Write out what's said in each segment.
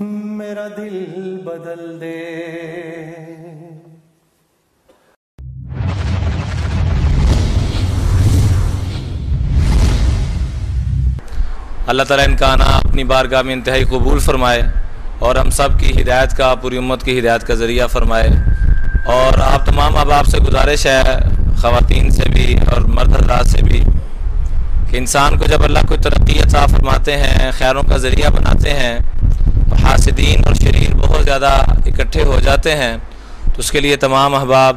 میرا دل بدل دے۔ اللہ تعالیٰ ان کا آنا اپنی بارگاہ میں انتہائی قبول فرمائے اور ہم سب کی ہدایت کا، پوری امت کی ہدایت کا ذریعہ فرمائے۔ اور آپ تمام اب آپ سے گزارش ہے، خواتین سے بھی اور مرد حضرات سے بھی، کہ انسان کو جب اللہ کو ترقی عطا فرماتے ہیں، خیروں کا ذریعہ بناتے ہیں حاسدین اور شریر بہت زیادہ اکٹھے ہو جاتے ہیں، تو اس کے لیے تمام احباب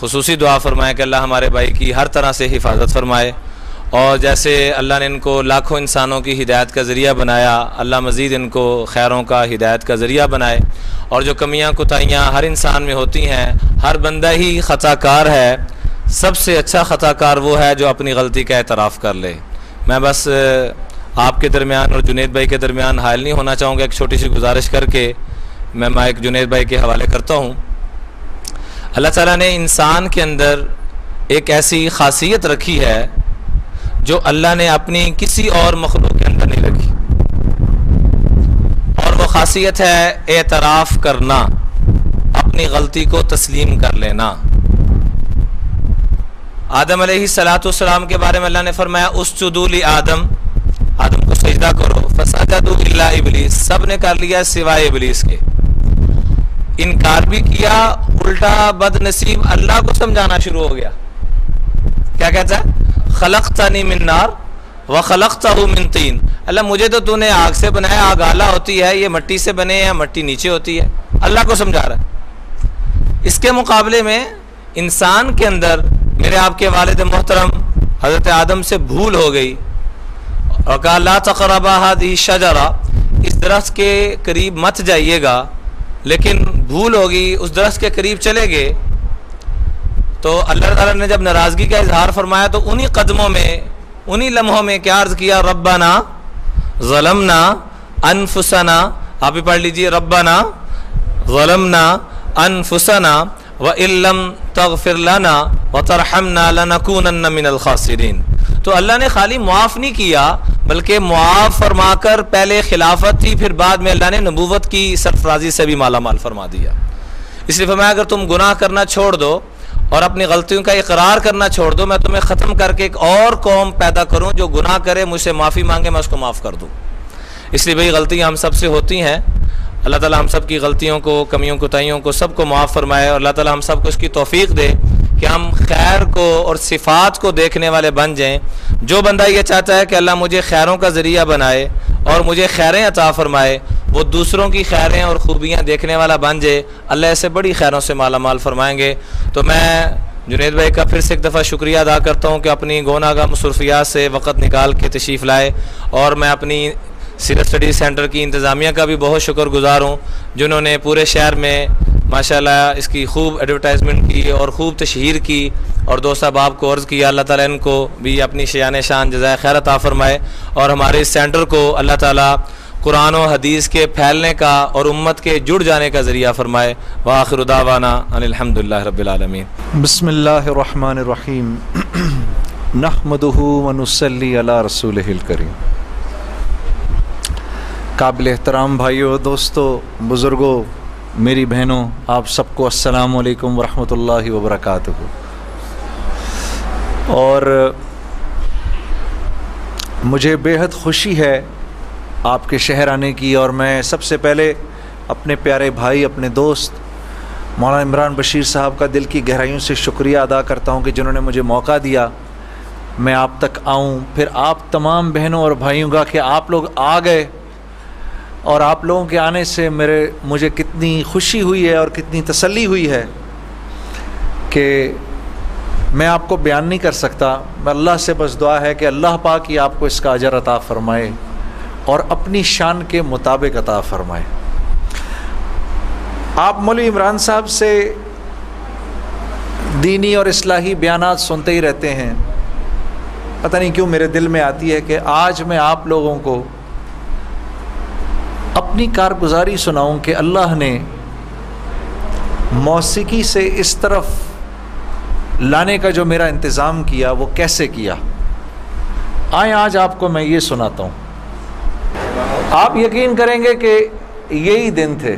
خصوصی دعا فرمائے کہ اللہ ہمارے بھائی کی ہر طرح سے حفاظت فرمائے۔ اور جیسے اللہ نے ان کو لاکھوں انسانوں کی ہدایت کا ذریعہ بنایا، اللہ مزید ان کو خیروں کا ہدایت کا ذریعہ بنائے۔ اور جو کمیاں کوتاہیاں ہر انسان میں ہوتی ہیں، ہر بندہ ہی خطا کار ہے۔ سب سے اچھا خطا کار وہ ہے جو اپنی غلطی کا اعتراف کر لے۔ میں بس آپ کے درمیان اور جنید بھائی کے درمیان حائل نہیں ہونا چاہوں گا، ایک چھوٹی سی گزارش کر کے میں مائک جنید بھائی کے حوالے کرتا ہوں۔ اللہ تعالیٰ نے انسان کے اندر ایک ایسی خاصیت رکھی ہے جو اللہ نے اپنی کسی اور مخلوق کے اندر نہیں رکھی۔ اور وہ خاصیت ہے اعتراف کرنا، اپنی غلطی کو تسلیم کر لینا۔ آدم علیہ السلاۃ والسلام کے بارے میں اللہ نے فرمایا، اس چدولی آدم آدم کو سجدہ کرو۔ فسجد اللہ ابلیس سب نے کر لیا سوائے ابلیس کے۔ انکار بھی کیا، الٹا بد نصیب اللہ کو سمجھانا شروع ہو گیا۔ کیا کہتا ہے؟ خلقتنی من نار و خلقتہ من تین اللہ، مجھے تو تو نے آگ سے بنایا، آگ آلہ ہوتی ہے، یہ مٹی سے بنے یا مٹی نیچے ہوتی ہے۔ اللہ کو سمجھا رہا ہے۔ اس کے مقابلے میں انسان کے اندر، میرے آپ کے والد محترم حضرت آدم سے بھول ہو گئی۔ اور کہا، لا تقربا هذه شجرہ اس درخت کے قریب مت جائیے گا، لیکن بھول ہوگی، اس درخت کے قریب چلے گئے تو اللہ تعالیٰ نے جب ناراضگی کا اظہار فرمایا، تو انہی قدموں میں، انہی لمحوں میں کیا عرض کیا؟ ربنا ظلمنا انفسنا۔ آپ بھی پڑھ لیجیے، ربنا ظلمنا انفسنا وَإِلَّمْ تَغْفِرْ لَنَا وَتَرْحَمْنَا لَنَكُونَنَّ مِنَ الْخَاسِرِينَ تو اللہ نے خالی معاف نہیں کیا، بلکہ معاف فرما کر پہلے خلافت تھی، پھر بعد میں اللہ نے نبوت کی سرفرازی سے بھی مالا مال فرما دیا۔ اس لیے فرمایا، اگر تم گناہ کرنا چھوڑ دو اور اپنی غلطیوں کا اقرار کرنا چھوڑ دو، میں تمہیں ختم کر کے ایک اور قوم پیدا کروں جو گناہ کرے، مجھ سے معافی مانگے، میں اس کو معاف کر دوں۔ اس لیے بھائی، غلطیاں ہم سب سے ہوتی ہیں۔ اللہ تعالیٰ ہم سب کی غلطیوں کو، کمیوں، کوتاہیوں کو سب کو معاف فرمائے اور اللہ تعالیٰ ہم سب کو اس کی توفیق دے۔ کہ ہم خیر کو اور صفات کو دیکھنے والے بن جائیں۔ جو بندہ یہ چاہتا ہے کہ اللہ مجھے خیروں کا ذریعہ بنائے اور مجھے خیریں عطا فرمائے، وہ دوسروں کی خیریں اور خوبیاں دیکھنے والا بن جائے، اللہ ایسے بڑی خیروں سے مالا مال فرمائیں گے۔ تو میں جنید بھائی کا پھر سے ایک دفعہ شکریہ ادا کرتا ہوں کہ اپنی گونا گاہ مصروفیات سے وقت نکال کے تشریف لائے۔ اور میں اپنی سیرت اسٹڈی سینٹر کی انتظامیہ کا بھی بہت شکر گزار ہوں، جنہوں نے پورے شہر میں ماشاءاللہ اس کی خوب ایڈورٹائزمنٹ کی اور خوب تشہیر کی اور دوست احباب کو عرض کیا، اللہ تعالیٰ ان کو بھی اپنی شیان شان، جزائے خیر عطا فرمائے اور ہمارے اس سینٹر کو اللہ تعالیٰ قرآن و حدیث کے پھیلنے کا اور امت کے جڑ جانے کا ذریعہ فرمائے۔ وآخر دعوانا ان الحمد للہ رب العالمین۔ بسم اللہ الرحمن الرحیم۔ نحمدہ ونسلی علی رسول الکریم۔ قابل احترام بھائیوں دوستوں بزرگوں میری بہنوں، آپ سب کو السلام علیکم ورحمۃ اللہ وبرکاتہ۔ اور مجھے بےحد خوشی ہے آپ کے شہر آنے کی، اور میں سب سے پہلے اپنے پیارے بھائی، اپنے دوست مولانا عمران بشیر صاحب کا دل کی گہرائیوں سے شکریہ ادا کرتا ہوں کہ جنہوں نے مجھے موقع دیا۔ میں آپ تک آؤں۔ پھر آپ تمام بہنوں اور بھائیوں کا کہ آپ لوگ آ گئے۔ اور آپ لوگوں کے آنے سے میرے مجھے کتنی خوشی ہوئی ہے اور کتنی تسلی ہوئی ہے کہ میں آپ کو بیان نہیں کر سکتا۔ میں اللہ سے بس دعا ہے کہ اللہ پاک ہی آپ کو اس کا اجر عطا فرمائے اور اپنی شان کے مطابق عطا فرمائے۔ آپ مولوی عمران صاحب سے دینی اور اصلاحی بیانات سنتے ہی رہتے ہیں۔ پتہ نہیں کیوں میرے دل میں آتی ہے کہ آج میں آپ لوگوں کو اپنی کارگزاری سناؤں کہ اللہ نے موسیقی سے اس طرف لانے کا جو میرا انتظام کیا وہ کیسے کیا؟ آئیں، آج آپ کو میں یہ سناتا ہوں۔ آپ یقین کریں گے کہ یہی دن تھے۔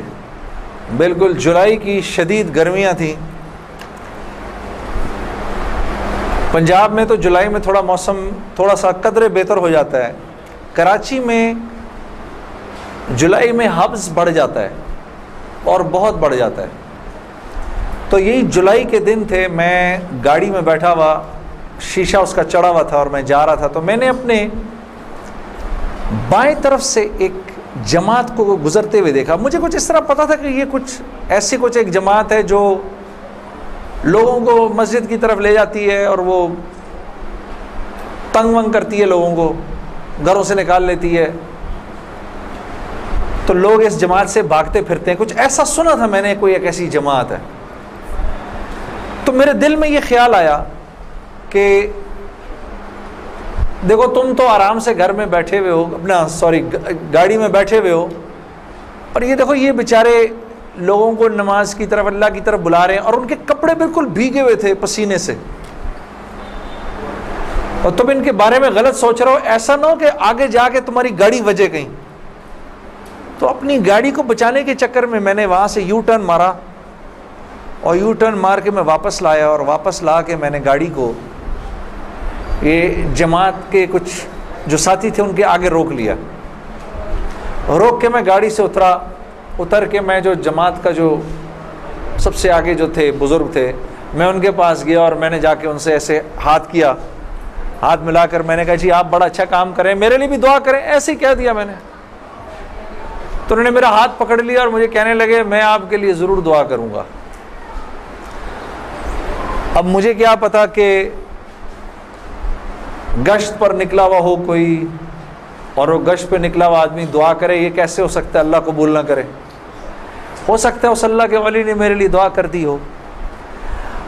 بالکل جولائی کی شدید گرمیاں تھیں۔ پنجاب میں تو جولائی میں تھوڑا موسم، تھوڑا سا قدرے بہتر ہو جاتا ہے۔ کراچی میں جولائی میں حبس بڑھ جاتا ہے اور بہت بڑھ جاتا ہے۔ تو یہی جولائی کے دن تھے، میں گاڑی میں بیٹھا ہوا، شیشہ اس کا چڑھا ہوا تھا اور میں جا رہا تھا۔ تو میں نے اپنے بائیں طرف سے ایک جماعت کو گزرتے ہوئے دیکھا۔ مجھے کچھ اس طرح پتا تھا کہ یہ کچھ ایسی کچھ ایک جماعت ہے جو لوگوں کو مسجد کی طرف لے جاتی ہے اور وہ تنگ ونگ کرتی ہے لوگوں کو، گھروں سے نکال لیتی ہے۔ تو لوگ اس جماعت سے بھاگتے پھرتے ہیں۔ کچھ ایسا سنا تھا میں نے، کوئی ایک ایسی جماعت ہے۔ تو میرے دل میں یہ خیال آیا کہ دیکھو، تم تو آرام سے گھر میں بیٹھے ہوئے ہو، اپنا سوری گاڑی میں بیٹھے ہوئے ہو۔ اور یہ دیکھو، یہ بیچارے لوگوں کو نماز کی طرف، اللہ کی طرف بلا رہے ہیں اور ان کے کپڑے بالکل بھیگے ہوئے تھے پسینے سے۔ اور تم ان کے بارے میں غلط سوچ رہے ہو۔ ایسا نہ ہو کہ آگے جا کے تمہاری گاڑی وجے کہیں۔ تو اپنی گاڑی کو بچانے کے چکر میں میں نے وہاں سے یو ٹرن مارا اور یو ٹرن مار کے میں واپس لایا اور واپس لا کے میں نے گاڑی کو یہ جماعت کے کچھ جو ساتھی تھے ان کے آگے روک لیا۔ روک کے میں گاڑی سے اترا، اتر کے میں جو جماعت کا جو سب سے آگے جو تھے، بزرگ تھے، میں ان کے پاس گیا اور میں نے جا کے ان سے ایسے ہاتھ کیا، ہاتھ ملا کر میں نے کہا جی آپ بڑا اچھا کام کریں، میرے لیے بھی دعا کریں، ایسے ہی کہہ دیا میں نے۔ تو انہوں نے میرا ہاتھ پکڑ لیا اور مجھے کہنے لگے، میں آپ کے لیے ضرور دعا کروں گا۔ اب مجھے کیا پتا کہ گشت پر نکلا ہوا ہو کوئی اور وہ گشت پہ نکلا ہوا آدمی دعا کرے، یہ کیسے ہو سکتا ہے اللہ قبول نہ کرے؟ ہو سکتا ہے اس اللہ کے ولی نے میرے لیے دعا کر دی ہو۔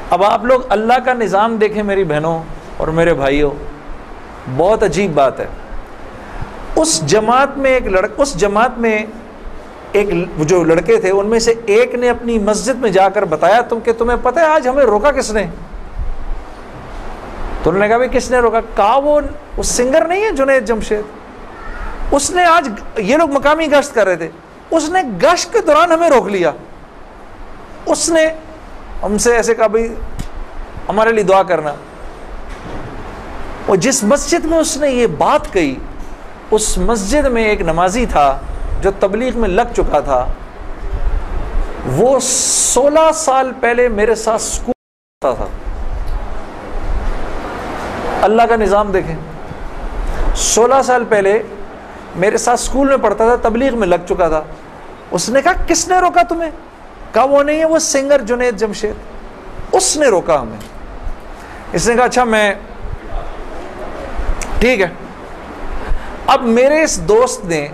اب آپ لوگ اللہ کا نظام دیکھیں میری بہنوں اور میرے بھائیوں، بہت عجیب بات ہے۔ اس جماعت میں ایک لڑک اس جماعت میں ایک جو لڑکے تھے، ان میں سے ایک نے اپنی مسجد میں جا کر بتایا، تم کہ تمہیں پتہ ہے، آج ہمیں روکا کس نے؟ تو انہوں نے کہا بھائی، کس نے روکا؟ کہا وہ اس سنگر نہیں ہے جنید جمشید۔ اس نے آج یہ لوگ مقامی گشت کر رہے تھے۔ اس نے گشت کے دوران ہمیں روک لیا۔ اس نے ہم سے ایسے کہا بھائی، ہمارے لیے دعا کرنا۔ اور جس مسجد میں اس نے یہ بات کہی، اس مسجد میں ایک نمازی تھا۔ جو تبلیغ میں لگ چکا تھا، وہ سولہ سال پہلے میرے ساتھ سکول تھا۔ اللہ کا نظام دیکھیں، سولہ سال پہلے میرے ساتھ اسکول میں پڑھتا تھا، تبلیغ میں لگ چکا تھا۔ اس نے کہا، کس نے روکا تمہیں؟ کہا، وہ نہیں ہے، وہ سنگر جنید جمشید۔ اس نے روکا ہمیں۔ اس نے کہا اچھا میں ٹھیک ہے۔ اب میرے اس دوست نے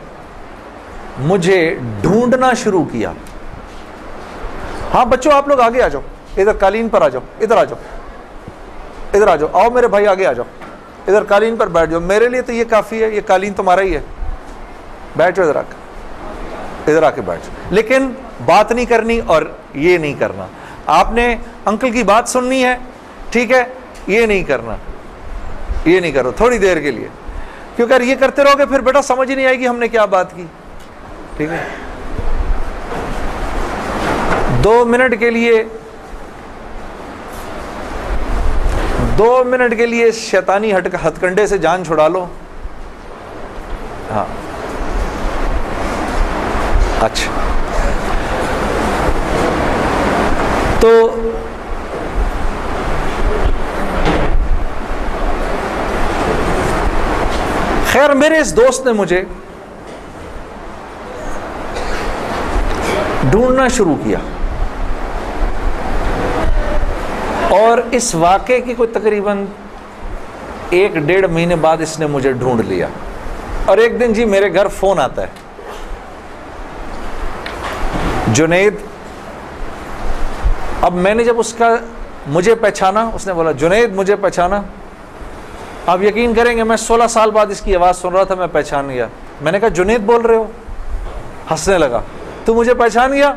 مجھے ڈھونڈنا شروع کیا۔ ہاں بچوں، آپ لوگ آگے آ جاؤ۔ ادھر قالین پر آ جاؤ۔ ادھر آ جاؤ۔ ادھر آ جاؤ۔ آؤ میرے بھائی، آگے آ جاؤ۔ ادھر قالین پر بیٹھ جاؤ۔ میرے لیے تو یہ کافی ہے، یہ قالین تمہارا ہی ہے۔ بیٹھ جاؤ ادھر آ کے۔ ادھر آ کے بیٹھ جاؤ۔ لیکن بات نہیں کرنی اور یہ نہیں کرنا۔ آپ نے انکل کی بات سننی ہے، ٹھیک ہے، یہ نہیں کرنا۔ یہ نہیں کرو، تھوڑی دیر کے لیے۔ کیونکہ اگر یہ کرتے رہو گے، پھر بیٹا سمجھ ہی نہیں آئے گی ہم نے کیا بات کی۔ ٹھیک ہے۔ دو منٹ کے لیے، دو منٹ کے لیے شیطانی ہٹ ہتھ کنڈے سے جان چھڑا لو۔ ہاں۔ اچھا۔ تو خیر، میرے اس دوست نے مجھے ڈھونڈنا شروع کیا۔ اور اس واقعے کی کوئی تقریباً ایک ڈیڑھ مہینے بعد اس نے مجھے ڈھونڈ لیا۔ اور ایک دن جی میرے گھر فون آتا ہے۔ جنید، اب میں نے جب اس کا مجھے پہچانا، اس نے بولا، جنید، مجھے پہچانا۔ آپ یقین کریں گے میں سولہ سال بعد اس کی آواز سن رہا تھا، میں پہچان گیا۔ میں نے کہا، جنید بول رہے ہو؟ ہنسنے لگا۔ تو مجھے پہچان گیا۔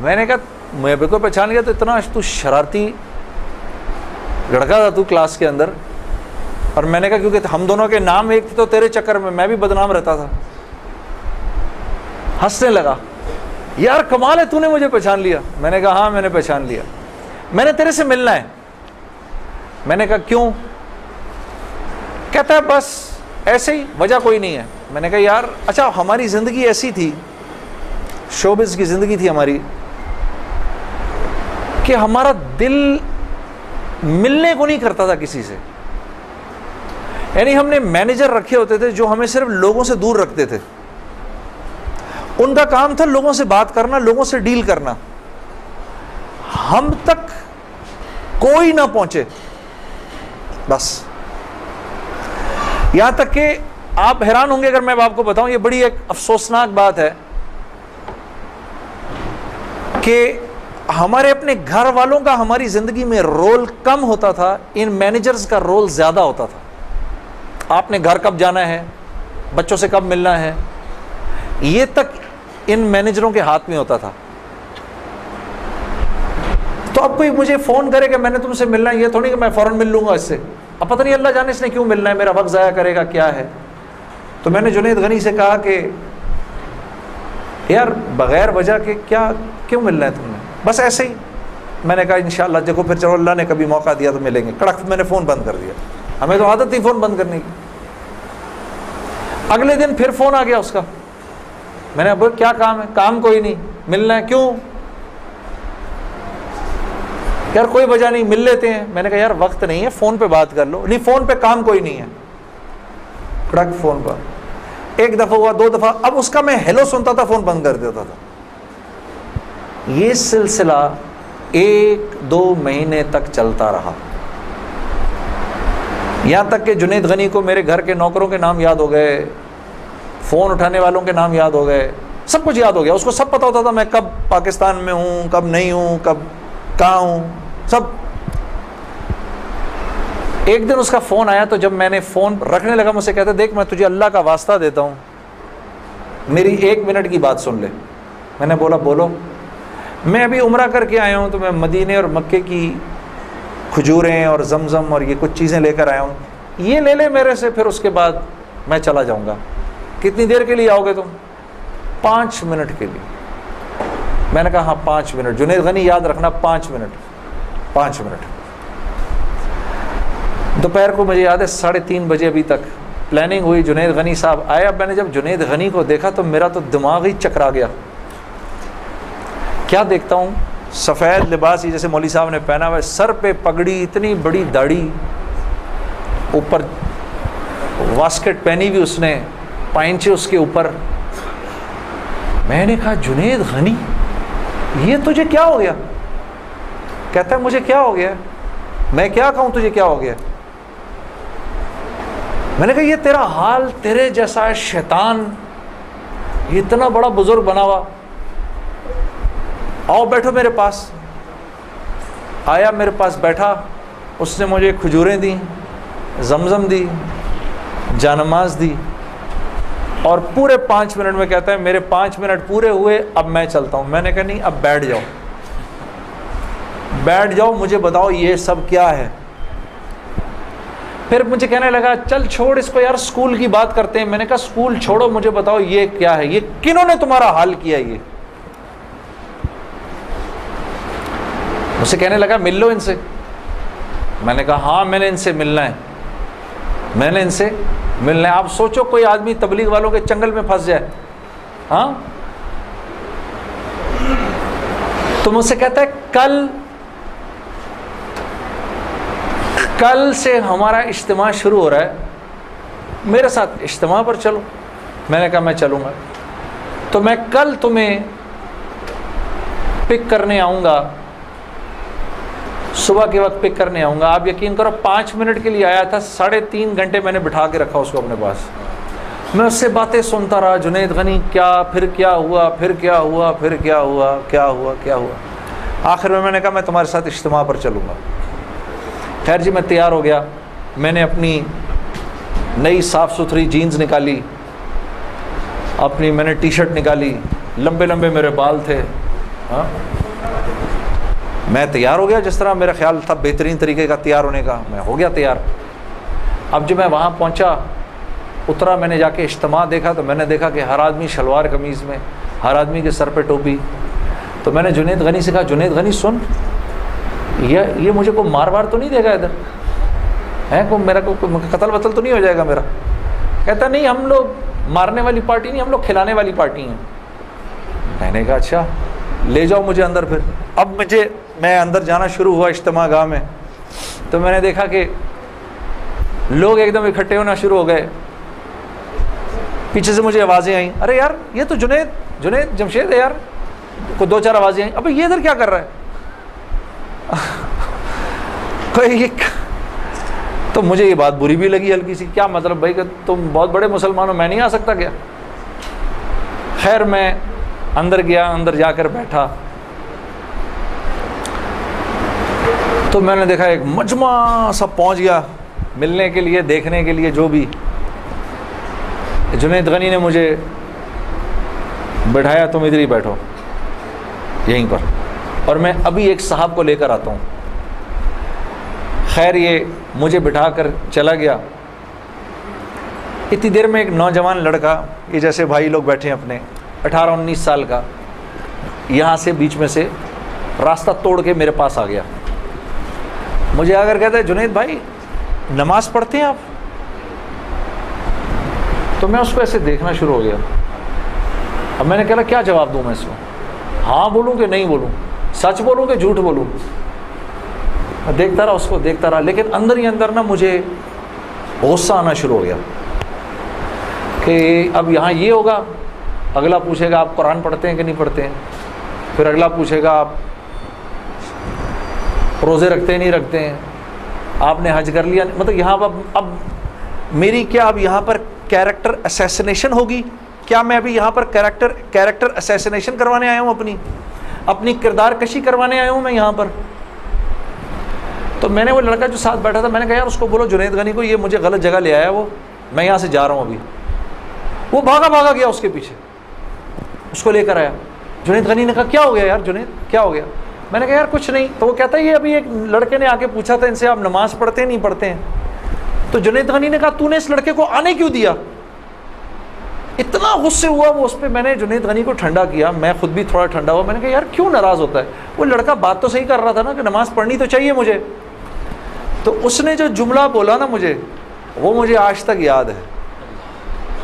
میں نے کہا، میں بالکل پہچان گیا تو اتنا تو شرارتی لڑکا تھا تو کلاس کے اندر۔ اور میں نے کہا، کیونکہ ہم دونوں کے نام ایک تھے تو تیرے چکر میں میں بھی بدنام رہتا تھا۔ ہنسنے لگا۔ یار، کمال ہے، تو نے مجھے پہچان لیا۔ میں نے کہا ہاں میں نے پہچان لیا۔ میں نے تیرے سے ملنا ہے۔ میں نے کہا، کیوں؟ کہتا ہے، بس ایسے ہی، وجہ کوئی نہیں ہے۔ میں نے کہا، یار اچھا ہماری زندگی ایسی تھی۔ شوبز کی زندگی تھی ہماری، کہ ہمارا دل ملنے کو نہیں کرتا تھا کسی سے۔ یعنی ہم نے مینیجر رکھے ہوتے تھے جو ہمیں صرف لوگوں سے دور رکھتے تھے۔ ان کا کام تھا لوگوں سے بات کرنا، لوگوں سے ڈیل کرنا۔ ہم تک کوئی نہ پہنچے۔ بس۔ یہاں تک کہ آپ حیران ہوں گے اگر میں آپ کو بتاؤں، یہ بڑی ایک افسوسناک بات ہے۔ کہ ہمارے اپنے گھر والوں کا ہماری زندگی میں رول کم ہوتا تھا، ان مینیجرز کا رول زیادہ ہوتا تھا۔ آپ نے گھر کب جانا ہے؟ بچوں سے کب ملنا ہے؟ یہ تک ان مینیجروں کے ہاتھ میں ہوتا تھا۔ تو اب کوئی مجھے فون کرے کہ میں نے تم سے ملنا ہے یہ تھوڑی کہ میں فوراً مل لوں گا اس سے۔ اب پتہ نہیں اللہ جانے اس نے کیوں ملنا ہے، میرا وقت ضائع کرے گا، کیا ہے؟ تو میں نے جنید غنی سے کہا کہ، یار بغیر وجہ کے کیا کیوں ملنا ہے تم نے بس ایسے ہی۔ میں نے کہا، انشاءاللہ، دیکھو پھر چلو، اللہ نے کبھی موقع دیا تو ملیں گے۔ کڑک، میں نے فون بند کر دیا۔ ہمیں تو عادت تھی فون بند کرنے کی۔ اگلے دن پھر فون آ گیا اس کا۔ میں نے بول کیا کام ہے؟ کام کوئی نہیں۔ ملنا ہے، کیوں؟ یار، کوئی وجہ نہیں، مل لیتے ہیں۔ میں نے کہا، یار، وقت نہیں ہے، فون پہ بات کر لو۔ نہیں، فون پہ کام کوئی نہیں ہے۔ کڑک، فون پر ایک دفعہ ہوا، دو دفعہ۔ اب اس کا میں ہیلو سنتا تھا، فون بند کر دیتا تھا۔ یہ سلسلہ ایک دو مہینے تک چلتا رہا۔ یہاں تک کہ جنید غنی کو میرے گھر کے نوکروں کے نام یاد ہو گئے، فون اٹھانے والوں کے نام یاد ہو گئے، سب کچھ یاد ہو گیا۔ اس کو سب پتا ہوتا تھا میں کب پاکستان میں ہوں، کب نہیں ہوں، کب کہاں ہوں، سب۔ ایک دن اس کا فون آیا تو جب میں نے فون رکھنے لگا مجھ سے کہتے، دیکھ میں تجھے اللہ کا واسطہ دیتا ہوں، میری ایک منٹ کی بات سن لے۔ میں نے بولا، بولو۔ میں ابھی عمرہ کر کے آیا ہوں تو میں مدینے اور مکے کی کھجوریں اور زمزم اور یہ کچھ چیزیں لے کر آیا ہوں۔ یہ لے لے میرے سے، پھر اس کے بعد میں چلا جاؤں گا۔ کتنی دیر کے لیے آؤ گے تم؟ پانچ منٹ کے لیے۔ میں نے کہا ہاں پانچ منٹ۔ جنید غنی، یاد رکھنا، پانچ منٹ۔ پانچ منٹ۔ دوپہر کو مجھے یاد ہے، ساڑھے تین بجے ابھی تک پلاننگ ہوئی۔ جنید غنی صاحب آئے۔ اب میں نے جب جنید غنی کو دیکھا تو میرا تو دماغ ہی چکرا گیا۔ کیا دیکھتا ہوں؟ سفید لباس ہی جیسے مولوی صاحب نے پہنا ہوا ہے، سر پہ پگڑی، اتنی بڑی داڑھی، اوپر واسکٹ پہنی ہوئی اس نے، پائنچے اس کے اوپر۔ میں نے کہا، جنید غنی، یہ تجھے کیا ہو گیا؟ کہتا ہے، مجھے کیا ہو گیا؟ میں کیا کہوں، تجھے کیا ہو گیا؟ میں نے کہا، یہ تیرا حال تیرے جیسا شیطان، یہ اتنا بڑا بزرگ بنا ہوا۔ آؤ بیٹھو میرے پاس۔ آیا میرے پاس بیٹھا، اس نے مجھے کھجوریں دیں، زمزم دی، جانماز دی۔ اور پورے پانچ منٹ میں کہتا ہے، میرے پانچ منٹ پورے ہوئے، اب میں چلتا ہوں۔ میں نے کہا، نہیں، اب بیٹھ جاؤ۔ بیٹھ جاؤ، مجھے بتاؤ یہ سب کیا ہے۔ پھر مجھے کہنے لگا، چل چھوڑ اس کو یار اسکول کی بات کرتے ہیں۔ میں نے کہا اسکول چھوڑو، مجھے بتاؤ یہ کیا ہے؟ یہ کنہوں نے تمہارا حال کیا یہ؟ مجھ سے کہنے لگا، مل لو ان سے۔ میں نے کہا ہاں میں نے ان سے ملنا ہے۔ میں نے ان سے ملنا ہے۔ آپ سوچو، کوئی آدمی تبلیغ والوں کے چنگل میں پھنس جائے۔ ہاں؟ تو مجھ سے کہتا ہے، کل کل سے ہمارا اجتماع شروع ہو رہا ہے۔ میرے ساتھ اجتماع پر چلو۔ میں نے کہا، میں چلوں گا۔ تو میں کل تمہیں پک کرنے آؤں گا۔ صبح کے وقت پک کرنے آؤں گا۔ آپ یقین کرو، پانچ منٹ کے لیے آیا تھا، ساڑھے تین گھنٹے میں نے بٹھا کے رکھا اس کو اپنے پاس۔ میں اس سے باتیں سنتا رہا، جنید غنی، کیا، پھر کیا ہوا، پھر کیا ہوا، پھر کیا ہوا کیا ہوا کیا ہوا۔ آخر میں میں نے کہا، میں تمہارے ساتھ اجتماع پر چلوں گا۔ خیر جی میں تیار ہو گیا۔ میں نے اپنی نئی صاف ستھری جینز نکالی، اپنی میں نے ٹی شرٹ نکالی۔ لمبے لمبے میرے بال تھے۔ ہاں؟ میں تیار ہو گیا جس طرح میرا خیال تھا بہترین طریقے کا تیار ہونے کا، میں ہو گیا تیار۔ اب جب میں وہاں پہنچا، اترا میں نے جا کے اجتماع دیکھا تو میں نے دیکھا کہ ہر آدمی شلوار قمیض میں، ہر آدمی کے سر پہ ٹوپی۔ تو میں نے جنید غنی سے کہا، جنید غنی سن، یہ یہ مجھے کوئی مار وار تو نہیں دے گا ادھر؟ ہے کو میرا کو قتل وتل تو نہیں ہو جائے گا میرا؟ کہتا، نہیں، ہم لوگ مارنے والی پارٹی نہیں، ہم لوگ کھلانے والی پارٹی ہیں۔ میں نے کہا اچھا لے جاؤ مجھے اندر پھر۔ اب مجھے میں اندر جانا شروع ہوا اجتماع گاہ میں، تو میں نے دیکھا کہ لوگ ایک دم اکٹھے ہونا شروع ہو گئے۔ پیچھے سے مجھے آوازیں آئیں، ارے یار، یہ تو جنید جنید جمشید ہے یار۔ کو دو چار آوازیں آئیں، ابھی یہ ادھر کیا کر رہا ہے؟ کوئی تو مجھے یہ بات بری بھی لگی ہلکی سی، کیا مطلب بھائی کہ تم بہت بڑے مسلمان ہو، میں نہیں آ سکتا کیا؟ خیر، میں اندر گیا، اندر جا کر بیٹھا۔ تو میں نے دیکھا ایک مجمع سب پہنچ گیا ملنے کے لیے، دیکھنے کے لیے، جو بھی۔ جنید غنی نے مجھے بٹھایا تم ادھر ہی بیٹھو۔ یہیں پر۔ اور میں ابھی ایک صاحب کو لے کر آتا ہوں۔ خیر، یہ مجھے بٹھا کر چلا گیا۔ اتنی دیر میں ایک نوجوان لڑکا، یہ جیسے بھائی لوگ بیٹھے ہیں اپنے، اٹھارہ انیس سال کا، یہاں سے بیچ میں سے راستہ توڑ کے میرے پاس آ گیا۔ مجھے آ کر کہتا ہے، جنید بھائی، نماز پڑھتے ہیں آپ؟ تو میں اس کو ایسے دیکھنا شروع ہو گیا۔ اب میں نے کہا، کیا جواب دوں میں اس کو؟ ہاں بولوں کہ نہیں بولوں؟ سچ بولوں کہ جھوٹ بولوں؟ میں دیکھتا رہا، اس کو دیکھتا رہا، لیکن اندر ہی اندر نا مجھے غصہ آنا شروع ہو گیا کہ اب یہاں یہ ہوگا، اگلا پوچھے گا، آپ قرآن پڑھتے ہیں کہ نہیں پڑھتے ہیں؟ پھر اگلا پوچھے گا، آپ روزے رکھتے نہیں رکھتے ہیں۔ آپ نے حج کر لیا مطلب یہاں اب اب میری کیا اب یہاں پر کیریکٹر اسیسنیشن ہوگی؟ کیا میں ابھی یہاں پر کیریکٹر کیریکٹر اسیسنیشن کروانے آیا ہوں اپنی؟ اپنی کردار کشی کروانے آیا ہوں میں یہاں پر؟ تو میں نے وہ لڑکا جو ساتھ بیٹھا تھا، میں نے کہا، یار اس کو بولو، جنید غنی کو، یہ مجھے غلط جگہ لے آیا وہ، میں یہاں سے جا رہا ہوں ابھی۔ وہ بھاگا بھاگا گیا اس کے پیچھے، اس کو لے کر آیا۔ جنید غنی نے کہا، کیا ہو گیا یار جنید؟ کیا ہو گیا؟ میں نے کہا، یار، کچھ نہیں. تو وہ کہتا ہے، یہ ابھی ایک لڑکے نے آ کے پوچھا تھا ان سے، آپ نماز پڑھتے ہیں، نہیں پڑھتے ہیں? تو جنید غنی نے کہا، تو نے اس لڑکے کو آنے کیوں دیا؟ اتنا غصے ہوا وہ اس پہ. میں نے جنید غنی کو ٹھنڈا کیا. میں خود بھی تھوڑا ٹھنڈا ہوا. میں نے کہا، یار، کیوں ناراض ہوتا ہے؟ وہ لڑکا بات تو صحیح کر رہا تھا نا کہ نماز پڑھنی تو چاہیے مجھے. تو اس نے جو جملہ بولا نا مجھے، وہ مجھے آج تک یاد ہے.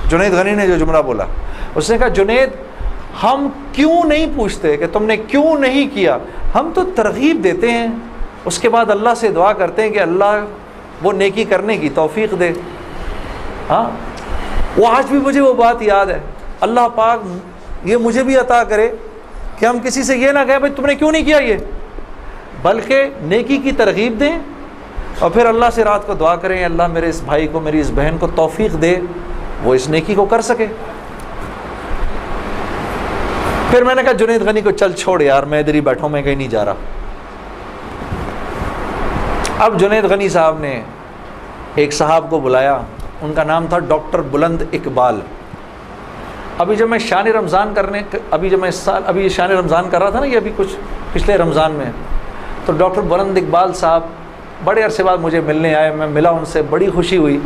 جنید غنی نے جو جملہ بولا، اس نے کہا، جنید ہم کیوں نہیں پوچھتے کہ تم نے کیوں نہیں کیا؟ ہم تو ترغیب دیتے ہیں۔ اس کے بعد اللہ سے دعا کرتے ہیں کہ اللہ وہ نیکی کرنے کی توفیق دے۔ ہاں؟ وہ آج بھی مجھے وہ بات یاد ہے۔ اللہ پاک یہ مجھے بھی عطا کرے کہ ہم کسی سے یہ نہ کہیں، بھائی تم نے کیوں نہیں کیا یہ؟ بلکہ نیکی کی ترغیب دیں اور پھر اللہ سے رات کو دعا کریں، اللہ میرے اس بھائی کو، میری اس بہن کو توفیق دے، وہ اس نیکی کو کر سکے۔ پھر میں نے کہا، جنید غنی کو چل چھوڑ یار، میں ادھر ہی بیٹھا میں کہیں نہیں جا رہا۔ اب جنید غنی صاحب نے ایک صاحب کو بلایا، ان کا نام تھا ڈاکٹر بلند اقبال۔ ابھی جب میں شان رمضان کرنے، ابھی جب میں اس سال، ابھی شان رمضان کر رہا تھا نا، یہ ابھی کچھ پچھلے رمضان میں، تو ڈاکٹر بلند اقبال صاحب بڑے عرصے بعد مجھے ملنے آئے، میں ملا ان سے، بڑی خوشی ہوئی۔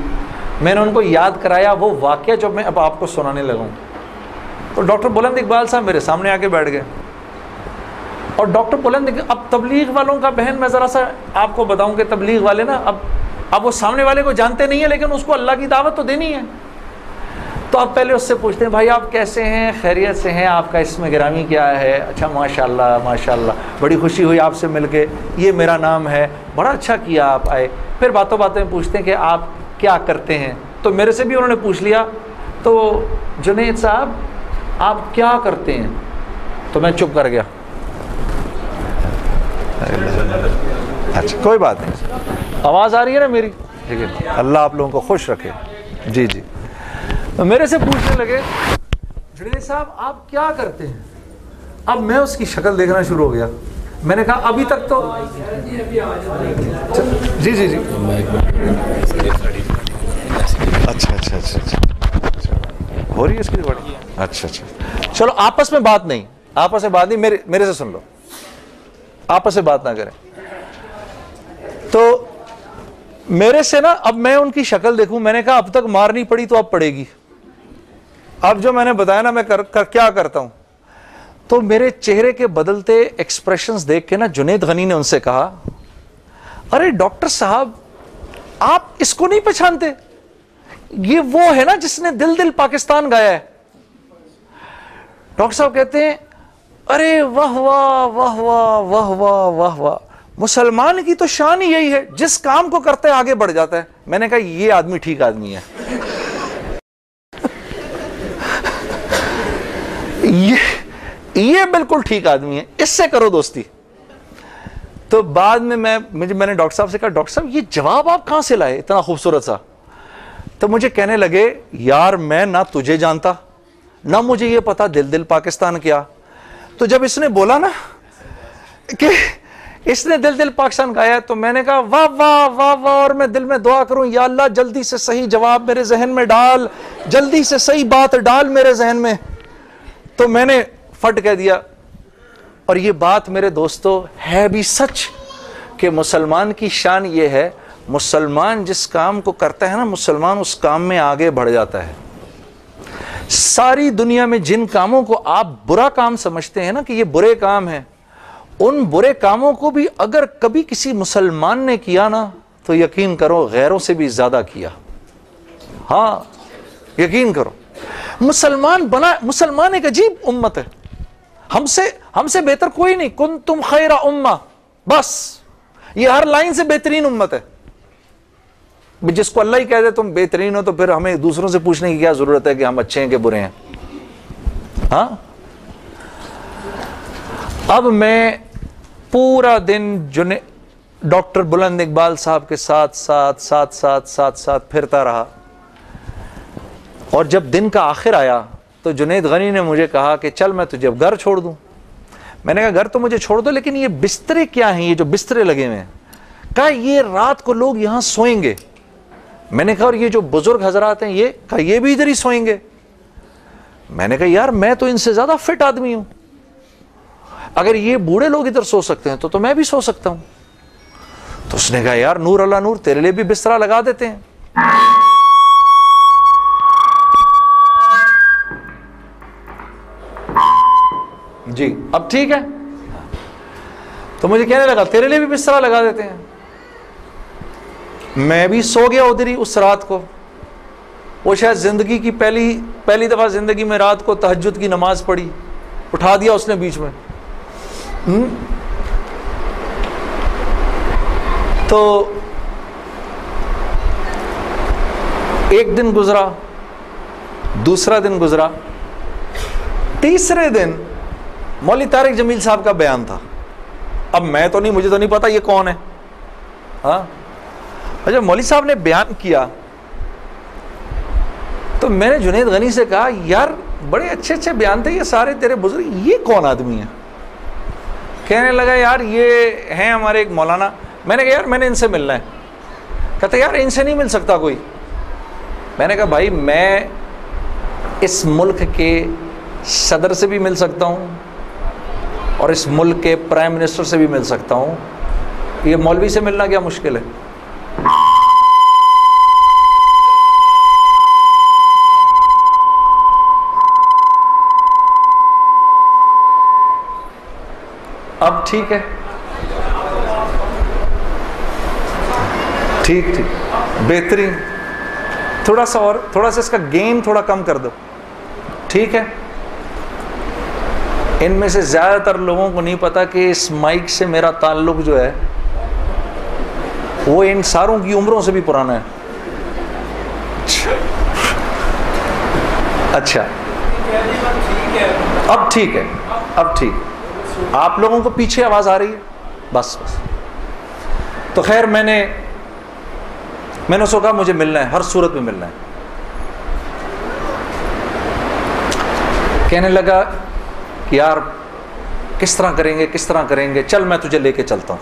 میں نے ان کو یاد کرایا، وہ واقعہ جو میں اب آپ کو سنانے لگا ہوں۔ تو ڈاکٹر بلند اقبال صاحب میرے سامنے آ کے بیٹھ گئے۔ اور ڈاکٹر بلند اب تبلیغ والوں کا بہن میں ذرا سا آپ کو بتاؤں کہ تبلیغ والے نا، اب اب وہ سامنے والے کو جانتے نہیں ہیں، لیکن اس کو اللہ کی دعوت تو دینی ہے۔ تو آپ پہلے اس سے پوچھتے ہیں، بھائی آپ کیسے ہیں؟ خیریت سے ہیں؟ آپ کا اس میں گرامی کیا ہے؟ اچھا ماشاء اللہ ماشاء اللہ بڑی خوشی ہوئی آپ سے مل کے۔ یہ میرا نام ہے۔ بڑا اچھا کیا آپ آئے۔ پھر باتوں باتوں میں پوچھتے ہیں کہ آپ کیا کرتے ہیں۔ تو میرے سے بھی انہوں نے پوچھ لیا۔ تو جنید صاحب آپ کیا کرتے ہیں؟ تو میں چپ کر گیا۔ اچھا کوئی بات نہیں۔ آواز آ رہی ہے نا میری؟ ٹھیک ہے۔ اللہ آپ لوگوں کو خوش رکھے۔ جی جی۔ میرے سے پوچھنے لگے جنید صاحب آپ کیا کرتے ہیں؟ اب میں اس کی شکل دیکھنا شروع ہو گیا۔ میں نے کہا ابھی تک تو۔ جی جی جی۔ اچھا اچھا اچھا اچھا۔ ہو رہی ہے اس کی اچھا اچھا۔ چلو آپس میں بات نہیں۔ آپس میں بات نہیں میرے میرے سے سن لو۔ آپس میں بات نہ کریں۔ تو میرے سے نا اب میں ان کی شکل دیکھوں۔ میں نے کہا اب تک مار نہیں پڑی تو اب پڑے گی۔ اب جو میں نے بتایا نا میں کر, کر کیا کرتا ہوں۔ تو میرے چہرے کے بدلتے ایکسپریشنز دیکھ کے نا جنید غنی نے ان سے کہا ارے ڈاکٹر صاحب آپ اس کو نہیں پہچانتے؟ یہ وہ ہے نا جس نے دل دل پاکستان گایا ہے۔ ڈاکٹر صاحب کہتے ہیں، ارے واہ واہ واہ واہ واہ واہ واہ واہ۔ مسلمان کی تو شان ہی یہی ہے، جس کام کو کرتے آگے بڑھ جاتا ہے۔ میں نے کہا، یہ آدمی ٹھیک آدمی ہے۔ یہ یہ بالکل ٹھیک آدمی ہے۔ اس سے کرو دوستی۔ تو بعد میں میں، مجھے، میں نے ڈاکٹر صاحب سے کہا، ڈاکٹر صاحب، یہ جواب آپ کہاں سے لائے؟ اتنا خوبصورت سا۔ تو مجھے کہنے لگے، یار، میں نہ تجھے جانتا۔ نہ مجھے یہ پتا دل دل پاکستان کیا۔ تو جب اس نے بولا نا کہ اس نے دل دل پاکستان گایا تو میں نے کہا واہ واہ واہ واہ اور میں دل میں دعا کروں، یا اللہ جلدی سے صحیح جواب میرے ذہن میں ڈال، جلدی سے صحیح بات ڈال میرے ذہن میں۔ تو میں نے فٹ کہہ دیا۔ اور یہ بات میرے دوستو ہے بھی سچ کہ مسلمان کی شان یہ ہے، مسلمان جس کام کو کرتا ہے نا، مسلمان اس کام میں آگے بڑھ جاتا ہے۔ ساری دنیا میں جن کاموں کو آپ برا کام سمجھتے ہیں نا کہ یہ برے کام ہیں، ان برے کاموں کو بھی اگر کبھی کسی مسلمان نے کیا نا، تو یقین کرو غیروں سے بھی زیادہ کیا۔ ہاں یقین کرو۔ مسلمان بنا، مسلمان ایک عجیب امت ہے۔ ہم سے ہم سے بہتر کوئی نہیں۔ کن تم خیر اما بس۔ یہ ہر لائن سے بہترین امت ہے۔ جس کو اللہ ہی کہہ دے تم بہترین ہو تو پھر ہمیں دوسروں سے پوچھنے کی کیا ضرورت ہے کہ ہم اچھے ہیں کہ برے ہیں؟ ہاں؟ اب میں پورا دن جن ڈاکٹر بلند اقبال صاحب کے ساتھ ساتھ ساتھ ساتھ ساتھ ساتھ پھرتا رہا اور جب دن کا آخر آیا تو جنید غنی نے مجھے کہا کہ چل میں تجھے گھر چھوڑ دوں۔ میں نے کہا، گھر تو مجھے چھوڑ دو، لیکن یہ بسترے کیا ہیں؟ یہ جو بسترے لگے ہوئے ہیں۔ کہا، یہ رات کو لوگ یہاں سوئیں گے۔ میں نے کہا اور یہ جو بزرگ حضرات ہیں، یہ کہا، یہ بھی ادھر ہی سوئیں گے۔ میں نے کہا، یار، میں تو ان سے زیادہ فٹ آدمی ہوں۔ اگر یہ بوڑھے لوگ ادھر سو سکتے ہیں تو تو میں بھی سو سکتا ہوں۔ تو اس نے کہا، یار، نور اللہ نور تیرے لیے بھی بسترا لگا دیتے ہیں۔ جی اب ٹھیک ہے۔ تو مجھے کہنے لگا، تیرے لیے بھی بسترا لگا دیتے ہیں۔ میں بھی سو گیا ادھر ہی اس رات کو۔ وہ شاید زندگی کی پہلی پہلی دفعہ زندگی میں رات کو تہجد کی نماز پڑھی، اٹھا دیا اس نے بیچ میں۔ تو ایک دن گزرا، دوسرا دن گزرا۔ تیسرے دن مولی طارق جمیل صاحب کا بیان تھا۔ اب میں تو نہیں، مجھے تو نہیں پتا یہ کون ہے۔ ہاں؟ جب مولوی صاحب نے بیان کیا تو میں نے جنید غنی سے کہا، یار، بڑے اچھے اچھے بیان تھے یہ سارے تیرے بزرگ، یہ کون آدمی ہے؟ کہنے لگا، یار، یہ ہیں ہمارے ایک مولانا۔ میں نے کہا، یار، میں نے ان سے ملنا ہے۔ کہتے یار، ان سے نہیں مل سکتا کوئی۔ میں نے کہا، بھائی، میں اس ملک کے صدر سے بھی مل سکتا ہوں اور اس ملک کے پرائم منسٹر سے بھی مل سکتا ہوں۔ یہ مولوی سے ملنا کیا مشکل ہے؟ ٹھیک ہے۔ ٹھیک ٹھیک۔ بہترین۔ تھوڑا سا اور، تھوڑا سا اس کا گین تھوڑا کم کر دو۔ ٹھیک ہے۔ ان میں سے زیادہ تر لوگوں کو نہیں پتا کہ اس مائک سے میرا تعلق جو ہے، وہ ان ساروں کی عمروں سے بھی پرانا ہے۔ اچھا۔ اب ٹھیک ہے۔ اب ٹھیک۔ آپ لوگوں کو پیچھے آواز آ رہی ہے؟ بس بس۔ تو خیر، میں نے میں نے سو کہا مجھے ملنا ہے، ہر صورت میں ملنا ہے۔ کہنے لگا کہ یار، کس طرح کریں گے، کس طرح کریں گے؟ چل، میں تجھے لے کے چلتا ہوں۔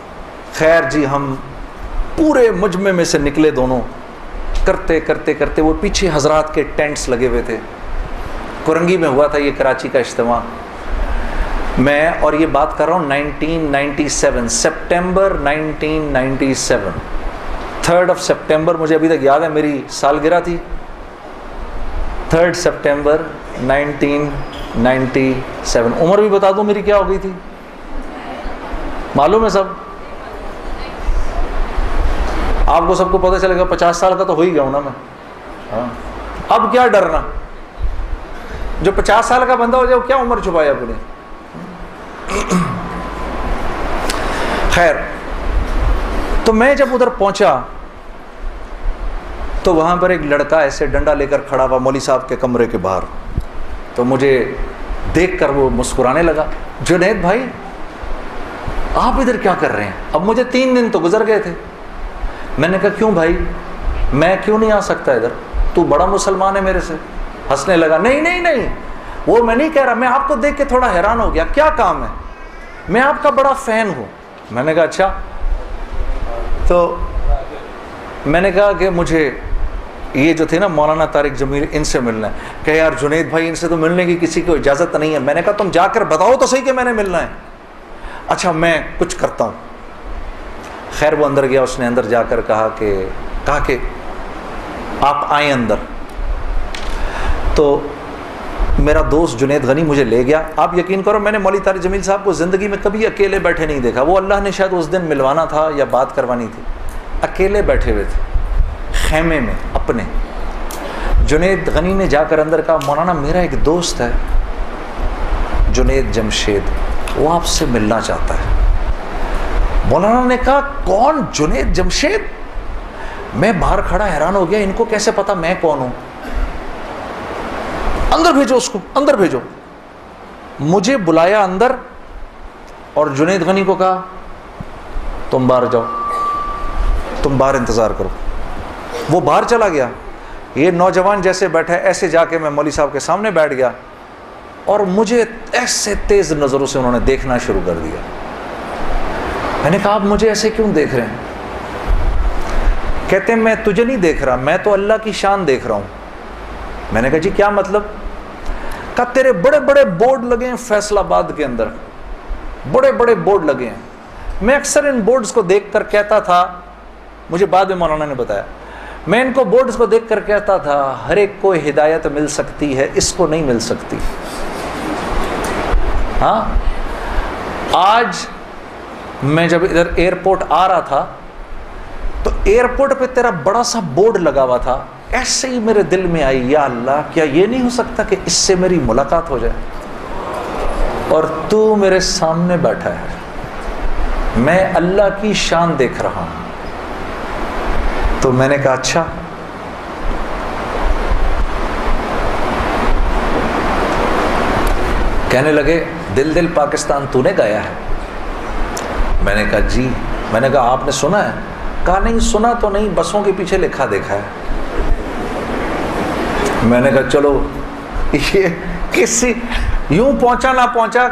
خیر جی ہم پورے مجمع میں سے نکلے دونوں۔ کرتے کرتے کرتے وہ پیچھے حضرات کے ٹینٹس لگے ہوئے تھے۔ کرنگی میں ہوا تھا یہ کراچی کا اجتماع۔ میں اور یہ بات کر رہا ہوں nineteen ninety seven, September nineteen ninety seven. Third of September, مجھے ابھی تک یاد ہے، میری سالگرہ تھی۔ Third September nineteen ninety seven. عمر بھی بتا دوں میری کیا ہو گئی تھی۔ معلوم ہے سب؟ آپ کو سب کو پتہ چلے گا، پچاس سال کا تو ہو ہی گیا ہوں نا میں۔ ہاں۔ اب کیا ڈرنا؟ جو پچاس سال کا بندہ ہو جائے، وہ کیا عمر چھپایا اپنے خیر، تو میں جب ادھر پہنچا، تو وہاں پر ایک لڑکا ایسے ڈنڈا لے کر کھڑا ہوا مولوی صاحب کے کمرے کے باہر۔ تو مجھے دیکھ کر وہ مسکرانے لگا۔ جنید بھائی، آپ ادھر کیا کر رہے ہیں؟ اب مجھے تین دن تو گزر گئے تھے۔ میں نے کہا، کیوں بھائی؟ میں کیوں نہیں آ سکتا ادھر؟ تو بڑا مسلمان ہے میرے سے۔ ہنسنے لگا، نہیں نہیں نہیں، وہ میں نہیں کہہ رہا، میں آپ کو دیکھ کے تھوڑا حیران ہو گیا۔ کیا کام ہے؟ میں آپ کا بڑا فین ہوں۔ میں نے کہا اچھا۔ تو میں نے کہا کہ مجھے یہ جو تھے نا مولانا طارق جمیل، ان سے ملنا ہے۔ کہ یار جنید بھائی، ان سے تو ملنے کی کسی کو اجازت نہیں ہے۔ میں نے کہا، تم جا کر بتاؤ تو صحیح کہ میں نے ملنا ہے۔ اچھا میں کچھ کرتا ہوں۔ خیر، وہ اندر گیا، اس نے اندر جا کر کہا کہ کہا کہ آپ آئیں اندر۔ تو میرا دوست جنید غنی مجھے لے گیا۔ آپ یقین کرو، میں نے مولی طارق جمیل صاحب کو زندگی میں کبھی اکیلے بیٹھے نہیں دیکھا۔ وہ اللہ نے شاید اس دن ملوانا تھا یا بات کروانی تھی۔ اکیلے بیٹھے ہوئے تھے، خیمے میں، اپنے۔ جنید غنی نے جا کر اندر کہا، مولانا، میرا ایک دوست ہے، جنید جمشید، وہ آپ سے ملنا چاہتا ہے۔ مولانا نے کہا، کون جنید جمشید؟ میں باہر کھڑا حیران ہو گیا، ان کو کیسے پتا میں کون ہوں؟ اندر بھیجو اس کو، اندر بھیجو۔ مجھے بلایا اندر اور جنید غنی کو کہا، تم باہر جاؤ۔ تم باہر انتظار کرو۔ وہ باہر چلا گیا۔ یہ نوجوان جیسے بیٹھے، ایسے جا کے میں مولوی صاحب کے سامنے بیٹھ گیا۔ اور مجھے ایسے تیز نظروں سے انہوں نے دیکھنا شروع کر دیا۔ میں نے کہا، آپ مجھے ایسے کیوں دیکھ رہے ہیں؟ کہتے ہیں، میں تجھے نہیں دیکھ رہا، میں تو اللہ کی شان دیکھ رہا ہوں۔ میں نے کہا جی کیا مطلب؟ کہا تیرے بڑے بڑے بورڈ لگے ہیں فیصل آباد کے اندر۔ بڑے بڑے بورڈ لگے ہیں۔ میں اکثر ان بورڈز کو دیکھ کر کہتا تھا، مجھے بعد میں مولانا نے بتایا، میں ان کو بورڈز کو دیکھ کر کہتا تھا، ہر ایک کو ہدایت مل سکتی ہے، اس کو نہیں مل سکتی۔ ہاں؟ آج میں جب ادھر ایئرپورٹ آ رہا تھا، تو ایئرپورٹ پہ تیرا بڑا سا بورڈ لگا ہوا تھا۔ ایسے ہی میرے دل میں آئی، یا اللہ، کیا یہ نہیں ہو سکتا کہ اس سے میری ملاقات ہو جائے؟ اور تو میرے سامنے بیٹھا ہے۔ میں اللہ کی شان دیکھ رہا ہوں۔ تو میں نے کہا اچھا۔ کہنے لگے، دل دل پاکستان تو نے گایا ہے۔ میں نے کہا جی۔ میں نے کہا، آپ نے سنا ہے؟ کہا، نہیں، سنا تو نہیں، بسوں کے پیچھے لکھا دیکھا ہے۔ میں نے کہا، چلو. یہ کسی یوں پہنچا نہ پہنچا،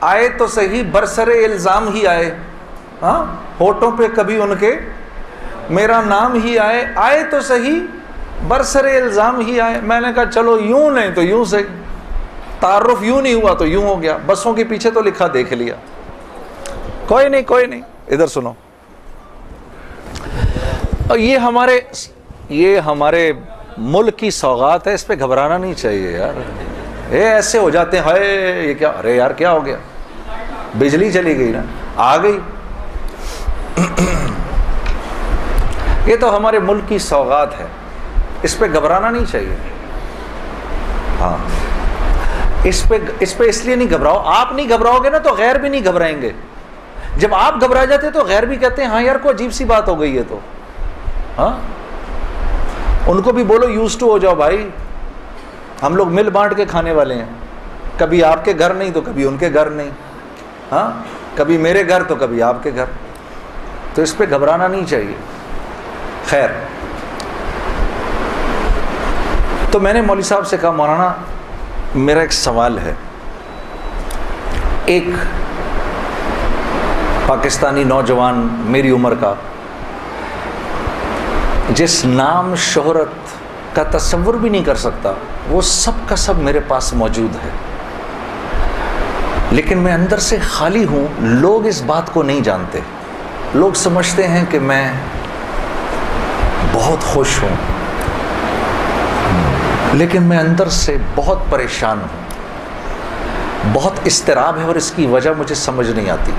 آئے تو صحیح، برسر الزام ہی آئے۔ ہاں ہوٹوں پہ کبھی ان کے میرا نام ہی آئے۔ آئے تو صحیح، برسر الزام ہی آئے۔ میں نے کہا، چلو، یوں نہیں تو یوں سے۔ تعارف یوں نہیں ہوا تو یوں ہو گیا۔ بسوں کے پیچھے تو لکھا، دیکھ لیا۔ کوئی نہیں کوئی نہیں۔ ادھر سنو۔ اور یہ ہمارے یہ ہمارے ملک کی سوغات ہے، اس پہ گھبرانا نہیں چاہیے یار۔ اے، ایسے ہو جاتے ہیں یہ کیا؟ ارے یار، کیا ہو گیا؟ بجلی چلی گئی نا۔ آ گئی۔ یہ تو ہمارے ملک کی سوغات ہے۔ اس پہ گھبرانا نہیں چاہیے۔ ہاں۔ اس پہ اس پہ اس لیے نہیں گھبراؤ۔ آپ نہیں گھبراؤ گے نا تو غیر بھی نہیں گھبرائیں گے۔ جب آپ گھبرا جاتے تو غیر بھی کہتے ہیں ہاں یار، کو عجیب سی بات ہو گئی ہے تو۔ ہاں؟ ان کو بھی بولو یوز ٹو ہو جاؤ بھائی. ہم لوگ مل بانٹ کے کھانے والے ہیں۔ کبھی آپ کے گھر نہیں تو کبھی ان کے گھر نہیں۔ ہاں؟ کبھی میرے گھر تو کبھی آپ کے گھر۔ تو اس پہ گھبرانا نہیں چاہیے۔ خیر۔ تو میں نے مولوی صاحب سے کہا، مولانا، میرا ایک سوال ہے۔ ایک پاکستانی نوجوان میری عمر کا جس نام شہرت کا تصور بھی نہیں کر سکتا، وہ سب کا سب میرے پاس موجود ہے۔ لیکن میں اندر سے خالی ہوں، لوگ اس بات کو نہیں جانتے۔ لوگ سمجھتے ہیں کہ میں بہت خوش ہوں۔ لیکن میں اندر سے بہت پریشان ہوں۔ بہت استراب ہے اور اس کی وجہ مجھے سمجھ نہیں آتی۔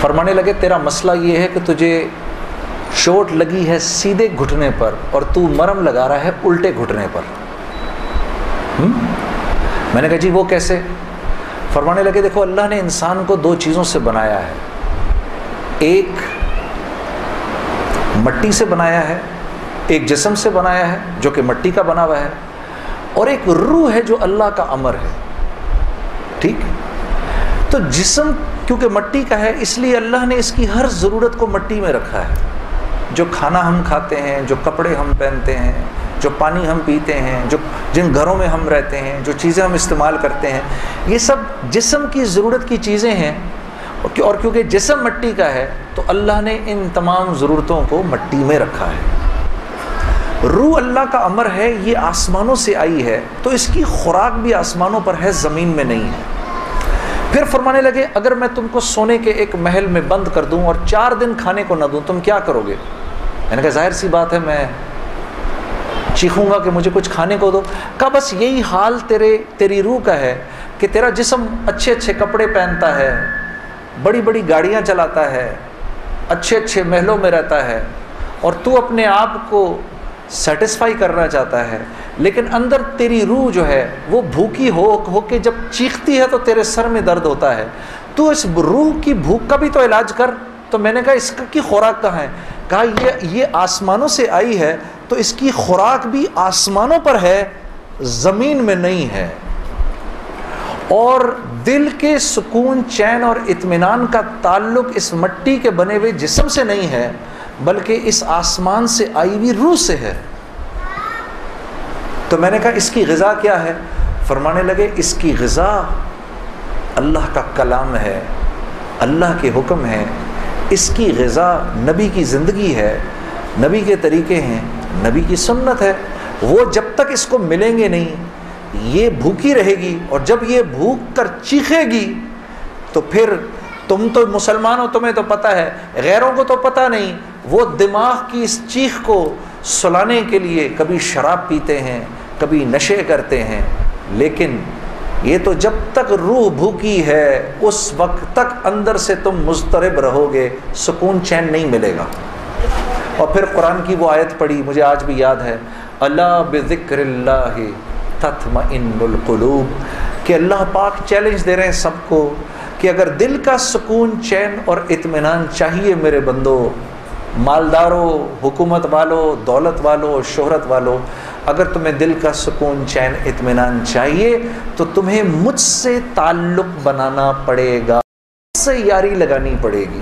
فرمانے لگے، تیرا مسئلہ یہ ہے کہ تجھے چوٹ لگی ہے سیدھے گھٹنے پر اور تو مرم لگا رہا ہے الٹے گھٹنے پر۔ میں نے کہا جی وہ کیسے؟ فرمانے لگے دیکھو اللہ نے انسان کو دو چیزوں سے بنایا ہے۔ ایک مٹی سے بنایا ہے، ایک جسم سے بنایا ہے، جو کہ مٹی کا بنا ہوا ہے، اور ایک روح ہے جو اللہ کا امر ہے۔ ٹھیک؟ تو جسم کیونکہ مٹی کا ہے، اس لیے اللہ نے اس کی ہر ضرورت کو مٹی میں رکھا ہے۔ جو کھانا ہم کھاتے ہیں، جو کپڑے ہم پہنتے ہیں، جو پانی ہم پیتے ہیں، جو جن گھروں میں ہم رہتے ہیں، جو چیزیں ہم استعمال کرتے ہیں، یہ سب جسم کی ضرورت کی چیزیں ہیں۔ اور کیونکہ جسم مٹی کا ہے، تو اللہ نے ان تمام ضرورتوں کو مٹی میں رکھا ہے۔ روح اللہ کا امر ہے، یہ آسمانوں سے آئی ہے، تو اس کی خوراک بھی آسمانوں پر ہے، زمین میں نہیں ہے۔ پھر فرمانے لگے، اگر میں تم کو سونے کے ایک محل میں بند کر دوں اور چار دن کھانے کو نہ دوں، تم کیا کرو گے؟ میں نے کہا، ظاہر سی بات ہے، میں چیخوں گا کہ مجھے کچھ کھانے کو دو۔ کہا، بس یہی حال تیرے، تیری روح کا ہے کہ تیرا جسم اچھے اچھے کپڑے پہنتا ہے، بڑی بڑی گاڑیاں چلاتا ہے، اچھے اچھے محلوں میں رہتا ہے اور تو اپنے آپ کو سیٹسفائی کرنا چاہتا ہے، لیکن اندر تیری روح جو ہے، وہ بھوکی ہو ہو کے جب چیختی ہے تو تیرے سر میں درد ہوتا ہے۔ تو اس روح کی بھوک کا بھی تو علاج کر۔ تو میں نے کہا، اس کی خوراک کہاں ہے؟ کہا، یہ یہ آسمانوں سے آئی ہے۔ تو اس کی خوراک بھی آسمانوں پر ہے، زمین میں نہیں ہے۔ اور دل کے سکون، چین اور اطمینان کا تعلق اس مٹی کے بنے ہوئے جسم سے نہیں ہے۔ بلکہ اس آسمان سے آئی ہوئی روح سے ہے۔ تو میں نے کہا، اس کی غذا کیا ہے؟ فرمانے لگے، اس کی غذا اللہ کا کلام ہے، اللہ کے حکم ہے۔ اس کی غذا نبی کی زندگی ہے، نبی کے طریقے ہیں، نبی کی سنت ہے۔ وہ جب تک اس کو ملیں گے نہیں، یہ بھوکی رہے گی اور جب یہ بھوک کر چیخے گی، تو پھر تم تو مسلمان ہو، تمہیں تو پتہ ہے۔ غیروں کو تو پتہ نہیں۔ وہ دماغ کی اس چیخ کو سلانے کے لیے کبھی شراب پیتے ہیں، کبھی نشے کرتے ہیں۔ لیکن یہ تو جب تک روح بھوکی ہے، اس وقت تک اندر سے تم مضطرب رہو گے، سکون چین نہیں ملے گا۔ اور پھر قرآن کی وہ آیت پڑھی، مجھے آج بھی یاد ہے۔ اللہ بذکر اللہ تطمئن القلوب۔ کہ اللہ پاک چیلنج دے رہے ہیں سب کو۔ کہ اگر دل کا سکون، چین اور اطمینان چاہیے میرے بندو، مالداروں، حکومت والوں، دولت والوں، شہرت والوں، اگر تمہیں دل کا سکون، چین، اطمینان چاہیے، تو تمہیں مجھ سے تعلق بنانا پڑے گا، مجھ سے یاری لگانی پڑے گی۔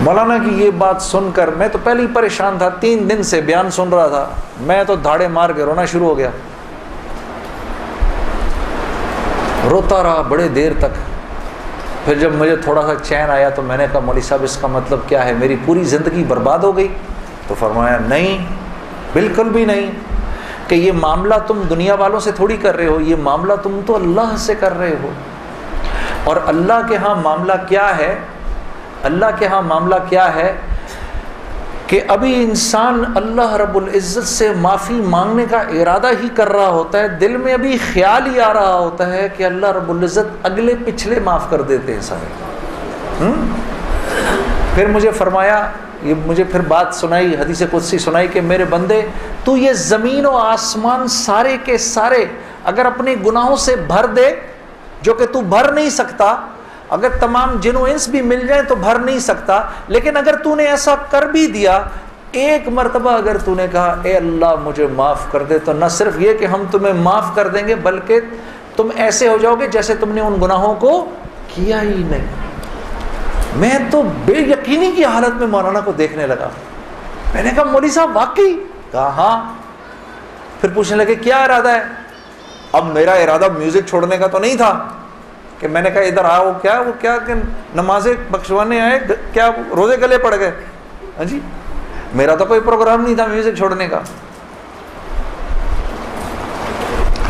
مولانا کی یہ بات سن کر میں تو پہلے ہی پریشان تھا، تین دن سے بیان سن رہا تھا۔ میں تو دھاڑے مار کے رونا شروع ہو گیا۔ روتا رہا بڑے دیر تک۔ پھر جب مجھے تھوڑا سا چین آیا تو میں نے کہا، مولوی صاحب، اس کا مطلب کیا ہے؟ میری پوری زندگی برباد ہو گئی۔ تو فرمایا، نہیں، بالکل بھی نہیں۔ کہ یہ معاملہ تم دنیا والوں سے تھوڑی کر رہے ہو، یہ معاملہ تم تو اللہ سے کر رہے ہو۔ اور اللہ کے ہاں معاملہ کیا ہے؟ اللہ کے ہاں معاملہ کیا ہے؟ کہ ابھی انسان اللہ رب العزت سے معافی مانگنے کا ارادہ ہی کر رہا ہوتا ہے، دل میں ابھی خیال ہی آ رہا ہوتا ہے کہ اللہ رب العزت اگلے پچھلے معاف کر دیتے ہیں سارے۔ پھر مجھے فرمایا، یہ مجھے پھر بات سنائی، حدیث قدسی سنائی کہ میرے بندے، تو یہ زمین و آسمان سارے کے سارے اگر اپنے گناہوں سے بھر دے، جو کہ تو بھر نہیں سکتا اگر تمام جن و انس بھی مل جائیں تو بھر نہیں سکتا، لیکن اگر تو نے ایسا کر بھی دیا، ایک مرتبہ اگر تو نے کہا، اے اللہ مجھے معاف کر دے، تو نہ صرف یہ کہ ہم تمہیں معاف کر دیں گے، بلکہ تم ایسے ہو جاؤ گے جیسے تم نے ان گناہوں کو کیا ہی نہیں۔ میں تو بے یقینی کی حالت میں مولانا کو دیکھنے لگا۔ میں نے کہا، مولوی صاحب، واقعی؟ کہا ہاں۔ پھر پوچھنے لگے، کیا ارادہ ہے؟ اب میرا ارادہ میوزک چھوڑنے کا تو نہیں تھا۔ کہ میں نے کہا ادھر آؤ، کیا، وہ کیا کہ نمازیں بخشوانے آئے، کیا روزے گلے پڑ گئے؟ ہاں جی؟ میرا تو کوئی پروگرام نہیں تھا میوزک چھوڑنے کا۔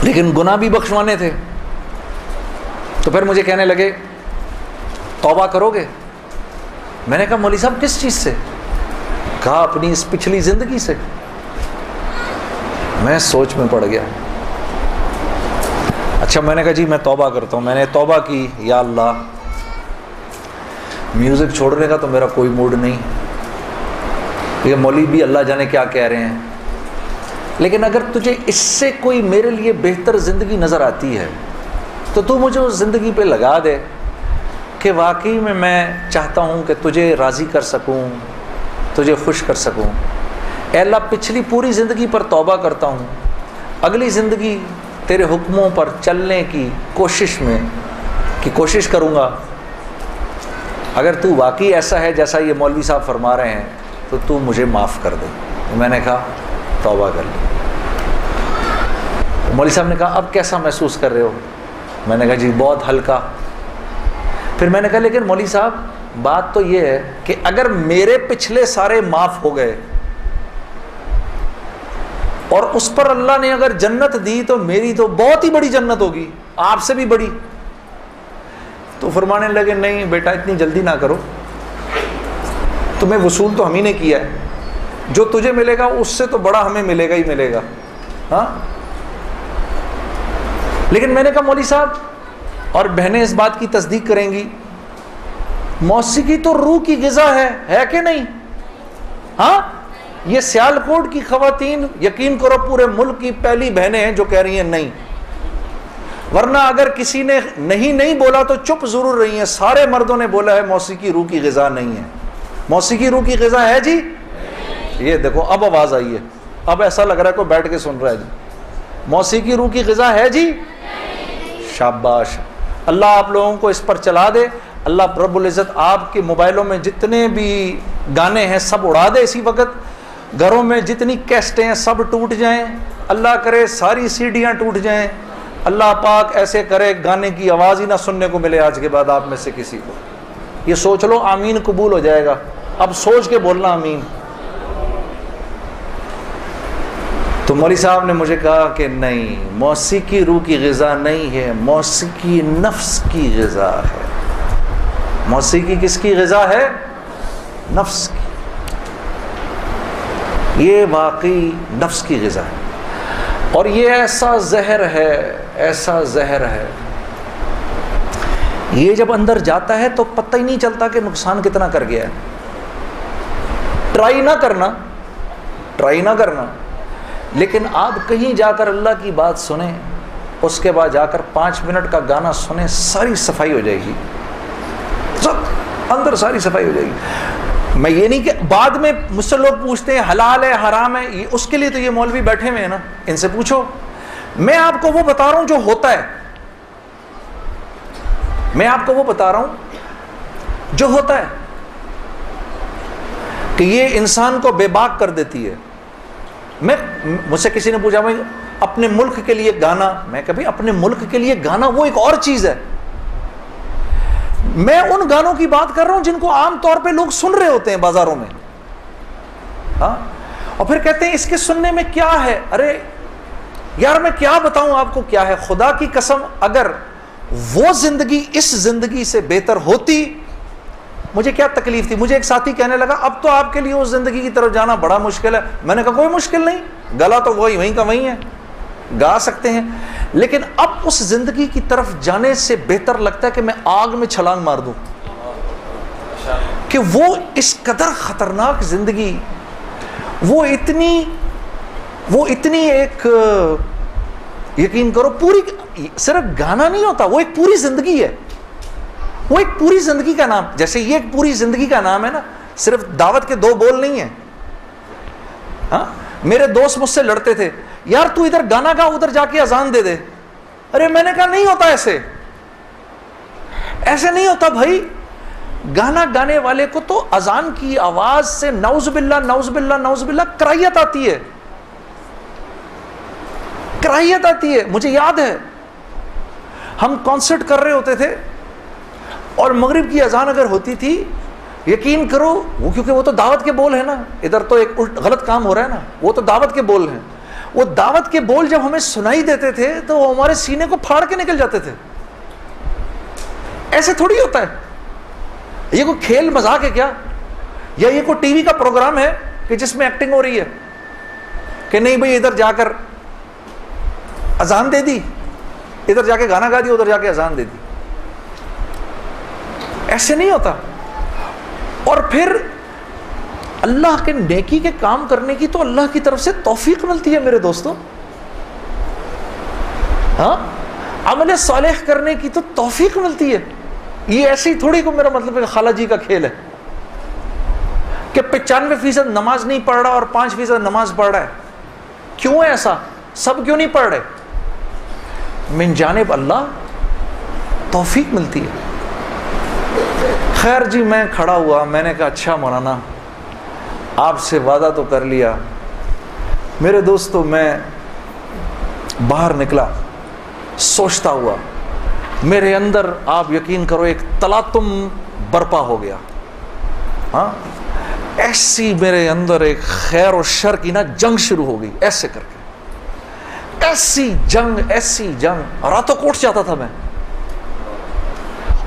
لیکن گناہ بھی بخشوانے تھے۔ تو پھر مجھے کہنے لگے، توبہ کرو گے میں نے کہا، مولوی صاحب، کس چیز سے؟ کہا، اپنی اس پچھلی زندگی سے۔ میں سوچ میں پڑ گیا۔ اچھا میں نے کہا جی میں توبہ کرتا ہوں۔ میں نے توبہ کی، یا اللہ میوزک چھوڑنے کا تو میرا کوئی موڈ نہیں۔ یہ مولوی بھی اللہ جانے کیا کہہ رہے ہیں۔ لیکن اگر تجھے اس سے کوئی میرے لیے بہتر زندگی نظر آتی ہے، تو تو مجھے اس زندگی پہ لگا دے کہ واقعی میں میں چاہتا ہوں کہ تجھے راضی کر سکوں، تجھے خوش کر سکوں۔ اے اللہ، پچھلی پوری زندگی پر توبہ کرتا ہوں۔ اگلی زندگی تیرے حکموں پر چلنے کی کوشش میں کی کوشش کروں گا۔ اگر تو واقعی ایسا ہے جیسا یہ مولوی صاحب فرما رہے ہیں، تو تو مجھے معاف کر دے۔ میں نے کہا، توبہ کر لی مولوی صاحب نے کہا، اب کیسا محسوس کر رہے ہو؟ میں نے کہا جی بہت ہلکا۔ پھر میں نے کہا، لیکن مولوی صاحب، بات تو یہ ہے کہ اگر میرے پچھلے سارے معاف ہو گئے اور اس پر اللہ نے اگر جنت دی تو میری تو بہت ہی بڑی جنت ہوگی، آپ سے بھی بڑی۔ تو فرمانے لگے، نہیں بیٹا، اتنی جلدی نہ کرو۔ تمہیں وصول تو ہم ہی نے کیا ہے۔ جو تجھے ملے گا، اس سے تو بڑا ہمیں ملے گا ہی ملے گا۔ ہاں؟ لیکن میں نے کہا، مولوی صاحب، اور بہنیں اس بات کی تصدیق کریں گی، موسیقی تو روح کی غذا ہے ہے کہ نہیں؟ ہاں؟ یہ سیال کوٹ کی خواتین یقین کرو پورے ملک کی پہلی بہنیں ہیں جو کہہ رہی ہیں نہیں۔ ورنہ اگر کسی نے نہیں نہیں بولا تو چپ ضرور رہی ہیں۔ سارے مردوں نے بولا ہے موسیقی روح کی غذا نہیں ہے۔ موسیقی روح کی غذا ہے جی؟ یہ دیکھو، اب آواز آئی ہے۔ اب ایسا لگ رہا ہے کوئی بیٹھ کے سن رہا ہے جی۔ موسیقی روح کی غذا ہے جی؟ شاباش۔ اللہ آپ لوگوں کو اس پر چلا دے۔ اللہ رب العزت آپ کے موبائلوں میں جتنے بھی گانے ہیں سب اڑا دے اسی وقت۔ گھروں میں جتنی کیسٹیں ہیں سب ٹوٹ جائیں، اللہ کرے ساری سیڑھیاں ٹوٹ جائیں۔ اللہ پاک ایسے کرے گانے کی آواز ہی نہ سننے کو ملے آج کے بعد آپ میں سے کسی کو۔ یہ سوچ لو، آمین قبول ہو جائے گا۔ اب سوچ کے بولنا آمین۔ تو مولی صاحب نے مجھے کہا کہ نہیں، موسیقی روح کی غذا نہیں ہے، موسیقی نفس کی غذا ہے۔ موسیقی کس کی غذا ہے؟ نفس کی۔ یہ واقعی نفس کی غذا ہے۔ اور یہ ایسا زہر ہے، ایسا زہر ہے۔ یہ جب اندر جاتا ہے تو پتہ ہی نہیں چلتا کہ نقصان کتنا کر گیا ہے۔ ٹرائی نہ کرنا ٹرائی نہ کرنا۔ لیکن آپ کہیں جا کر اللہ کی بات سنیں، اس کے بعد جا کر پانچ منٹ کا گانا سنیں، ساری صفائی ہو جائے گی۔ اندر ساری صفائی ہو جائے گی۔ میں یہ نہیں کہ بعد میں مجھ سے لوگ پوچھتے ہیں، حلال ہے، حرام ہے، یہ اس کے لیے تو یہ مولوی بیٹھے ہوئے ہیں نا، ان سے پوچھو۔ میں آپ کو وہ بتا رہا ہوں جو ہوتا ہے۔ میں آپ کو وہ بتا رہا ہوں جو ہوتا ہے۔ کہ یہ انسان کو بے باک کر دیتی ہے۔ میں، مجھ سے کسی نے پوچھا میں اپنے ملک کے لیے گانا۔ میں کبھی اپنے ملک کے لیے گانا وہ ایک اور چیز ہے۔ میں ان گانوں کی بات کر رہا ہوں جن کو عام طور پہ لوگ سن رہے ہوتے ہیں بازاروں میں۔ ہاں؟ اور پھر کہتے ہیں اس کے سننے میں کیا ہے؟ ارے، یار میں کیا بتاؤں آپ کو کیا ہے؟ خدا کی قسم، اگر وہ زندگی اس زندگی سے بہتر ہوتی، مجھے کیا تکلیف تھی؟ مجھے ایک ساتھی کہنے لگا، اب تو آپ کے لیے اس زندگی کی طرف جانا بڑا مشکل ہے۔ میں نے کہا، کوئی مشکل نہیں، گلا تو وہی، وہیں کا وہیں ہے۔ گا سکتے ہیں۔ لیکن اب اس زندگی کی طرف جانے سے بہتر لگتا ہے کہ میں آگ میں چھلانگ مار دوں۔ کہ وہ اس قدر خطرناک زندگی، وہ اتنی وہ اتنی ایک، یقین کرو، پوری، صرف گانا نہیں ہوتا، وہ ایک پوری زندگی ہے۔ وہ ایک پوری زندگی کا نام، جیسے یہ ایک پوری زندگی کا نام ہے نا، صرف دعوت کے دو بول نہیں ہیں میرے دوست مجھ سے لڑتے تھے۔ یار تو ادھر گانا گا، ادھر جا کے اذان دے دے۔ ارے میں نے کہا نہیں ہوتا ایسے۔ ایسے نہیں ہوتا بھائی۔ گانا گانے والے کو تو اذان کی آواز سے نوز باللہ نوز باللہ نوز باللہ کرائیت آتی ہے۔ کرائیت آتی ہے۔ مجھے یاد ہے۔ ہم کانسرٹ کر رہے ہوتے تھے اور مغرب کی اذان اگر ہوتی تھی یقین کرو، وہ کیونکہ وہ تو دعوت کے بول ہے نا۔ ادھر تو ایک غلط کام ہو رہا ہے نا، وہ تو دعوت کے بول ہیں۔ وہ دعوت کے بول جب ہمیں سنائی دیتے تھے، تو وہ ہمارے سینے کو پھاڑ کے نکل جاتے تھے۔ ایسے تھوڑی ہوتا ہے۔ یہ کوئی کھیل مذاق ہے کیا؟ یا یہ کوئی ٹی وی کا پروگرام ہے کہ جس میں ایکٹنگ ہو رہی ہے؟ کہ نہیں بھائی، ادھر جا کر اذان دے دی۔ ادھر جا کے گانا گا دیا ادھر جا کے اذان دے دی۔ ایسے نہیں ہوتا۔ اور پھر اللہ کے نیکی کے کام کرنے کی تو اللہ کی طرف سے توفیق ملتی ہے میرے دوستوں۔ ہاں؟ عمل صالح کرنے کی تو توفیق ملتی ہے۔ یہ ایسی تھوڑی کو میرا مطلب ہے خالہ جی کا کھیل ہے۔ کہ پچانوے فیصد نماز نہیں پڑھ رہا اور پانچ فیصد نماز پڑھ رہا ہے۔ کیوں ہے ایسا؟ سب کیوں نہیں پڑھ رہے؟ من جانب اللہ توفیق ملتی ہے۔ خیر جی میں کھڑا ہوا، میں نے کہا اچھا مولانا، آپ سے وعدہ تو کر لیا۔ میرے دوستوں میں باہر نکلا، سوچتا ہوا، میرے اندر آپ یقین کرو، ایک تلاتم برپا ہو گیا۔ ہاں؟ ایسی میرے اندر ایک خیر و شر کی نا جنگ شروع ہو گئی، ایسے کر کے۔ ایسی جنگ ایسی جنگ، راتوں کوٹ جاتا تھا میں۔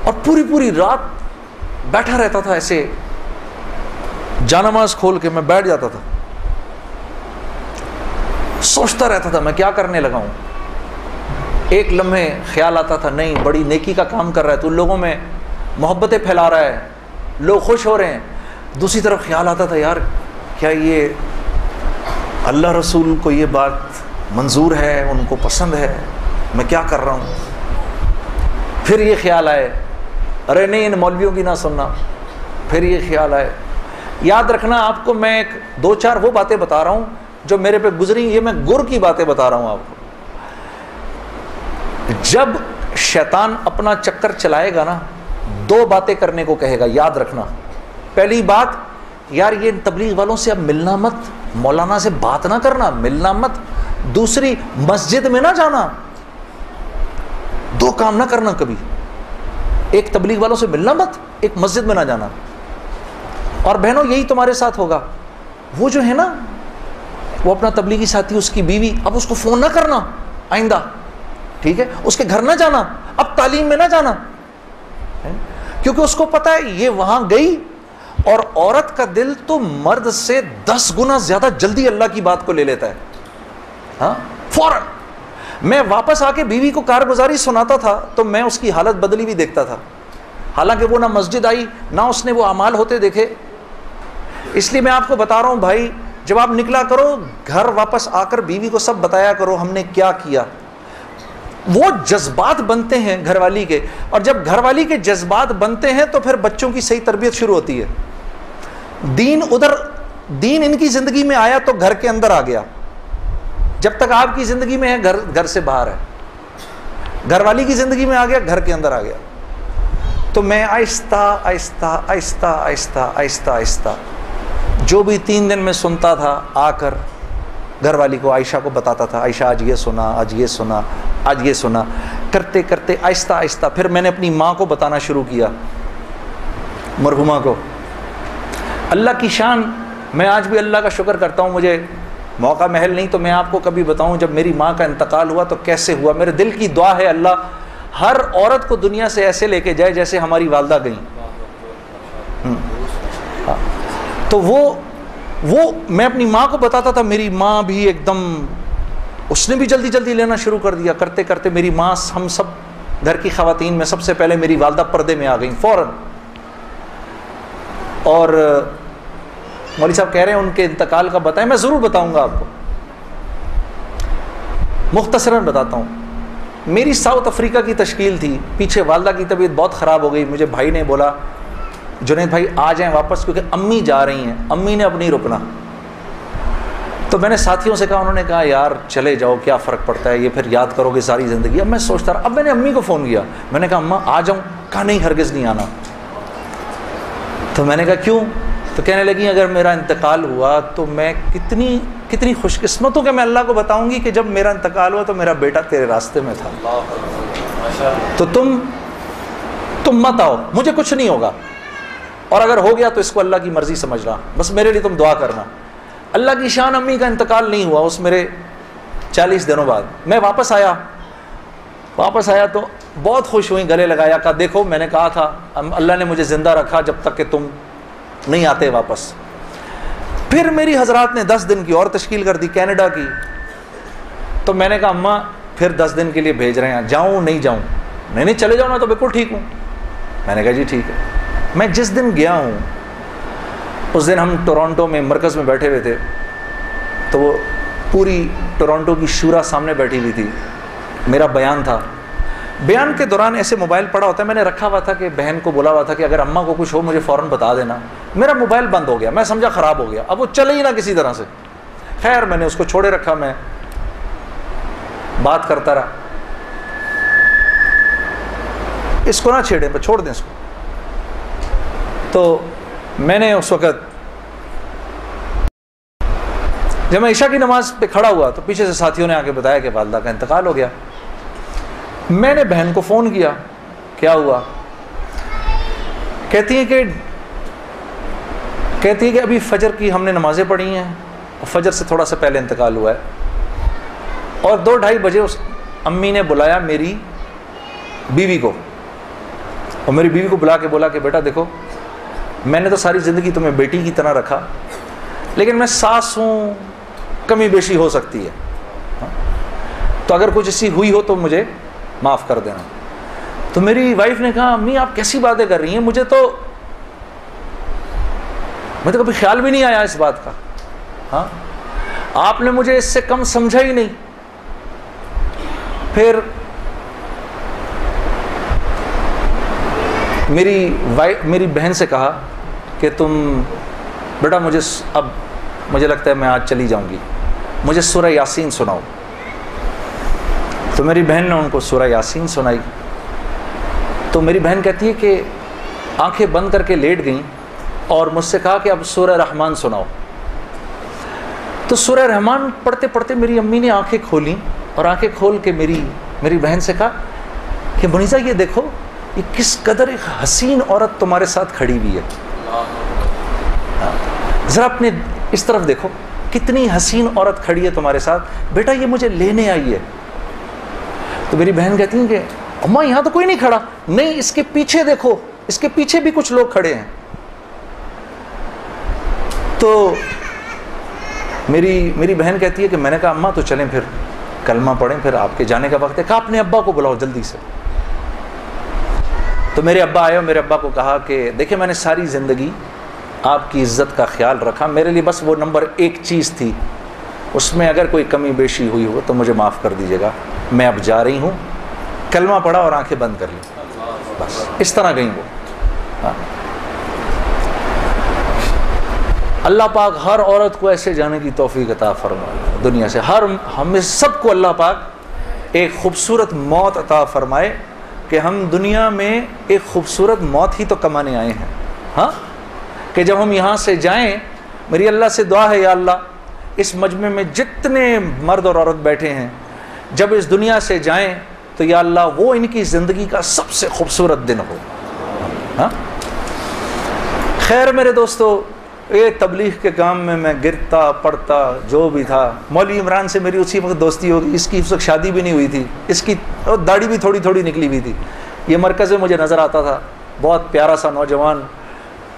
اور پوری پوری رات بیٹھا رہتا تھا ایسے جانماز کھول کے میں بیٹھ جاتا تھا۔ سوچتا رہتا تھا میں کیا کرنے لگا ہوں۔ ایک لمحے خیال آتا تھا، نہیں، بڑی نیکی کا کام کر رہا ہے تو لوگوں میں محبتیں پھیلا رہا ہے، لوگ خوش ہو رہے ہیں۔ دوسری طرف خیال آتا تھا، یار، کیا یہ اللہ رسول کو یہ بات منظور ہے، ان کو پسند ہے، میں کیا کر رہا ہوں؟ پھر یہ خیال آئے۔ ارے نہیں، ان مولویوں کی نہ سننا۔ پھر یہ خیال آئے۔ یاد رکھنا، آپ کو میں ایک دو چار وہ باتیں بتا رہا ہوں جو میرے پہ گزری، یہ میں گر کی باتیں بتا رہا ہوں آپ کو۔ جب شیطان اپنا چکر چلائے گا نا، دو باتیں کرنے کو کہے گا، یاد رکھنا۔ پہلی بات، یار یہ تبلیغ والوں سے اب ملنا مت، مولانا سے بات نہ کرنا، ملنا مت۔ دوسری، مسجد میں نہ جانا۔ دو کام نہ کرنا کبھی۔ ایک تبلیغ والوں سے ملنا مت، ایک مسجد میں نہ جانا۔ اور بہنوں، یہی تمہارے ساتھ ہوگا۔ وہ جو ہے نا، وہ اپنا تبلیغی ساتھی، اس کی بیوی، اب اس کو فون نہ کرنا، آئندہ۔ ٹھیک ہے؟ اس کے گھر نہ جانا، اب تعلیم میں نہ جانا۔ کیونکہ اس کو پتا ہے، یہ وہاں گئی اور عورت کا دل تو مرد سے دس گنا زیادہ جلدی اللہ کی بات کو لے لیتا ہے۔ ہاں؟ فوراً۔ میں واپس آ کے بیوی کو کارگزاری سناتا تھا تو میں اس کی حالت بدلی بھی دیکھتا تھا۔ حالانکہ وہ نہ مسجد آئی، نہ اس نے وہ اعمال ہوتے دیکھے۔ اس لیے میں آپ کو بتا رہا ہوں بھائی، جب آپ نکلا کرو، گھر واپس آ کر بیوی کو سب بتایا کرو ہم نے کیا کیا۔ وہ جذبات بنتے ہیں گھر والی کے۔ اور جب گھر والی کے جذبات بنتے ہیں تو پھر بچوں کی صحیح تربیت شروع ہوتی ہے۔ دین ادھر، دین ان کی زندگی میں آیا تو گھر کے اندر آ گیا۔ جب تک آپ کی زندگی میں ہے، گھر گھر سے باہر ہے۔ گھر والی کی زندگی میں آ گیا، گھر کے اندر آ گیا۔ تو میں آہستہ آہستہ آہستہ آہستہ آہستہ آہستہ جو بھی تین دن میں سنتا تھا، آ کر گھر والی کو، عائشہ کو بتاتا تھا، عائشہ آج یہ سنا، آج یہ سنا، آج یہ سنا۔ کرتے کرتے آہستہ آہستہ پھر میں نے اپنی ماں کو بتانا شروع کیا، مرحوما کو۔ اللہ کی شان، میں آج بھی اللہ کا شکر کرتا ہوں، مجھے موقع محل نہیں تو میں آپ کو کبھی بتاؤں جب میری ماں کا انتقال ہوا تو کیسے ہوا؟ میرے دل کی دعا ہے اللہ ہر عورت کو دنیا سے ایسے لے کے جائے جیسے ہماری والدہ گئیں۔ ہاں۔ تو وہ وہ میں اپنی ماں کو بتاتا تھا، میری ماں بھی ایک دم، اس نے بھی جلدی جلدی لینا شروع کر دیا۔ کرتے کرتے میری ماں، ہم سب گھر کی خواتین میں سب سے پہلے میری والدہ پردے میں آ گئیں فوراً۔ اور مولوی صاحب کہہ رہے ہیں، ان کے انتقال کا بتائیں، میں ضرور بتاؤں گا آپ کو۔ مختصراً بتاتا ہوں۔ میری ساؤتھ افریقہ کی تشکیل تھی، پیچھے والدہ کی طبیعت بہت خراب ہو گئی، مجھے بھائی نے بولا، جنید بھائی، آ جائیں واپس کیونکہ امی جا رہی ہیں، امی نے اب نہیں رکنا۔ تو میں نے ساتھیوں سے کہا، انہوں نے کہا، یار چلے جاؤ، کیا فرق پڑتا ہے؟ یہ پھر یاد کرو گے ساری زندگی۔ اب میں سوچتا رہا، اب میں نے امی کو فون کیا۔ میں نے کہا، اماں، آ جاؤں۔ کہا، نہیں، ہرگز نہیں آنا۔ تو میں نے کہا، کیوں؟ تو کہنے لگی اگر میرا انتقال ہوا تو میں کتنی کتنی خوش قسمت ہوں کہ میں اللہ کو بتاؤں گی کہ جب میرا انتقال ہوا تو میرا بیٹا تیرے راستے میں تھا۔ تو تم تم مت آؤ مجھے کچھ نہیں ہوگا۔ اور اگر ہو گیا تو اس کو اللہ کی مرضی سمجھنا۔ بس میرے لیے تم دعا کرنا۔ اللہ کی شان امی کا انتقال نہیں ہوا اس میرے چالیس دنوں بعد۔ میں واپس آیا۔ واپس آیا تو بہت خوش ہوئی گلے لگایا کہا دیکھو میں نے کہا تھا اللہ نے مجھے زندہ رکھا جب تک کہ تم نہیں آتے واپس۔ پھر میری حضرات نے دس دن کی اور تشکیل کر دی، کینیڈا کی۔ تو میں نے کہا، اماں، پھر دس دن کے لیے بھیج رہے ہیں۔ جاؤں، نہیں جاؤں؟ نہیں نہیں، چلے جاؤ نا تو بالکل ٹھیک ہوں۔ میں نے کہا جی ٹھیک ہے۔ میں جس دن گیا ہوں، اس دن ہم ٹورانٹو میں مرکز میں بیٹھے ہوئے تھے۔ تو وہ پوری ٹورانٹو کی شورا سامنے بیٹھی ہوئی تھی۔ میرا بیان تھا۔ بیان کے دوران ایسے موبائل پڑا ہوتا ہے، میں نے رکھا ہوا تھا کہ بہن کو بولا ہوا تھا کہ اگر اماں کو کچھ ہو، مجھے فوراً بتا دینا۔ میرا موبائل بند ہو گیا، میں سمجھا خراب ہو گیا، اب وہ چلے ہی نہ کسی طرح سے۔ خیر، میں نے اس کو چھوڑے رکھا، میں بات کرتا رہا۔ اس کو نہ چھیڑے چھوڑ دیں اس کو۔ تو میں نے اس وقت جب میں عشاء کی نماز پہ کھڑا ہوا تو پیچھے سے ساتھیوں نے آ کے بتایا کہ والدہ کا انتقال ہو گیا۔ میں نے بہن کو فون کیا کیا ہوا؟ کہتی ہیں کہ کہتی ہے کہ ابھی فجر کی ہم نے نمازیں پڑھی ہیں، اور فجر سے تھوڑا سا پہلے انتقال ہوا ہے۔ اور دو ڈھائی بجے اس امی نے بلایا میری بیوی کو۔ اور میری بیوی کو بلا کے بولا کہ بیٹا دیکھو، میں نے تو ساری زندگی تمہیں بیٹی کی طرح رکھا، لیکن میں ساس ہوں کمی بیشی ہو سکتی ہے۔ تو اگر کچھ ایسی ہوئی ہو تو مجھے معاف کر دینا۔ تو میری وائف نے کہا، امی، آپ کیسی باتیں کر رہی ہیں؟ مجھے تو مجھے کبھی خیال بھی نہیں آیا اس بات کا۔ ہاں؟ آپ نے مجھے اس سے کم سمجھا ہی نہیں۔ پھر میری وائی میری بہن سے کہا کہ تم، بیٹا مجھے اب مجھے لگتا ہے میں آج چلی جاؤں گی۔ مجھے سورہ یاسین سناؤ۔ تو میری بہن نے ان کو سورہ یاسین سنائی۔ تو میری بہن کہتی ہے کہ آنکھیں بند کر کے لیٹ گئیں۔ اور مجھ سے کہا کہ اب سورہ رحمان سناؤ۔ تو سورہ رحمان پڑھتے پڑھتے میری امی نے آنکھیں کھولیں اور آنکھیں کھول کے میری میری بہن سے کہا کہ منیزا یہ دیکھو، یہ کس قدر ایک حسین عورت تمہارے ساتھ کھڑی ہوئی ہے۔ ذرا اپنے اس طرف دیکھو، کتنی حسین عورت کھڑی ہے تمہارے ساتھ۔ بیٹا، یہ مجھے لینے آئی ہے۔ تو میری بہن کہتی ہیں کہ اماں، یہاں تو کوئی نہیں کھڑا۔ نہیں، اس کے پیچھے دیکھو، اس کے پیچھے بھی کچھ لوگ کھڑے ہیں۔ تو میری میری بہن کہتی ہے کہ میں نے کہا، اماں، تو چلیں پھر، کلمہ پڑھیں، پھر آپ کے جانے کا وقت ہے۔ کہا، اپنے ابا کو بلاؤ جلدی سے۔ تو میرے ابا آئے اور میرے ابا کو کہا کہ، دیکھیں، میں نے ساری زندگی آپ کی عزت کا خیال رکھا۔ میرے لیے بس وہ نمبر ایک چیز تھی۔ اس میں اگر کوئی کمی بیشی ہوئی ہو تو مجھے معاف کر دیجیے گا۔ میں اب جا رہی ہوں۔ کلمہ پڑھا اور آنکھیں بند کر لیں بس، اس طرح گئیں وہ ہاں۔ اللہ پاک ہر عورت کو ایسے جانے کی توفیق عطا فرمائے، دنیا سے۔ ہر ہمیں سب کو اللہ پاک ایک خوبصورت موت عطا فرمائے کہ ہم دنیا میں ایک خوبصورت موت ہی تو کمانے آئے ہیں۔ ہاں؟ کہ جب ہم یہاں سے جائیں، میری اللہ سے دعا ہے یا اللہ، اس مجمع میں جتنے مرد اور عورت بیٹھے ہیں، جب اس دنیا سے جائیں تو یا اللہ وہ ان کی زندگی کا سب سے خوبصورت دن ہو۔ ہاں؟ خیر میرے دوستو یہ تبلیغ کے کام میں میں گرتا پڑتا جو بھی تھا۔ مولوی عمران سے میری اسی وقت دوستی ہوگی اس کی اس وقت شادی بھی نہیں ہوئی تھی۔ اس کی داڑھی بھی تھوڑی تھوڑی نکلی ہوئی تھی۔ یہ مرکز میں مجھے نظر آتا تھا۔ بہت پیارا سا نوجوان۔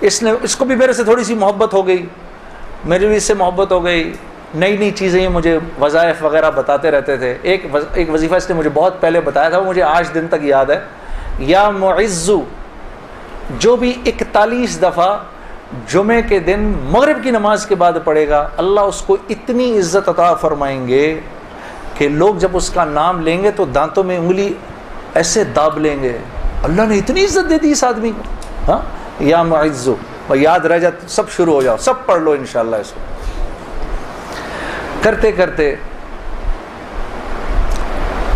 اس نے، اس کو بھی میرے سے تھوڑی سی محبت ہو گئی۔ میری بھی اس سے محبت ہو گئی۔ نئی نئی چیزیں مجھے وظائف وغیرہ بتاتے رہتے تھے۔ ایک ایک وظیفہ اس نے مجھے بہت پہلے بتایا تھا، وہ مجھے آج دن تک یاد ہے۔ یا معزو، جو بھی اکتالیس دفعہ جمعے کے دن مغرب کی نماز کے بعد پڑھے گا، اللہ اس کو اتنی عزت عطا فرمائیں گے کہ لوگ جب اس کا نام لیں گے تو دانتوں میں انگلی ایسے داب لیں گے۔ اللہ نے اتنی عزت دے دی اس آدمی کو ہاں؟ یا معزو یاد رہ جائے سب شروع ہو جاؤ، سب پڑھ لو انشاءاللہ اس کو۔ کرتے کرتے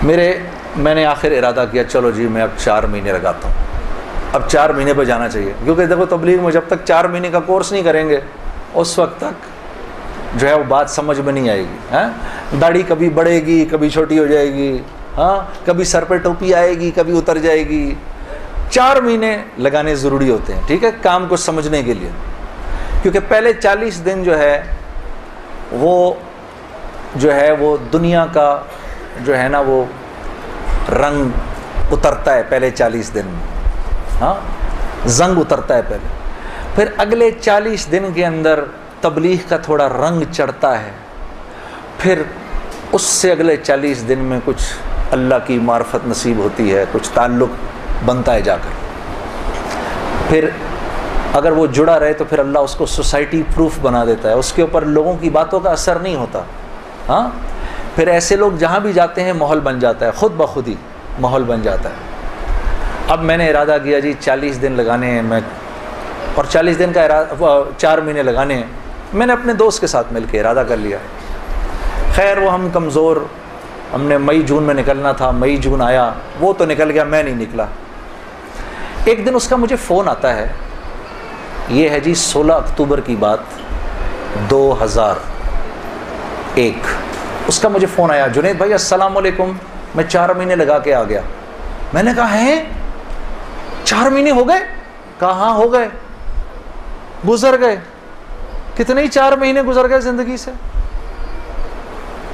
میرے، میں نے آخر ارادہ کیا، چلو جی میں اب چار مہینے لگاتا ہوں۔ اب چار مہینے پہ جانا چاہیے۔ کیونکہ دیکھو تبلیغ میں جب تک چار مہینے کا کورس نہیں کریں گے، اس وقت تک جو ہے وہ بات سمجھ میں نہیں آئے گی۔ ہاں؟ داڑھی کبھی بڑھے گی، کبھی چھوٹی ہو جائے گی۔ ہاں؟ کبھی سر پہ ٹوپی آئے گی، کبھی اتر جائے گی۔ چار مہینے لگانے ضروری ہوتے ہیں، ٹھیک ہے؟ کام کو سمجھنے کے لیے۔ کیونکہ پہلے چالیس دن جو ہے، وہ جو ہے وہ دنیا کا جو ہے نا وہ رنگ اترتا ہے پہلے چالیس دن میں۔ ہاں زنگ اترتا ہے پہلے۔ پھر اگلے چالیس دن کے اندر تبلیغ کا تھوڑا رنگ چڑھتا ہے۔ پھر اس سے اگلے چالیس دن میں کچھ اللہ کی معرفت نصیب ہوتی ہے، کچھ تعلق بنتا ہے جا کر۔ پھر اگر وہ جڑا رہے تو پھر اللہ اس کو سوسائٹی پروف بنا دیتا ہے۔ اس کے اوپر لوگوں کی باتوں کا اثر نہیں ہوتا۔ ہاں؟ پھر ایسے لوگ جہاں بھی جاتے ہیں، ماحول بن جاتا ہے، خود بخود ہی ماحول بن جاتا ہے۔ اب میں نے ارادہ کیا جی چالیس دن لگانے ہیں، میں اور چالیس دن کا ارادہ چار مہینے لگانے ہیں۔ میں نے اپنے دوست کے ساتھ مل کے ارادہ کر لیا۔ خیر، وہ ہم کمزور، ہم نے مئی جون میں نکلنا تھا، مئی جون آیا، وہ تو نکل گیا، میں نہیں نکلا۔ ایک دن اس کا مجھے فون آتا ہے۔ یہ ہے جی سولہ اکتوبر کی بات، دو ہزار ایک۔ اس کا مجھے فون آیا، جنید بھائی، السلام علیکم، میں چار مہینے لگا کے آ گیا۔ میں نے کہا ہے چار مہینے ہو گئے؟ کہا ہاں ہو گئے۔ گزر گئے۔ کتنے ہی چار مہینے گزر گئے زندگی سے؟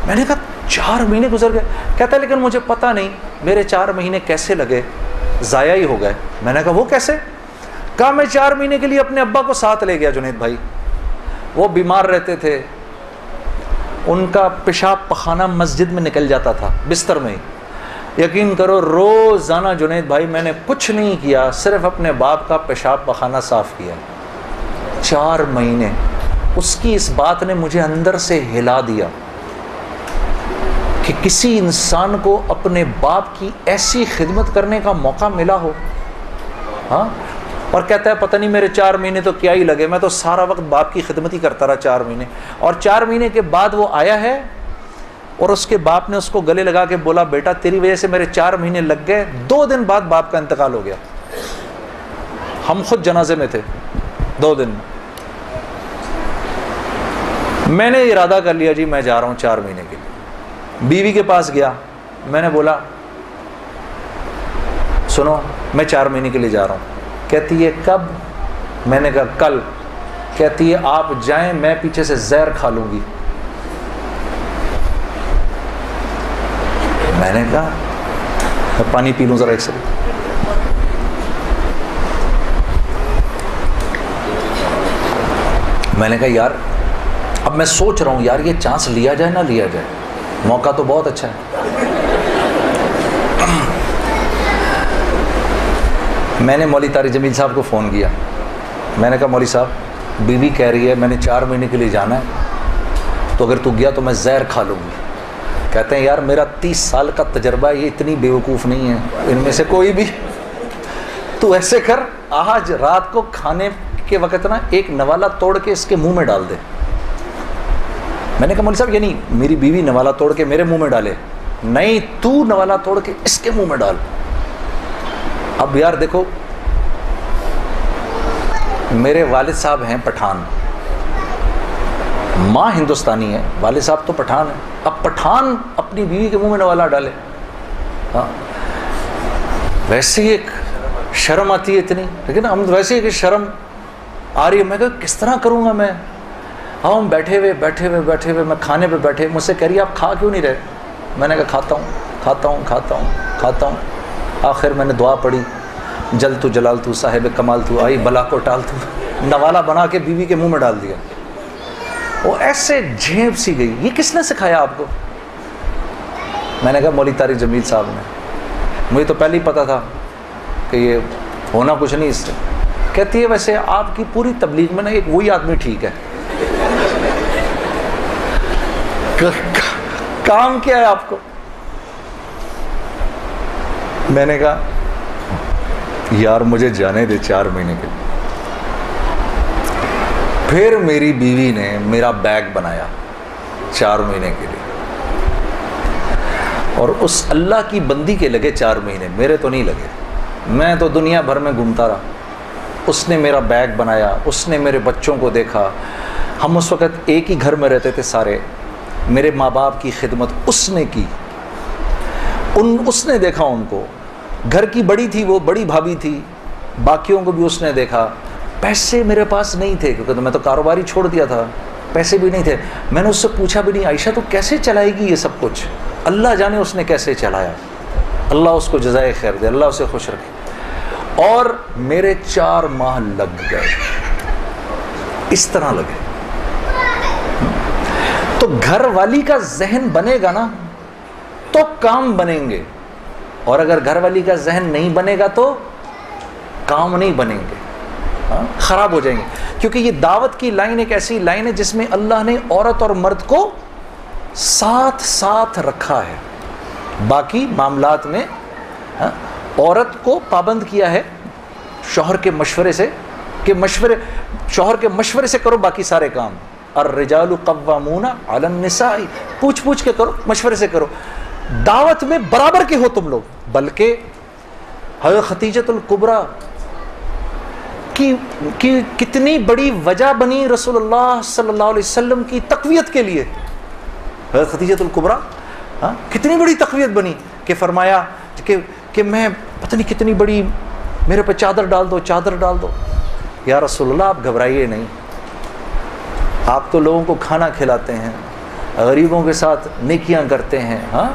میں نے کہا، چار مہینے گزر گئے۔ کہتا ہے، لیکن مجھے پتا نہیں میرے چار مہینے کیسے لگے؟ ضائع ہی ہو گئے۔ میں نے کہا، وہ کیسے؟ کہا، میں چار مہینے کے لیے اپنے ابا کو ساتھ لے گیا، جنید بھائی۔ وہ بیمار رہتے تھے۔ ان کا پیشاب پخانہ مسجد میں نکل جاتا تھا، بستر میں ہی۔ یقین کرو روزانہ جنید بھائی میں نے کچھ نہیں کیا، صرف اپنے باپ کا پیشاب پخانہ صاف کیا۔ چار مہینے، اس کی اس بات نے مجھے اندر سے ہلا دیا کہ کسی انسان کو اپنے باپ کی ایسی خدمت کرنے کا موقع ملا ہو۔ ہاں؟ اور کہتا ہے، پتہ نہیں میرے چار مہینے تو کیا ہی لگے، میں تو سارا وقت باپ کی خدمت ہی کرتا رہا چار مہینے۔ اور چار مہینے کے بعد وہ آیا ہے اور اس کے باپ نے اس کو گلے لگا کے بولا، بیٹا، تیری وجہ سے میرے چار مہینے لگ گئے، دو دن بعد باپ کا انتقال ہو گیا۔ ہم خود جنازے میں تھے، دو دن۔ میں نے ارادہ کر لیا جی میں جا رہا ہوں چار مہینے کے لیے۔ بیوی کے پاس گیا، میں نے بولا، سنو، میں چار مہینے کے لیے جا رہا ہوں۔ کہتی ہے، کب؟ میں نے کہا، کل۔ کہتی ہے، آپ جائیں، میں پیچھے سے زہر کھا لوں گی۔ میں نے کہا، میں پانی پی لوں ذرا ایک سے میں نے کہا، یار، اب میں سوچ رہا ہوں، یار، یہ چانس لیا جائے نہ لیا جائے۔ موقع تو بہت اچھا ہے۔ میں نے مولی طارق جمیل صاحب کو فون کیا۔ میں نے کہا مولی صاحب، بیوی کہہ رہی ہے، میں نے چار مہینے کے لیے جانا ہے، تو اگر تو گیا تو میں زہر کھا لوں گی۔ کہتے ہیں، یار، میرا تیس سال کا تجربہ یہ اتنی بیوقوف نہیں ہے، ان میں سے کوئی بھی۔ تو ایسے کر، آج رات کو کھانے کے وقت نا ایک نوالا توڑ کے اس کے منہ میں ڈال دے۔ میں نے کہا مولی صاحب یہ نہیں میری بیوی نوالا توڑ کے میرے منہ میں ڈالے۔ نہیں، تو نوالا توڑ کے اس کے منہ میں ڈال۔ اب یار دیکھو، میرے والد صاحب ہیں پٹھان۔ ماں ہندوستانی ہے، والد صاحب تو پٹھان ہے اب پٹھان اپنی بیوی کے منہ میں نوالا ڈالے۔ ہاں۔ ویسے ہی ایک شرم آتی ہے اتنی۔ لیکن ہم ویسے ہی کہ شرم آ رہی ہے۔ میں کہ کس طرح کروں گا میں؟ ہاں ہم بیٹھے ہوئے بیٹھے ہوئے بیٹھے ہوئے، میں کھانے پہ بیٹھے، مجھ سے کہہ رہی ہے، آپ کھا کیوں نہیں رہے؟ میں نے کہا، کھاتا ہوں کھاتا ہوں کھاتا ہوں کھاتا ہوں۔ آخر میں نے دعا پڑھی، جل تو جلال تو، صاحب کمال تو، آئی بلا کو ٹال تو، نوالا بنا کے بیوی کے منہ میں ڈال دیا۔ وہ ایسے جھیپ سی گئی۔ یہ کس نے سکھایا آپ کو؟ میں نے کہا مولی طارق جمیل صاحب نے۔ مجھے تو پہلے ہی پتا تھا کہ یہ ہونا کچھ نہیں اس سے۔ کہتی ہے ویسے آپ کی پوری تبلیغ میں نا ایک وہی آدمی ٹھیک ہے۔ کام کیا ہے آپ کو؟ میں نے کہا، یار مجھے جانے دے چار مہینے کے لیے۔ پھر میری بیوی نے میرا بیگ بنایا چار مہینے کے لیے۔ اور اس اللہ کی بندی کے لگے چار مہینے، میرے تو نہیں لگے۔ میں تو دنیا بھر میں گھومتا رہا۔ اس نے میرا بیگ بنایا، اس نے میرے بچوں کو دیکھا۔ ہم اس وقت ایک ہی گھر میں رہتے تھے سارے۔ میرے ماں باپ کی خدمت اس نے کی۔ ان، اس نے دیکھا ان کو۔ گھر کی بڑی تھی وہ، بڑی بھابھی تھی۔ باقیوں کو بھی اس نے دیکھا۔ پیسے میرے پاس نہیں تھے، کیونکہ میں تو کاروباری چھوڑ دیا تھا، پیسے بھی نہیں تھے۔ میں نے اس سے پوچھا بھی نہیں، عائشہ تو کیسے چلائے گی یہ سب کچھ؟ اللہ جانے اس نے کیسے چلایا۔ اللہ اس کو جزائے خیر دے، اللہ اسے خوش رکھے۔ اور میرے چار ماہ لگ گئے۔ اس طرح لگے۔ تو گھر والی کا ذہن بنے گا نا، تو کام بنیں گے۔ اور اگر گھر والی کا ذہن نہیں بنے گا تو کام نہیں بنیں گے۔ ہاں؟ خراب ہو جائیں گے۔ کیونکہ یہ دعوت کی لائن ایک ایسی لائن ہے جس میں اللہ نے عورت اور مرد کو ساتھ ساتھ رکھا ہے۔ باقی معاملات میں ہاں، عورت کو پابند کیا ہے شوہر کے مشورے سے، کہ مشورے، شوہر کے مشورے سے کرو باقی سارے کام۔ الرجال قوامون علی النساء۔ پوچھ پوچھ کے کرو، مشورے سے کرو۔ دعوت میں برابر کے ہو تم لوگ، بلکہ حضرت ختیجت القبرا کی کی کتنی بڑی وجہ بنی رسول اللہ صلی اللہ علیہ وسلم کی تقویت کے لیے؟ حضرت ختیجت القبرا ہاں کتنی بڑی تقویت بنی کہ فرمایا کہ کہ میں پتہ نہیں کتنی بڑی، میرے پہ چادر ڈال دو، چادر ڈال دو۔ یا رسول اللہ، آپ گھبرائیے نہیں۔ آپ تو لوگوں کو کھانا کھلاتے ہیں، غریبوں کے ساتھ نیکیاں کرتے ہیں ہاں۔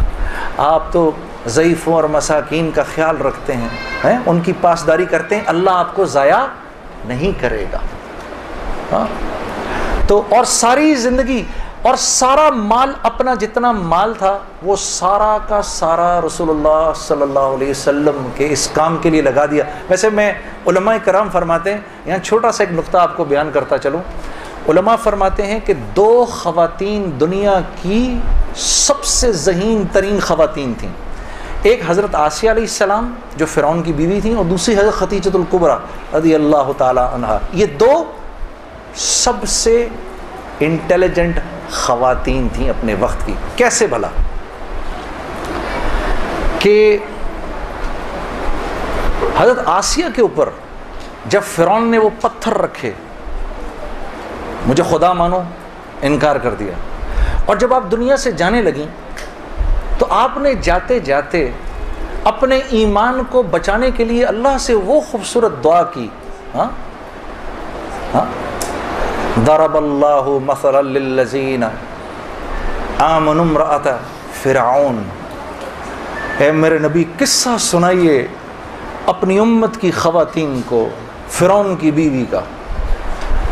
آپ تو ضعیفوں اور مساکین کا خیال رکھتے ہیں، ان کی پاسداری کرتے ہیں۔ اللہ آپ کو ضائع نہیں کرے گا۔ ہاں؟ تو اور ساری زندگی اور سارا مال اپنا جتنا مال تھا، وہ سارا کا سارا رسول اللہ صلی اللہ علیہ وسلم کے اس کام کے لیے لگا دیا۔ ویسے میں علماء کرام فرماتے ہیں، یہاں چھوٹا سا ایک نقطہ آپ کو بیان کرتا چلوں۔ علماء فرماتے ہیں کہ دو خواتین دنیا کی سب سے ذہین ترین خواتین تھیں۔ ایک حضرت آسیہ علیہ السلام جو فرعون کی بیوی تھیں اور دوسری حضرت ختیجت القبرا رضی اللہ تعالی عنہ۔ یہ دو سب سے انٹیلیجنٹ خواتین تھیں اپنے وقت کی۔ کیسے بھلا؟ کہ حضرت آسیہ کے اوپر جب فرعون نے وہ پتھر رکھے، مجھے خدا مانو، انکار کر دیا۔ اور جب آپ دنیا سے جانے لگیں تو آپ نے جاتے جاتے اپنے ایمان کو بچانے کے لیے اللہ سے وہ خوبصورت دعا کی۔ ہاں؟ ہاں؟ اللہ مثلا للذین آمنوا امرأت فرعون۔ اے میرے نبی، قصہ سنائیے اپنی امت کی خواتین کو، فرعون کی بیوی کا۔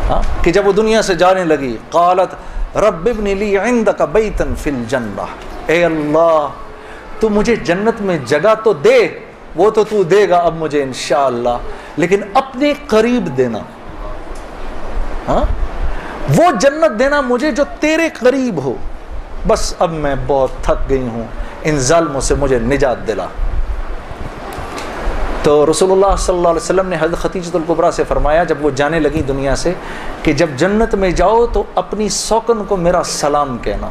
ہاں؟ کہ جب وہ دنیا سے جانے لگی، قالت رب ابن لی عندک بیتا فی الجنہ۔ اے اللہ، تو مجھے جنت میں جگہ تو دے، وہ تو تو دے گا اب مجھے انشاءاللہ، لیکن اپنے قریب دینا۔ ہاں؟ وہ جنت دینا مجھے جو تیرے قریب ہو۔ بس اب میں بہت تھک گئی ہوں، ان ظالموں سے مجھے نجات دلا۔ تو رسول اللہ صلی اللہ علیہ وسلم نے حضرت ختیجت القبرا سے فرمایا، جب وہ جانے لگی دنیا سے، کہ جب جنت میں جاؤ تو اپنی سوکن کو میرا سلام کہنا۔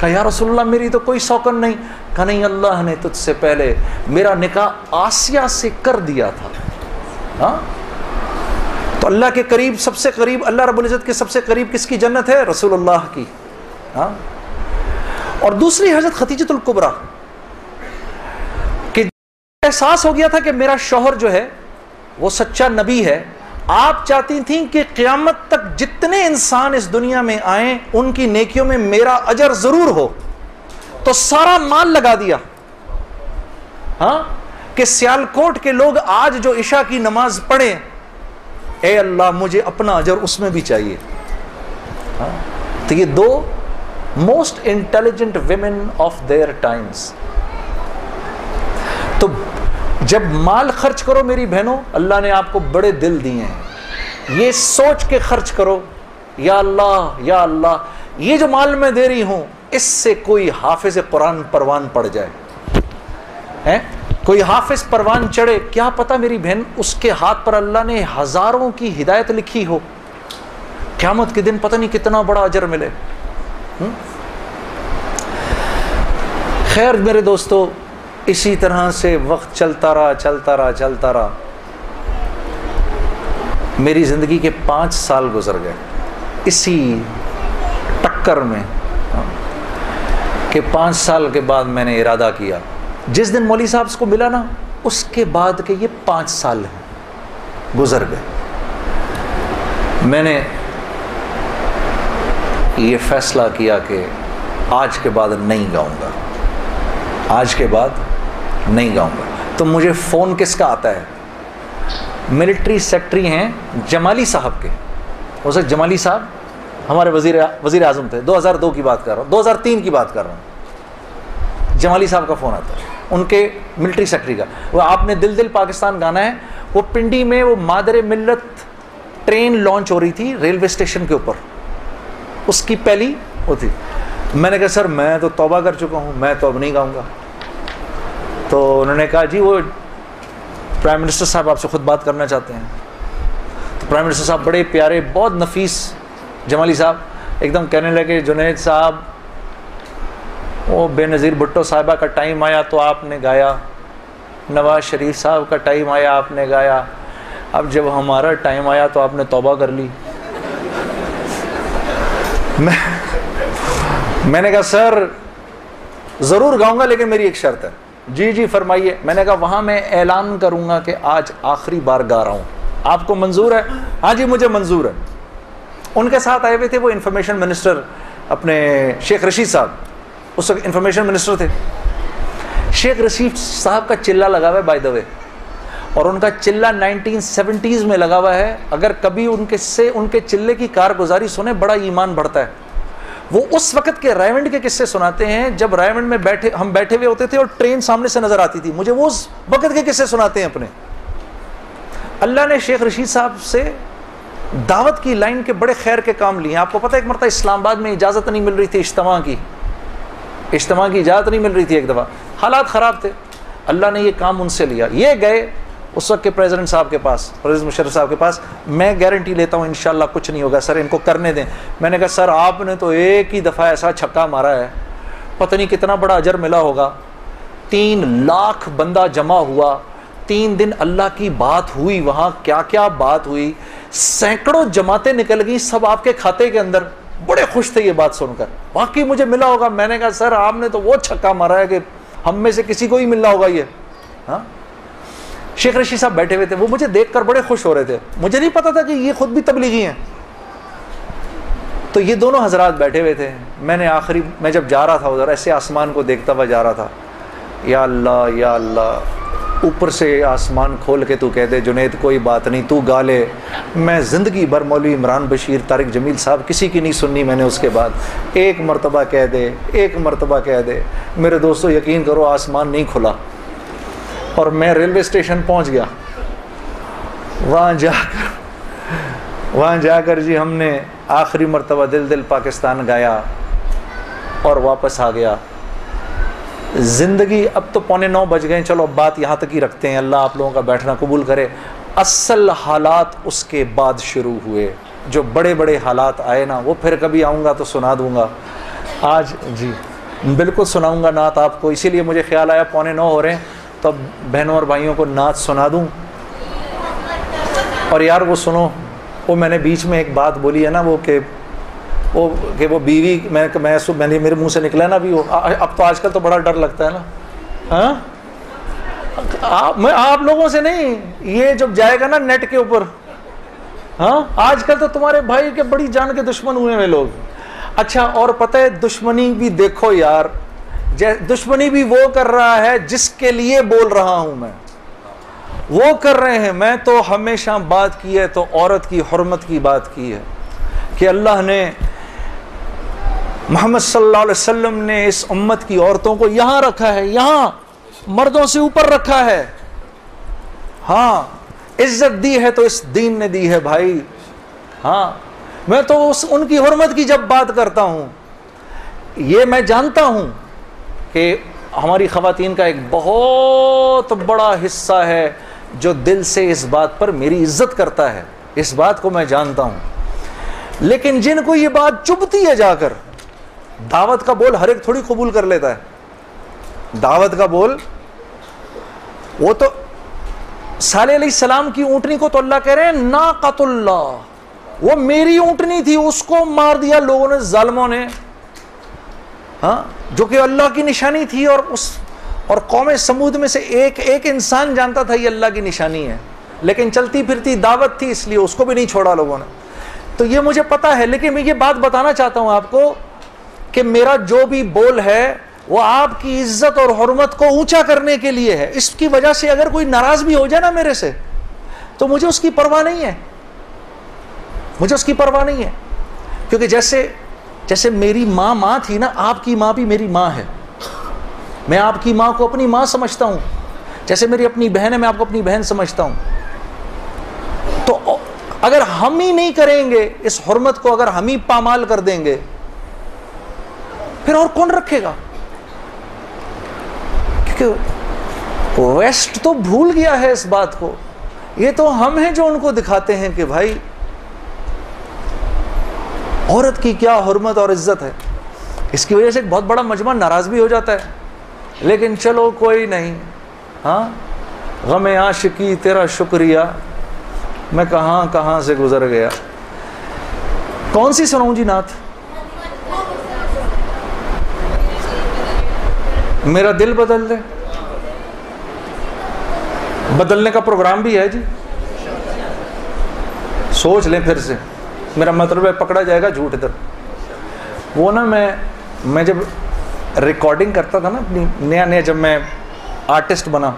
کہا، یا رسول اللہ، میری تو کوئی سوکن نہیں. کہا، نہیں، اللہ نے تجھ سے پہلے میرا نکاح آسیہ سے کر دیا تھا۔ ہاں؟ تو اللہ کے قریب سب سے قریب، اللہ رب العزت کے سب سے قریب کس کی جنت ہے؟ رسول اللہ کی۔ ہاں؟ اور دوسری حضرت ختیجت القبرا کہ احساس ہو گیا تھا کہ میرا شوہر جو ہے، وہ سچا نبی ہے آپ چاہتی تھیں کہ قیامت تک جتنے انسان اس دنیا میں آئیں، ان کی نیکیوں میں میرا اجر ضرور ہو۔ تو سارا مال لگا دیا۔ ہاں؟ کہ سیال کوٹ کے لوگ آج جو عشاء کی نماز پڑھیں، اے اللہ، مجھے اپنا اجر اس میں بھی چاہیے۔ ہاں؟ تو یہ دو most intelligent women of their times تو جب مال خرچ کرو میری بہنوں، اللہ نے آپ کو بڑے دل دیے ہیں۔ یہ سوچ کے خرچ کرو، یا اللہ یا اللہ، یہ جو مال میں دے رہی ہوں، اس سے کوئی حافظ قرآن پروان پڑ جائے۔ کوئی حافظ پروان چڑھے۔ کیا پتا میری بہن، اس کے ہاتھ پر اللہ نے ہزاروں کی ہدایت لکھی ہو۔ قیامت کے دن پتہ نہیں کتنا بڑا اجر ملے۔ خیر میرے دوستو اسی طرح سے وقت چلتا رہا چلتا رہا چلتا رہا۔ میری زندگی کے پانچ سال گزر گئے۔ اسی ٹکر میں ہاں، کہ پانچ سال کے بعد میں نے ارادہ کیا۔ جس دن مولوی صاحب اس کو ملا نا، اس کے بعد کہ یہ پانچ سال ہیں، گزر گئے۔ میں نے یہ فیصلہ کیا کہ آج کے بعد نہیں گاؤں گا۔ آج کے بعد نہیں گاؤں گا۔ تو مجھے فون کس کا آتا ہے؟ ملٹری سیکٹری ہیں جمالی صاحب کے۔ ہو سکتا جمالی صاحب ہمارے وزیر وزیر اعظم تھے۔ دو ہزار دو کی بات کر رہا ہوں۔ دو ہزار تین کی بات کر رہا ہوں۔ جمالی صاحب کا فون آتا ہے۔ ان کے ملٹری سیکٹری کا۔ وہ آپ نے دل دل پاکستان گانا ہے۔ وہ پنڈی میں وہ مادر ملت ٹرین لانچ ہو رہی تھی ریلوے اسٹیشن کے اوپر۔ اس کی پہلی وہ تھی۔ میں نے کہا، سر، میں تو توبہ کر چکا ہوں۔ میں تو اب نہیں گاؤں گا۔ تو انہوں نے کہا جی وہ پرائم منسٹر صاحب آپ سے خود بات کرنا چاہتے ہیں۔ تو پرائم منسٹر صاحب بڑے پیارے، بہت نفیس جمالی صاحب ایک دم کہنے لگے، جنید صاحب، وہ بے نظیر بھٹو صاحبہ کا ٹائم آیا تو آپ نے گایا۔ نواز شریف صاحب کا ٹائم آیا، آپ نے گایا۔ اب جب ہمارا ٹائم آیا تو آپ نے توبہ کر لی۔ میں میں نے کہا، سر، ضرور گاؤں گا، لیکن میری ایک شرط ہے۔ جی جی فرمائیے۔ میں نے کہا وہاں میں اعلان کروں گا کہ آج آخری بار گا رہا ہوں۔ آپ کو منظور ہے؟ ہاں جی مجھے منظور ہے۔ ان کے ساتھ آئے ہوئے تھے وہ انفارمیشن منسٹر اپنے شیخ رشید صاحب۔ اس وقت انفارمیشن منسٹر تھے۔ شیخ رشید صاحب کا چلہ لگا ہوا ہے بائی دا وے اور ان کا چلہ نائنٹین سیونٹیز میں لگا ہوا ہے۔ اگر کبھی ان کے سے ان کے چلے کی کارگزاری سنیں، بڑا ایمان بڑھتا ہے۔ وہ اس وقت کے رائمنڈ کے قصے سناتے ہیں جب رائمنڈ میں بیٹھے ہم بیٹھے ہوئے ہوتے تھے اور ٹرین سامنے سے نظر آتی تھی۔ مجھے وہ اس وقت کے قصے سناتے ہیں اپنے۔ اللہ نے شیخ رشید صاحب سے دعوت کی لائن کے بڑے خیر کے کام لیے۔ آپ کو پتہ ایک مرتبہ اسلام آباد میں اجازت نہیں مل رہی تھی اجتماع کی۔ اجتماع کی اجازت نہیں مل رہی تھی ایک دفعہ۔ حالات خراب تھے۔ اللہ نے یہ کام ان سے لیا۔ یہ گئے۔ اس وقت کے پریزیڈنٹ صاحب کے پاس پریزیڈنٹ مشرف صاحب کے پاس، میں گارنٹی لیتا ہوں انشاءاللہ کچھ نہیں ہوگا۔ سر، ان کو کرنے دیں۔ میں نے کہا، سر، آپ نے تو ایک ہی دفعہ ایسا چھکا مارا ہے۔ پتہ نہیں کتنا بڑا اجر ملا ہوگا۔ تین لاکھ بندہ جمع ہوا۔ تین دن اللہ کی بات ہوئی وہاں کیا کیا بات ہوئی۔ سینکڑوں جماعتیں نکل گئی سب آپ کے کھاتے کے اندر۔ بڑے خوش تھے یہ بات سن کر۔ واقعی مجھے ملا ہوگا۔ میں نے کہا، سر، آپ نے تو وہ چھکا مارا ہے کہ ہم میں سے کسی کو ہی ملنا ہوگا یہ۔ ہاں؟ شیخ رشید صاحب بیٹھے ہوئے تھے، وہ مجھے دیکھ کر بڑے خوش ہو رہے تھے۔ مجھے نہیں پتا تھا کہ یہ خود بھی تبلیغی ہیں۔ تو یہ دونوں حضرات بیٹھے ہوئے تھے۔ میں نے آخری، میں جب جا رہا تھا ادھر، ایسے آسمان کو دیکھتا ہوا جا رہا تھا۔ یا اللہ یا اللہ، اوپر سے آسمان کھول کے تو کہہ دے، جنید، کوئی بات نہیں، تو گا لے میں زندگی بھر مولوی عمران بشیر، طارق جمیل صاحب، کسی کی نہیں سننی میں نے اس کے بعد۔ ایک مرتبہ کہہ دے، ایک مرتبہ کہہ دے۔ میرے دوستو، یقین کرو، آسمان نہیں کھلا۔ اور میں ریلوے اسٹیشن پہنچ گیا۔ وہاں جا کر، وہاں جا کر جی ہم نے آخری مرتبہ دل دل پاکستان گایا اور واپس آ گیا۔ زندگی اب تو پونے نو بج گئے، چلو اب بات یہاں تک ہی رکھتے ہیں۔ اللہ آپ لوگوں کا بیٹھنا قبول کرے۔ اصل حالات اس کے بعد شروع ہوئے۔ جو بڑے بڑے حالات آئے نا، وہ پھر کبھی آؤں گا تو سنا دوں گا۔ آج جی بالکل سناؤں گا نعت آپ کو، اسی لیے مجھے خیال آیا پونے نو ہو رہے ہیں۔ تو اب بہنوں اور بھائیوں کو نعت سنا دوں۔ اور یار وہ سنو، وہ میں نے بیچ میں ایک بات بولی ہے نا، وہ کہ وہ کہ وہ بیوی، میں میں میں نے میرے منہ سے نکلا نا بھی وہ۔ اب تو آج کل تو بڑا ڈر لگتا ہے نا۔ ہاں؟ میں آپ لوگوں سے نہیں، یہ جب جائے گا نا نیٹ کے اوپر۔ ہاں؟ آج کل تو تمہارے بھائی کے بڑی جان کے دشمن ہوئے ہیں لوگ۔ اچھا اور پتہ ہے دشمنی بھی دیکھو یار دشمنی بھی وہ کر رہا ہے جس کے لیے بول رہا ہوں میں۔ وہ کر رہے ہیں۔ میں تو ہمیشہ بات کی ہے، تو عورت کی، حرمت کی بات کی ہے کہ اللہ نے محمد صلی اللہ علیہ وسلم نے اس امت کی عورتوں کو یہاں رکھا ہے، یہاں مردوں سے اوپر رکھا ہے۔ ہاں عزت دی ہے تو اس دین نے دی ہے بھائی۔ ہاں میں تو اس ان کی حرمت کی جب بات کرتا ہوں، یہ میں جانتا ہوں۔ کہ ہماری خواتین کا ایک بہت بڑا حصہ ہے جو دل سے اس بات پر میری عزت کرتا ہے۔ اس بات کو میں جانتا ہوں۔ لیکن جن کو یہ بات چبھتی ہے جا کر، دعوت کا بول ہر ایک تھوڑی قبول کر لیتا ہے۔ دعوت کا بول، وہ تو صالح علیہ السلام کی اونٹنی کو تو اللہ کہہ رہے ہیں نا قط اللہ۔ وہ میری اونٹنی تھی، اس کو مار دیا لوگوں نے، ظالموں نے۔ ہاں جو کہ اللہ کی نشانی تھی اور اس اور قوم سمود میں سے ایک ایک انسان جانتا تھا یہ اللہ کی نشانی ہے۔ لیکن چلتی پھرتی دعوت تھی، اس لیے اس کو بھی نہیں چھوڑا لوگوں نے۔ تو یہ مجھے پتا ہے، لیکن میں یہ بات بتانا چاہتا ہوں آپ کو کہ میرا جو بھی بول ہے، وہ آپ کی عزت اور حرمت کو اونچا کرنے کے لیے ہے۔ اس کی وجہ سے اگر کوئی ناراض بھی ہو جائے نا میرے سے، تو مجھے اس کی پرواہ نہیں ہے۔ مجھے اس کی پرواہ نہیں ہے۔ کیونکہ جیسے جیسے میری ماں ماں تھی نا، آپ کی ماں بھی میری ماں ہے۔ میں آپ کی ماں کو اپنی ماں سمجھتا ہوں۔ جیسے میری اپنی بہن ہے، میں آپ کو اپنی بہن سمجھتا ہوں۔ تو اگر ہم ہی نہیں کریں گے، اس حرمت کو اگر ہم ہی پامال کر دیں گے، پھر اور کون رکھے گا؟ کیونکہ ویسٹ تو بھول گیا ہے اس بات کو۔ یہ تو ہم ہیں جو ان کو دکھاتے ہیں کہ بھائی عورت کی کیا حرمت اور عزت ہے؟ اس کی وجہ سے ایک بہت بڑا مجمع ناراض بھی ہو جاتا ہے۔ لیکن چلو کوئی نہیں۔ ہاں؟ غم عاشقی تیرا شکریہ۔ میں کہاں کہاں سے گزر گیا؟ کون سی سناؤں جی نعت؟ میرا دل بدل دے۔ بدلنے کا پروگرام بھی ہے جی۔ سوچ لیں پھر سے۔ میرا مطلب ہے پکڑا جائے گا جھوٹ ادھر۔ وہ نا میں میں جب ریکارڈنگ کرتا تھا نا اپنی نیا نیا جب میں آرٹسٹ بنا۔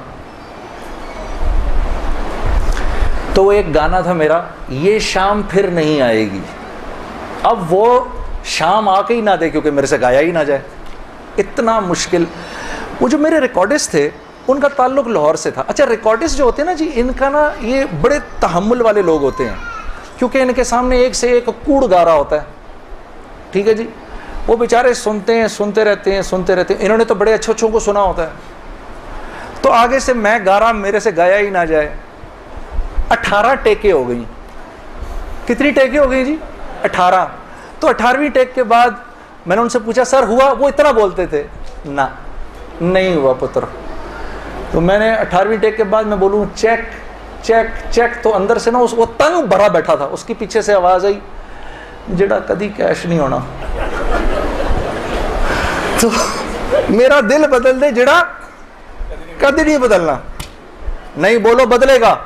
تو وہ ایک گانا تھا میرا، یہ شام پھر نہیں آئے گی۔ اب وہ شام آ کے ہی نہ دے کیونکہ میرے سے گایا ہی نہ جائے۔ اتنا مشکل۔ وہ جو میرے ریکارڈسٹ تھے، ان کا تعلق لاہور سے تھا۔ اچھا ریکارڈسٹ جو ہوتے ہیں نا جی ان کا نا یہ بڑے تحمل والے لوگ ہوتے ہیں۔ کیونکہ ان کے سامنے ایک سے ایک کوڑ گا رہا ہوتا ہے۔ ٹھیک ہے جی؟ وہ بیچارے سنتے ہیں، سنتے رہتے ہیں، سنتے رہتے ہیں۔ انہوں نے تو بڑے اچھے اچھوں کو سنا ہوتا ہے۔ تو آگے سے میں گا رہا میرے سے گایا ہی نہ جائے۔ اٹھارہ ٹیکے ہو گئی کتنی ٹیکے ہو گئی جی؟ اٹھارہ۔ تو اٹھارہویں ٹیک کے بعد میں نے ان سے پوچھا، سر، ہوا؟ وہ اتنا بولتے تھے؟ نہ، نہیں ہوا پتر۔ تو میں نے اٹھارہویں ٹیک کے بعد میں بولوں، چیک چیک چیک تو اندر سے نا اس وہ تنگ بھرا بیٹھا تھا۔ اس کی پیچھے سے آواز آئی، جڑا کدی کیش نہیں ہونا۔ تو میرا دل بدل دے، جڑا کدی نہیں بدلنا۔ نہیں بولو بدلے گا۔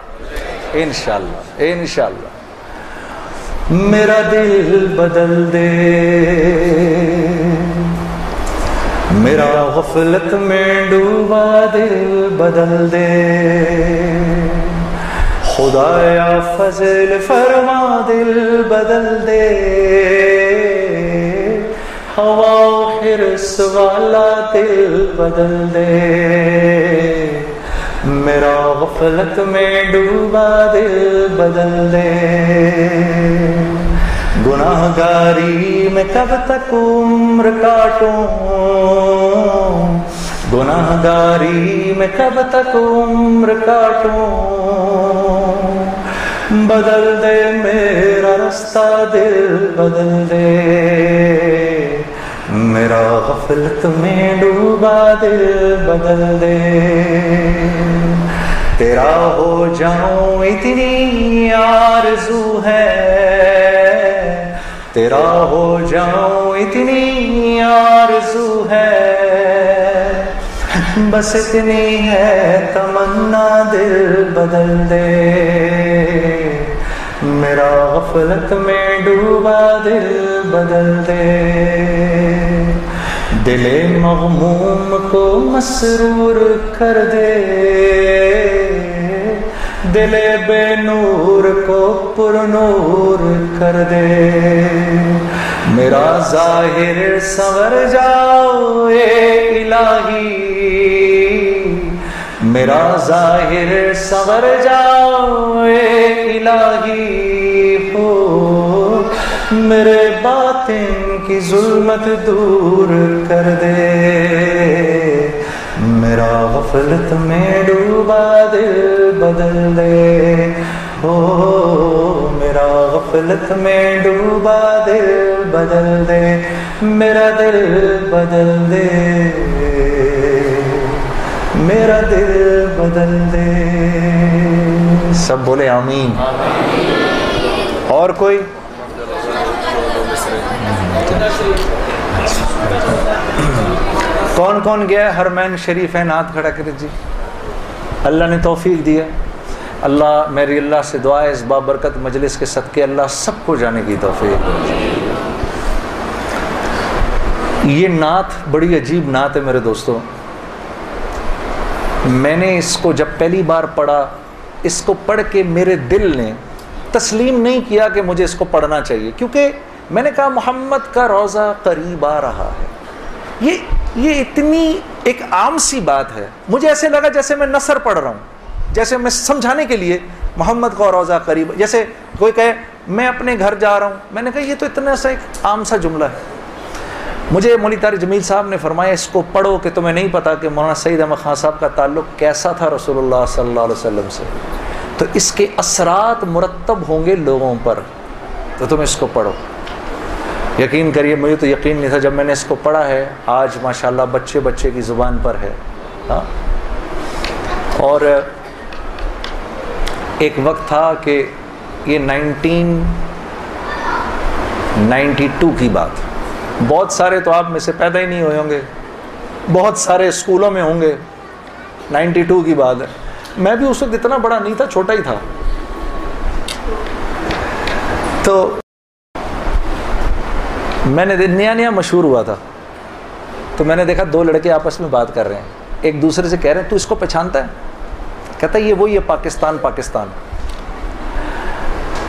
انشاءاللہ انشاءاللہ۔ میرا دل بدل دے۔ میرا غفلت میں ڈوبا دل بدل دے۔ خدایا فضل فرما دل بدل دے۔ ہوا حرس والا دل بدل دے۔ میرا غفلت میں ڈوبا دل بدل دے۔ گناہ گاری میں کب تک عمر کاٹوں۔ گناہ گاری میں کب تک عمر کاٹوں۔ بدل دے میرا رستہ دل بدل دے۔ میرا غفلت میں ڈوبا دل بدل دے۔ تیرا ہو جاؤں اتنی آرزو ہے۔ تیرا ہو جاؤں اتنی آرزو ہے۔ بس اتنی ہے تمنا دل بدل دے۔ میرا غفلت میں ڈوبا دل بدل دے۔ دل مغموم کو مسرور کر دے۔ دل بے نور کو پر نور کر دے۔ میرا ظاہر سنور جاؤ اے الہی۔ میرا ظاہر سنور جاؤ اے الہی۔ میرے باطن کی ظلمت دور کر دے۔ میرا غفلت میں ڈوبا دل بدل دے۔ ہو میرا غفلت میں ڈوبا دل بدل دے۔ میرا دل بدل دے۔ میرا دل بدل دے۔ سب بولے آمین۔ اور کوئی؟ کون کون گیا ہرمین شریف ہے نعت کھڑا کرے جی۔ اللہ نے توفیق دی ہے۔ اللہ میری اللہ سے دعا ہے، اس بابرکت مجلس کے صدقے اللہ سب کو جانے کی توفیق یہ نعت بڑی عجیب نعت ہے میرے دوستوں میں نے اس کو جب پہلی بار پڑھا، اس کو پڑھ کے میرے دل نے تسلیم نہیں کیا کہ مجھے اس کو پڑھنا چاہیے۔ کیونکہ میں نے کہا محمد کا روزہ قریب آ رہا ہے۔ یہ یہ اتنی ایک عام سی بات ہے۔ مجھے ایسے لگا جیسے میں نثر پڑھ رہا ہوں۔ جیسے میں سمجھانے کے لیے محمد کو روزہ قریب، جیسے کوئی کہے میں اپنے گھر جا رہا ہوں۔ میں نے کہا یہ تو اتنا سا ایک عام سا جملہ ہے۔ مجھے مولی طارق جمیل صاحب نے فرمایا اس کو پڑھو کہ تمہیں نہیں پتا کہ مولانا سعید احمد خان صاحب کا تعلق کیسا تھا رسول اللہ صلی اللہ علیہ وسلم سے۔ تو اس کے اثرات مرتب ہوں گے لوگوں پر۔ تو تم اس کو پڑھو۔ یقین کریے، مجھے تو یقین نہیں تھا جب میں نے اس کو پڑھا ہے۔ آج ماشاءاللہ بچے بچے کی زبان پر ہے۔ ہاں؟ اور ایک وقت تھا کہ یہ نائنٹین نائنٹی ٹو کی بات۔ بہت سارے تو آپ میں سے پیدا ہی نہیں ہوئے ہوں گے۔ بہت سارے اسکولوں میں ہوں گے۔ نائنٹی ٹو کی بات ہے۔ میں بھی اس وقت اتنا بڑا نہیں تھا، چھوٹا ہی تھا۔ تو میں نے نیا نیا مشہور ہوا تھا۔ تو میں نے دیکھا دو لڑکے آپس میں بات کر رہے ہیں۔ ایک دوسرے سے کہہ رہے ہیں، تو اس کو پہچانتا ہے؟ کہتا ہے، یہ وہی ہے پاکستان پاکستان.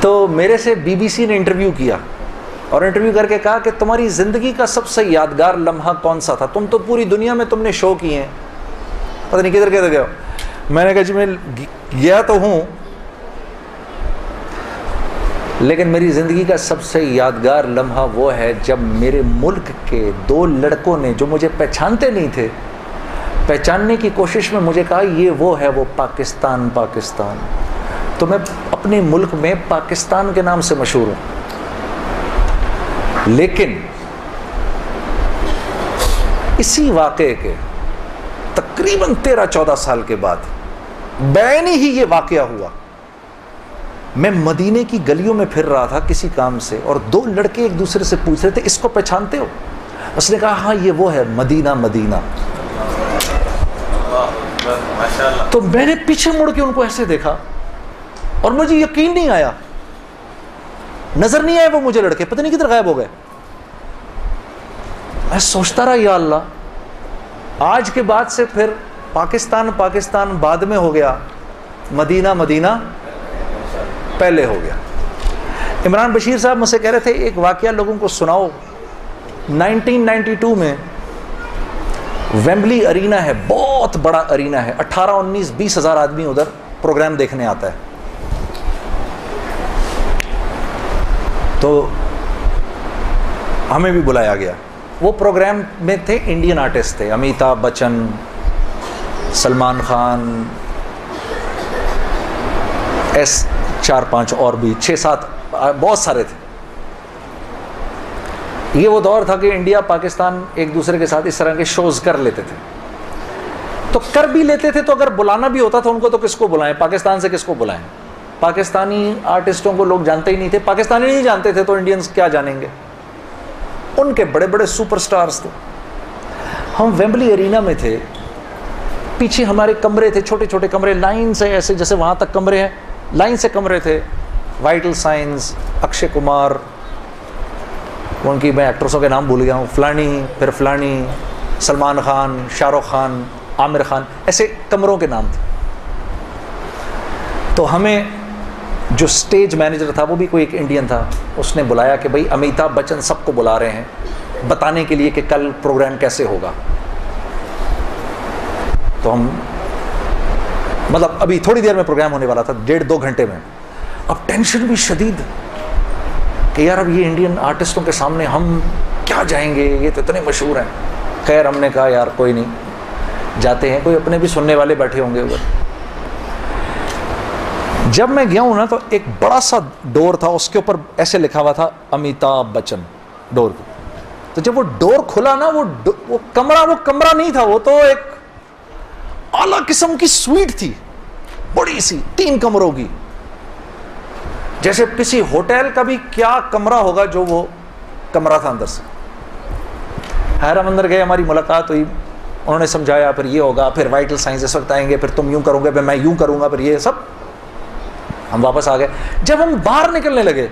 تو میرے سے بی بی سی نے انٹرویو کیا اور انٹرویو کر کے کہا کہ تمہاری زندگی کا سب سے یادگار لمحہ کون سا تھا؟ تم تو پوری دنیا میں تم نے شو کیے ہیں۔ پتہ نہیں کدھر کدھر گیا میں نے کہا جی میں گیا تو ہوں لیکن میری زندگی کا سب سے یادگار لمحہ وہ ہے جب میرے ملک کے دو لڑکوں نے جو مجھے پہچانتے نہیں تھے، پہچاننے کی کوشش میں مجھے کہا، یہ وہ ہے وہ پاکستان پاکستان۔ تو میں اپنے ملک میں پاکستان کے نام سے مشہور ہوں۔ لیکن اسی واقعے کے تقریباً تیرہ، چودہ سال کے بعد بین ہی یہ واقعہ ہوا۔ میں مدینے کی گلیوں میں پھر رہا تھا کسی کام سے اور دو لڑکے ایک دوسرے سے پوچھ رہے تھے اس کو پہچانتے ہو؟ اس نے کہا ہاں یہ وہ ہے مدینہ مدینہ۔ تو میں نے پیچھے مڑ کے ان کو ایسے دیکھا اور مجھے یقین نہیں آیا۔ نظر نہیں آئے وہ مجھے لڑکے پتہ نہیں کدھر غائب ہو گئے۔ میں سوچتا رہا یا اللہ آج کے بعد سے پھر پاکستان پاکستان بعد میں ہو گیا۔ مدینہ مدینہ۔ پہلے ہو گیا۔ عمران بشیر صاحب مجھ سے کہہ رہے تھے، ایک واقعہ لوگوں کو سناؤ۔ نائنٹین نائنٹی ٹو میں ویمبلی ارینا ہے، بہت بڑا ارینا ہے۔ اٹھارہ، انیس، بیس ہزار آدمی ادھر پروگرام دیکھنے آتا ہے۔ تو ہمیں بھی بلایا گیا۔ وہ پروگرام میں تھے، انڈین آرٹسٹ تھے۔ امیتابھ بچن، سلمان خان، ایس چار پانچ اور بھی چھ سات، بہت سارے تھے۔ یہ وہ دور تھا کہ انڈیا، پاکستان ایک دوسرے کے ساتھ اس طرح کے شوز کر لیتے تھے۔ تو کر بھی لیتے تھے تو اگر بلانا بھی ہوتا تھا ان کو تو کس کو بلائیں؟ پاکستان سے کس کو بلائیں؟ پاکستانی آرٹسٹوں کو لوگ جانتے ہی نہیں تھے۔ پاکستانی نہیں جانتے تھے تو انڈینز کیا جانیں گے؟ ان کے بڑے بڑے سپر سٹارز تھے۔ ہم ویمبلی ارینا میں تھے۔ پیچھے ہمارے کمرے تھے، چھوٹے چھوٹے کمرے، لائن سے ایسے جیسے وہاں تک کمرے ہیں۔ لائن سے کمرے تھے۔ وائٹل سائنس اکشے کمار، ان کی میں ایکٹرسوں کے نام بھول گیا ہوں۔ فلانی، پھر فلانی، سلمان خان، شاہ رخ خان، عامر خان، ایسے کمروں کے نام تھے۔ تو ہمیں جو سٹیج مینیجر تھا، وہ بھی کوئی ایک انڈین تھا۔ اس نے بلایا کہ بھائی، امیتابھ بچن سب کو بلا رہے ہیں۔ بتانے کے لیے کہ کل پروگرام کیسے ہوگا۔ تو ہم مطلب ابھی تھوڑی دیر میں پروگرام ہونے والا تھا، ڈیڑھ دو گھنٹے میں۔ اب ٹینشن بھی شدید کہ یار اب یہ انڈین آرٹسٹوں کے سامنے ہم کیا جائیں گے؟ یہ تو اتنے مشہور ہیں۔ خیر ہم نے کہا، یار کوئی نہیں، جاتے ہیں، کوئی اپنے بھی سننے والے بیٹھے ہوں گے ادھر جب میں گیا ہوں نا تو ایک بڑا سا ڈور تھا، اس کے اوپر ایسے لکھا ہوا تھا، امیتابھ بچن ڈور۔ کو تو جب وہ ڈور کھلا نا، وہ وہ کمرہ وہ کمرہ نہیں تھا، وہ تو ایک اعلی قسم کی سویٹ تھی۔ بڑی سی تین کمروں کی۔ جیسے کسی ہوٹل کا بھی کیا کمرہ ہوگا جو وہ کمرہ تھا اندر سے۔ حیرم اندر گئے ہماری ملاقات ہوئی۔ انہوں نے سمجھایا، پھر یہ ہوگا، پھر وائٹل سائنس اس وقت آئیں گے، پھر تم یوں کرو گے، پھر میں یوں کروں گا، پھر یہ سب۔ ہم واپس آ گئے۔ جب ہم باہر نکلنے لگے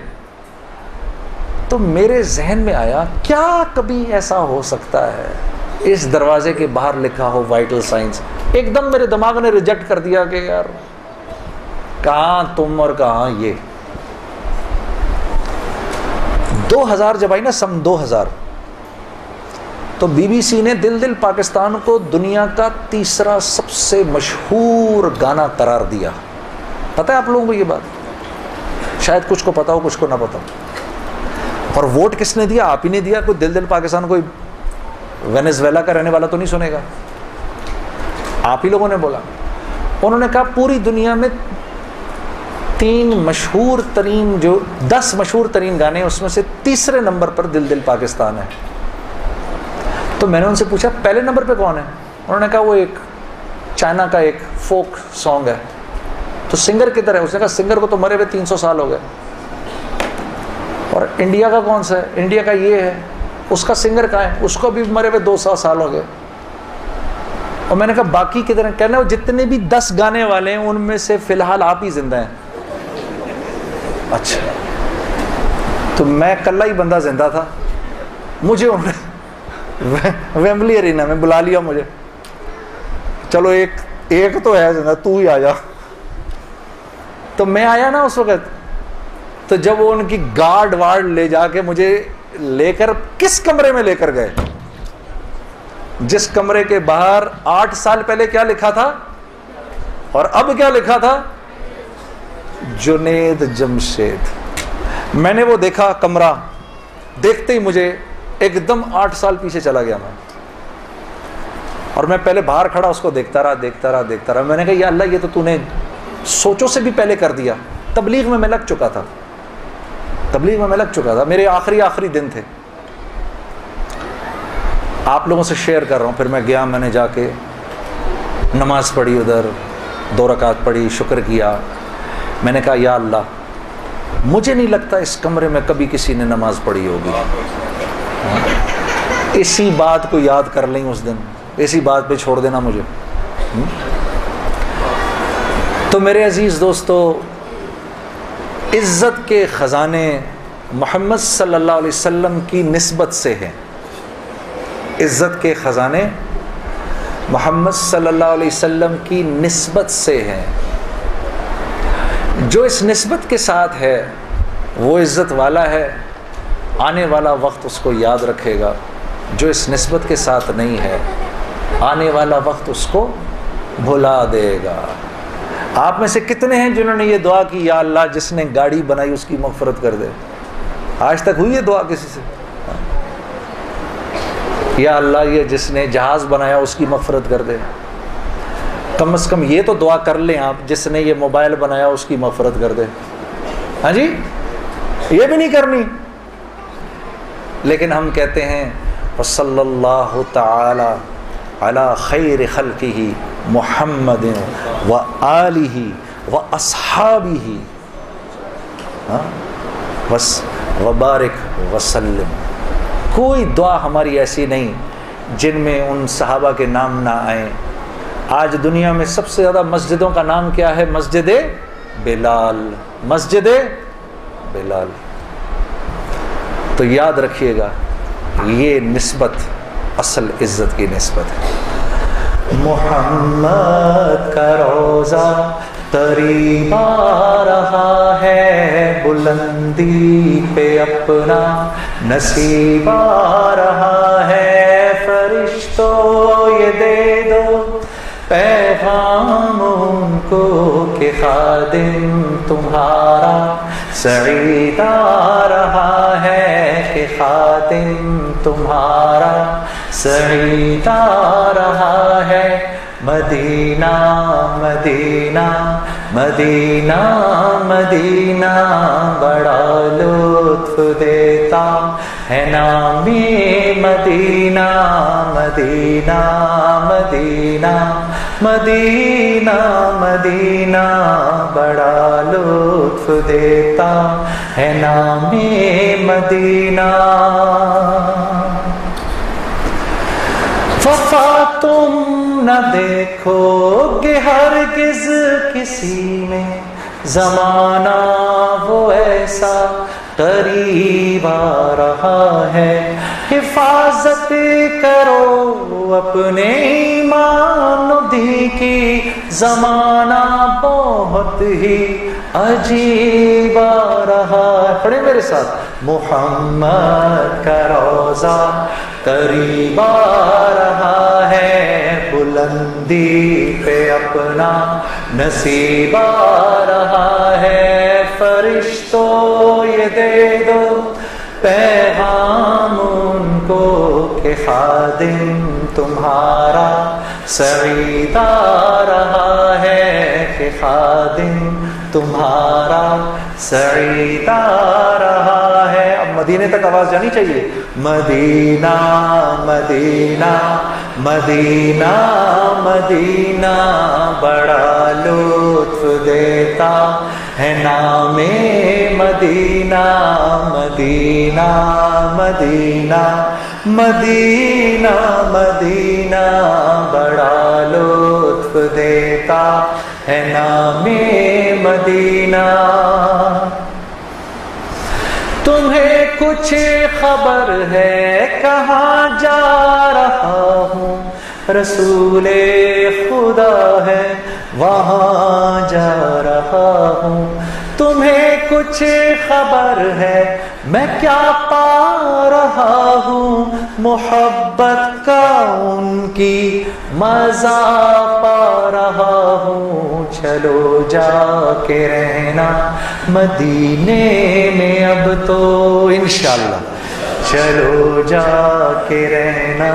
تو میرے ذہن میں آیا، کیا کبھی ایسا ہو سکتا ہے؟ اس دروازے کے باہر لکھا ہو وائٹل سائنس ایک دم میرے دماغ نے ریجیکٹ کر دیا کہ یار کہاں تم اور کہاں یہ؟ دو ہزار جب آئی نا، سم دو ہزار۔ تو بی بی سی نے دل دل پاکستان کو دنیا کا تیسرا سب سے مشہور گانا قرار دیا۔ پتہ ہے آپ لوگوں کو یہ بات؟ شاید کچھ کو پتا ہو، کچھ کو نہ پتا ہو۔ اور ووٹ کس نے دیا؟ آپ ہی نے دیا۔ کوئی دل دل پاکستان، کوئی وینزویلا کا رہنے والا تو نہیں سنے گا۔ آپ ہی لوگوں نے بولا۔ انہوں نے کہا، پوری دنیا میں تین مشہور ترین جو دس مشہور ترین گانے ہیں، اس میں سے تیسرے نمبر پر دل دل پاکستان ہے۔ تو میں نے ان سے پوچھا، پہلے نمبر پہ کون ہے؟ انہوں نے کہا، وہ ایک چائنا کا ایک فوک سانگ ہے۔ تو سنگر کدھر ہے؟ اس نے کہا، سنگر کو تو مرے ہوئے تین سو سال ہو گئے۔ اور انڈیا کا کون سا ہے؟ انڈیا کا یہ ہے، اس کا سنگر کہاں ہے؟ اس کو بھی مرے ہوئے دو سو سال ہو گئے۔ اور میں نے کہا، باقی کدھر ہیں؟ کہنا وہ جتنے بھی دس گانے والے ہیں، ان میں سے فی الحال آپ ہی زندہ ہیں۔ اچھا۔ تو میں کل ہی بندہ زندہ تھا۔ مجھے انہوں نے ویمبلی ارینا میں بلا لیا مجھے۔ چلو ایک ایک تو ہے زندہ، تو ہی آ جا۔ تو میں آیا نا اس وقت۔ تو جب وہ ان کی گارڈ وارڈ لے جا کے مجھے لے کر کس کمرے میں لے کر گئے؟ جس کمرے کے باہر آٹھ سال پہلے کیا لکھا تھا؟ اور اب کیا لکھا تھا؟ جنید جمشید۔ میں نے وہ دیکھا کمرہ، دیکھتے ہی مجھے ایک دم آٹھ سال پیچھے چلا گیا میں۔ اور میں پہلے باہر کھڑا، اس کو دیکھتا رہا دیکھتا رہا دیکھتا رہا۔ میں نے کہا، یا اللہ، یہ تو تو نے سوچوں سے بھی پہلے کر دیا۔ تبلیغ میں میں لگ چکا تھا۔ تبلیغ میں میں لگ چکا تھا۔ میرے آخری آخری دن تھے۔ آپ لوگوں سے شیئر کر رہا ہوں۔ پھر میں گیا، میں نے جا کے نماز پڑھی ادھر، دو رکعت پڑھی، شکر کیا۔ میں نے کہا، یا اللہ، مجھے نہیں لگتا اس کمرے میں کبھی کسی نے نماز پڑھی ہوگی. اسی بات کو یاد کر لیں اس دن، اسی بات پہ چھوڑ دینا مجھے۔ تو میرے عزیز دوستو، عزت کے خزانے محمد صلی اللہ علیہ وسلم کی نسبت سے ہیں۔ عزت کے خزانے محمد صلی اللہ علیہ وسلم کی نسبت سے ہیں۔ جو اس نسبت کے ساتھ ہے، وہ عزت والا ہے، آنے والا وقت اس کو یاد رکھے گا۔ جو اس نسبت کے ساتھ نہیں ہے، آنے والا وقت اس کو بھلا دے گا۔ آپ میں سے کتنے ہیں جنہوں نے یہ دعا کی، یا اللہ، جس نے گاڑی بنائی، اس کی مغفرت کر دے۔ آج تک ہوئی ہے دعا کسی سے؟ یا اللہ، یہ جس نے جہاز بنایا، اس کی مغفرت کر دے۔ کم از کم یہ تو دعا کر لیں آپ، جس نے یہ موبائل بنایا اس کی مغفرت کر دے۔ ہاں جی؟ یہ بھی نہیں کرنی۔ لیکن ہم کہتے ہیں صلی اللہ تعالی علی خیر خلقی ہی محمد و علی و اصحابی ہی ہاں؟ بس، وبارک وسلم۔ کوئی دعا ہماری ایسی نہیں جن میں ان صحابہ کے نام نہ آئیں۔ آج دنیا میں سب سے زیادہ مسجدوں کا نام کیا ہے؟ مسجد بلال۔ مسجد بلال۔ تو یاد رکھیے گا، یہ نسبت اصل عزت کی نسبت ہے۔ محمد کا روزہ قریب آ رہا ہے، بلندی پہ اپنا نصیب آ رہا ہے۔ فرشتوں یہ دے دو۔ پیغام ان کو کہ خادم تمہارا سعید آ رہا ہے کہ خادم تمہارا سعید آ رہا ہے مدینہ مدینہ مدینہ مدینہ، بڑا لطف دیتا ہے نامی مدینہ مدینہ مدینہ مدینہ مدینہ، بڑا لطف دیتا ہے نامی مدینہ۔ وفا تم نہ دیکھو گے ہرگز کسی میں۔ زمانہ وہ ایسا قریب آ رہا ہے۔ حفاظت کرو اپنے کی زمانہ بہت ہی عجیب رہا ہے۔ پڑھے میرے ساتھ۔ محمد کا روزہ قریب رہا ہے۔ بلندی پہ اپنا نصیب رہا ہے۔ فرشتوں یہ دے دو پیغام ان کو کہ خادم تمہارا سعید رہا ہے کہ خادم تمہارا سعید رہا ہے۔ اب مدینے تک آواز جانی چاہیے۔ مدینہ مدینہ مدینہ مدینہ۔ بڑا لطف دیتا ہے نام مدینہ مدینہ مدینہ۔ مدینہ مدینہ، بڑا لطف دیتا ہے نام مدینہ۔ تمہیں کچھ خبر ہے، کہاں جا رہا ہوں؟ رسول خدا ہے، وہاں جا رہا ہوں۔ تمہیں کچھ خبر ہے میں کیا پا رہا ہوں محبت کا ان کی مزہ پا رہا ہوں چلو جا کے رہنا مدینے میں اب تو انشاءاللہ چلو جا کے رہنا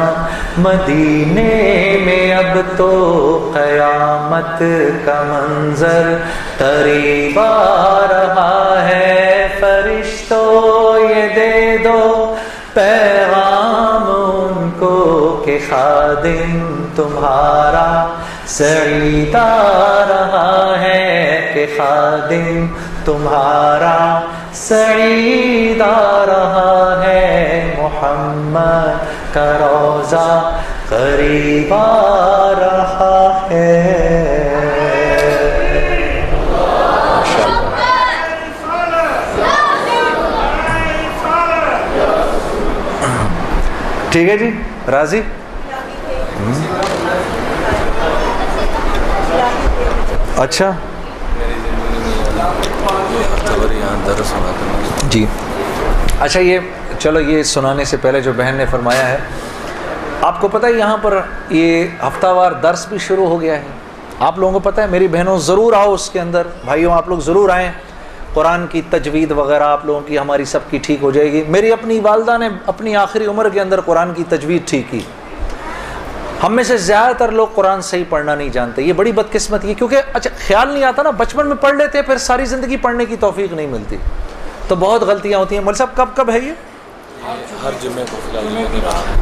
مدینے میں اب تو قیامت کا منظر قریب آ رہا ہے۔ فرشتوں، یہ دے دو پیغام ان کو کہ خادم تمہارا سعید آ رہا ہے کہ خادم تمہارا سعید آ رہا ہے۔ محمد کا روزہ قریب آ رہا ہے۔ ٹھیک ہے جی راضی؟ اچھا۔ جی۔ اچھا یہ چلو، یہ سنانے سے پہلے جو بہن نے فرمایا ہے، آپ کو پتہ ہے یہاں پر یہ ہفتہ وار درس بھی شروع ہو گیا ہے۔ آپ لوگوں کو پتہ ہے، میری بہنوں، ضرور آؤ اس کے اندر۔ بھائیوں، آپ لوگ ضرور آئیں۔ قرآن کی تجوید وغیرہ آپ لوگوں کی، ہماری سب کی ٹھیک ہو جائے گی۔ میری اپنی والدہ نے اپنی آخری عمر کے اندر قرآن کی تجوید ٹھیک کی۔ ہم میں سے زیادہ تر لوگ قرآن صحیح پڑھنا نہیں جانتے۔ یہ بڑی بدقسمت ہے کیونکہ اچھا خیال نہیں آتا نا، بچپن میں پڑھ لیتے، پھر ساری زندگی پڑھنے کی توفیق نہیں ملتی۔ تو بہت غلطیاں ہوتی ہیں۔ مول صاحب، کب کب ہے یہ؟ ہر جمعے کو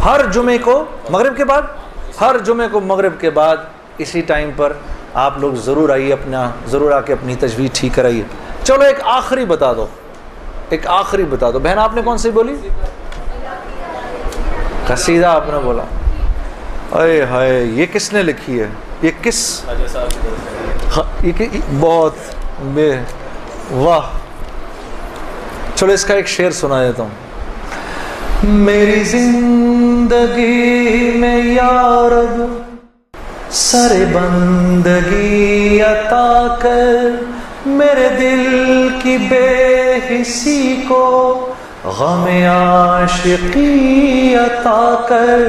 ہر جمعے کو مغرب کے بعد؟ ہر جمعے کو مغرب کے بعد اسی ٹائم پر آپ لوگ ضرور آئیے اپنا، ضرور آ کے اپنی تجویز ٹھیک کرائیے۔ چلو ایک آخری بتا دو۔ ایک آخری بتا دو۔ بہن، آپ نے کون سی بولی؟ قصیدہ آپ نے بولا۔ اے ہائے، یہ کس نے لکھی ہے؟ یہ کس؟ ہاں، یہ بہت واہ۔ چلو اس کا ایک شعر سنا دیتا ہوں۔ میری زندگی میں یارب سر بندگی عطا کر، میرے دل کی بے حسی کو غم عاشقی عطا کر،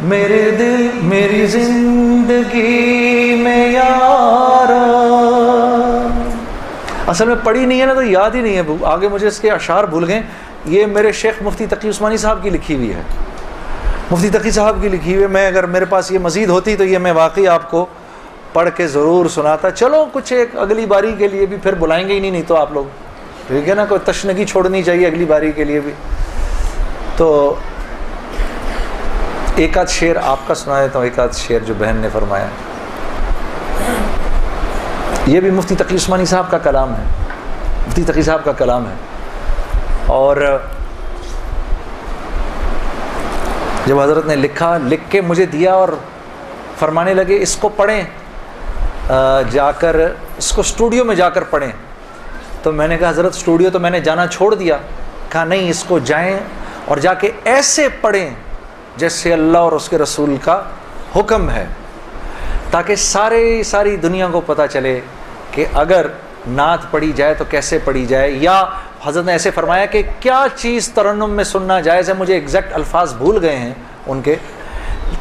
میرے دل، میری زندگی میں یار اصل میں پڑھی نہیں ہے نا تو یاد ہی نہیں ہے۔ آگے مجھے اس کے اشعار بھول گئے۔ یہ میرے شیخ مفتی تقی عثمانی صاحب کی لکھی ہوئی ہے۔ مفتی تقی صاحب کی لکھی ہوئی ہے۔ میں اگر میرے پاس یہ مزید ہوتی تو یہ میں واقعی آپ کو پڑھ کے ضرور سناتا۔ چلو، کچھ ایک اگلی باری کے لیے بھی پھر بلائیں گے ہی نہیں نہیں تو آپ لوگ۔ ٹھیک ہے نا، کوئی تشنگی چھوڑنی چاہیے اگلی باری کے لیے بھی۔ تو ایک آدھ شعر آپ کا سنا دیتا ہوں۔ ایک آدھ شعر جو بہن نے فرمایا۔ یہ بھی مفتی تقی عثمانی صاحب کا کلام ہے۔ مفتی تقی صاحب کا کلام ہے۔ اور جب حضرت نے لکھا، لکھ کے مجھے دیا اور فرمانے لگے، اس کو پڑھیں جا کر، اس کو اسٹوڈیو میں جا کر پڑھیں۔ تو میں نے کہا، حضرت اسٹوڈیو تو میں نے جانا چھوڑ دیا۔ کہا، نہیں، اس کو جائیں اور جا کے ایسے پڑھیں جیسے اللہ اور اس کے رسول کا حکم ہے۔ تاکہ سارے، ساری دنیا کو پتہ چلے کہ اگر نعت پڑھی جائے تو کیسے پڑھی جائے، یا حضرت نے ایسے فرمایا کہ کیا چیز ترنم میں سننا جائز ہے؟ مجھے ایگزیکٹ الفاظ بھول گئے ہیں ان کے۔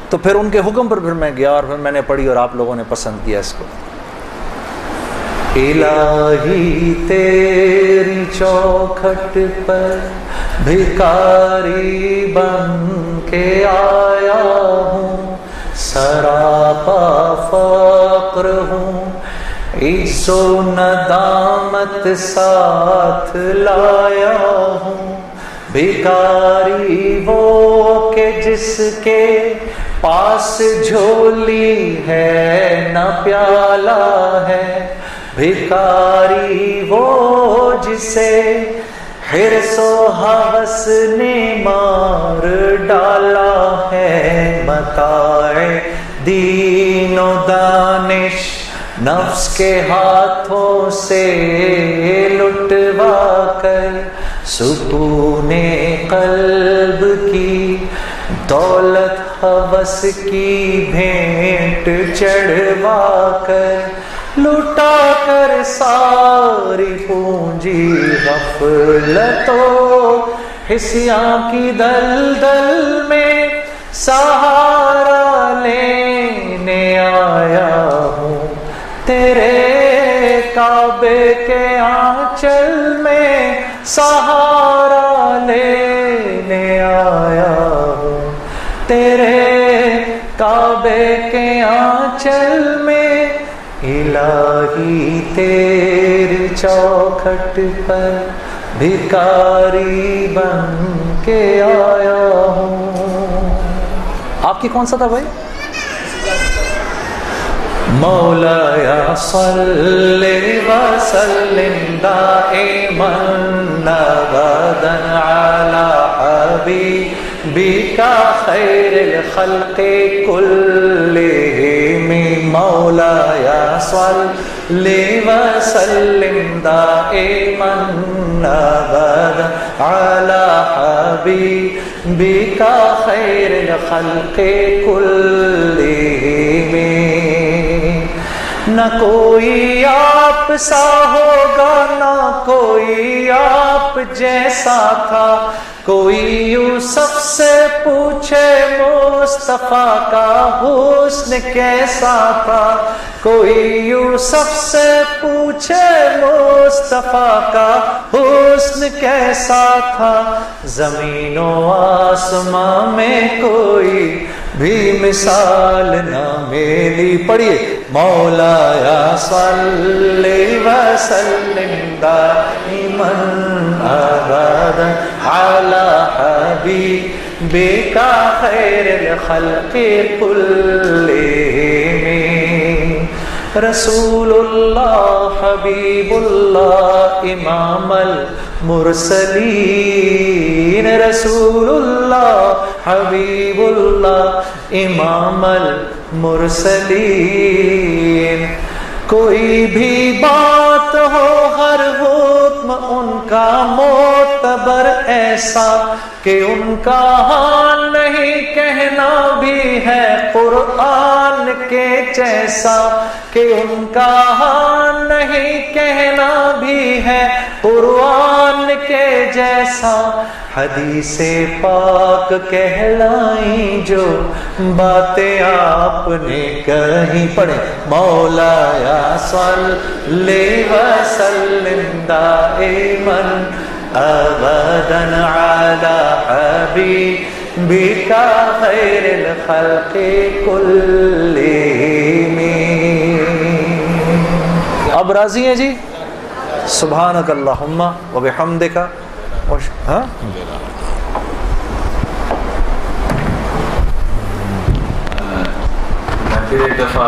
تو پھر ان کے حکم پر پھر میں گیا اور پھر میں نے پڑھی اور آپ لوگوں نے پسند کیا اس کو۔ الہی تیری چوکھٹ پر بھکاری بن کے آیا ہوں، سراپا فقر ہوں۔ عز و ندامت ساتھ لایا ہوں۔ بھکاری وہ کہ جس کے پاس جھولی ہے، نہ پیالہ ہے۔ بھکاری وہ جسے حرص و حوث نے مار ڈالا ہے۔ متاع دین و دانش نفس کے ہاتھوں سے لٹوا کر سکون قلب کی دولت حوث کی بھینٹ چڑھوا کر لٹا کر ساری پونجی غفلتوں حسیاں کی دل دل میں سہارا لینے آیا تیرے کعبے کے آنچل میں سہارا لینے آیا ہوں۔ تیرے کعبے کے آنچل میں الہی تیری چوکھٹ پر بھکاری بن کے آیا ہوں۔ آپ کی کون سا تھا بھائی؟ مولا صلی وسلم دائما ابدا على حبيبك خير الخلق كلهم مولاي صلی وسلم دائما ابدا على حبيبك خير الخلق كلهم نہ کوئی آپ سا ہوگا، نہ کوئی آپ جیسا تھا۔ کوئی یوسف سے پوچھے، مصطفیٰ کا حسن کیسا تھا؟ کوئی یوسف سے پوچھے، مصطفیٰ کا حسن کیسا تھا؟ زمین و آسماں میں کوئی بھی مثال نہ میری پڑھیے۔ مولا یا صلی وسلم دائمن آبادا حالا حبیبی کا خیر الخلق كلهم رسول اللہ حبیب اللہ امام المرسلین رسول اللہ حبیب اللہ امام المرسلین کوئی بھی بات ہو ہر حکم ان کا معتبر ایسا کہ ان کا حال نہیں کہنا بھی ہے قرآن کے جیسا کہ ان کا حال نہیں کہنا بھی ہے قرآن کے جیسا حدیث پاک کہلائیں جو باتیں آپ نے کہیں پڑھیں مولا یا صلی وسلم دائما ابدا على حبيبك خير الخلق كلهم. اب راضی ہیں جی؟ سبحانک اللہم و بحمدک ہاں؟ میں پھر ایک دفعہ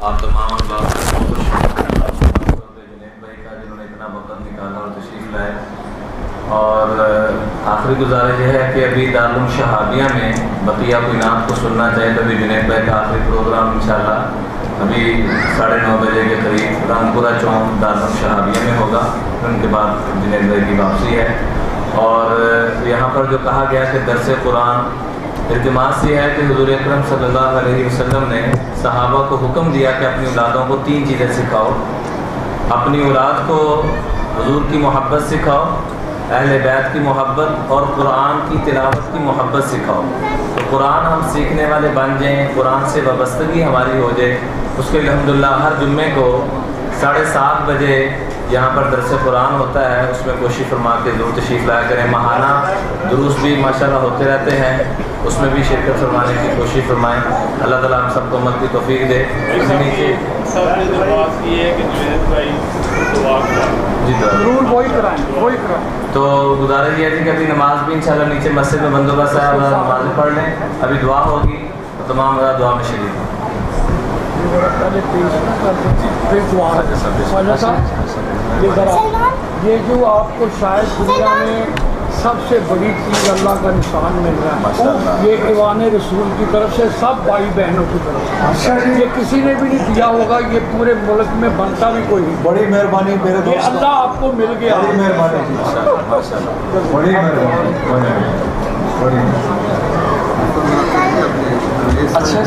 آپ تمام بات جنید بھائی کا جنہوں نے اتنا وقت نکالا اور تشریف لائے اور آخری گزارش یہ ہے کہ ابھی دارالعلوم شہابیہ میں بقیہ کوئی نام کو سننا چاہے تو ابھی جنید بھائی کا آخری پروگرام انشاءاللہ ابھی ساڑھے نو بجے کے قریب رامپورہ چوک دارالعلوم شہابیہ میں ہوگا، ان کے بعد جنید بھائی کی واپسی ہے۔ اور، یہاں پر جو کہا گیا کہ درس قرآن التماس یہ ہے کہ حضور اکرم صلی اللہ علیہ وسلم نے صحابہ کو حکم دیا کہ اپنی اولادوں کو تین چیزیں سکھاؤ۔ اپنی اولاد کو حضور کی محبت سکھاؤ اہل بیت کی محبت اور قرآن کی تلاوت کی محبت سکھاؤ۔ تو قرآن ہم سیکھنے والے بن جائیں، قرآن سے وابستگی ہماری ہو جائے۔ اس کے لیے الحمدللہ ہر جمعے کو ساڑھے سات بجے یہاں پر درس قرآن ہوتا ہے۔ اس میں کوشش فرما کے ضرور تشریف لایا کریں۔ ماہانہ دروس بھی ماشاءاللہ ہوتے رہتے ہیں۔ اس میں بھی شرکت فرمانے کی کوشش فرمائیں۔ اللہ تعالیٰ ہم سب کو مت کی توفیق دے۔ اس نیچے سب نے درخواست کی ہے کہ جنید بھائی جی دعا ضرور وہی کرائیں وہی کرائیں۔ تو گزارش یہ تھی کہ ابھی نماز بھی انشاءاللہ نیچے مسجد میں بندوبست ہے اب نماز پڑھ لیں۔ ابھی دعا ہوگی تو تمام دعا میں شریک ہوں۔ یہ جو آپ کو شاید دنیا میں سب سے بڑی چیز اللہ کا نشان مل رہا ہے۔ یہ ایوان رسول کی طرف سے سب بھائی بہنوں کی طرف سے۔ یہ کسی نے بھی نہیں دیا ہوگا یہ پورے ملک میں بنتا بھی کوئی نہیں۔ بڑی مہربانی میرے یہ دوست اللہ آپ کو مل گیا۔ بڑی مہربانی۔ بڑی مہربانی۔ بڑی اچھا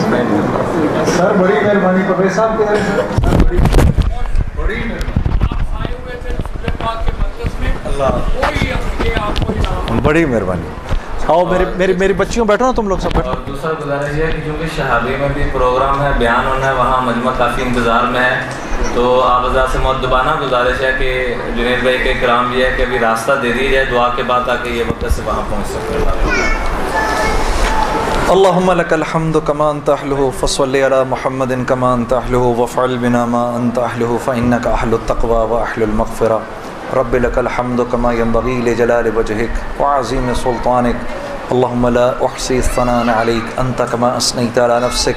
سر بڑی مہربانی۔ پرویز صاحب کہہ رہے ہیں۔ سر بڑی بڑی بڑی مہربانی۔ آؤ میری میری میری بچیوں بیٹھو نا تم لوگ سب بیٹھو۔ اور دوسرا گزارش یہ ہے کہ چونکہ شہابی میں بھی پروگرام ہے بیان ہونا ہے وہاں مجمع کافی انتظار میں ہے تو آپ حضرات سے مدبانہ گزارش ہے کہ جنید بھائی کے کرام یہ ہے کہ ابھی راستہ دے دی جائے دعا کے بعد تاکہ یہ وقت سے وہاں پہنچ سکتے اللهم لك الحمد كما انت اهله فصل على محمد كما انت اهله وفعل بنا ما انت اهله فانك اهل التقوى واهل المغفرة رب لك الحمد كما ينبغي لجلال وجهك وعظيم سلطانك اللهم لا احصي الثناء عليك انت كما اثنيت على نفسك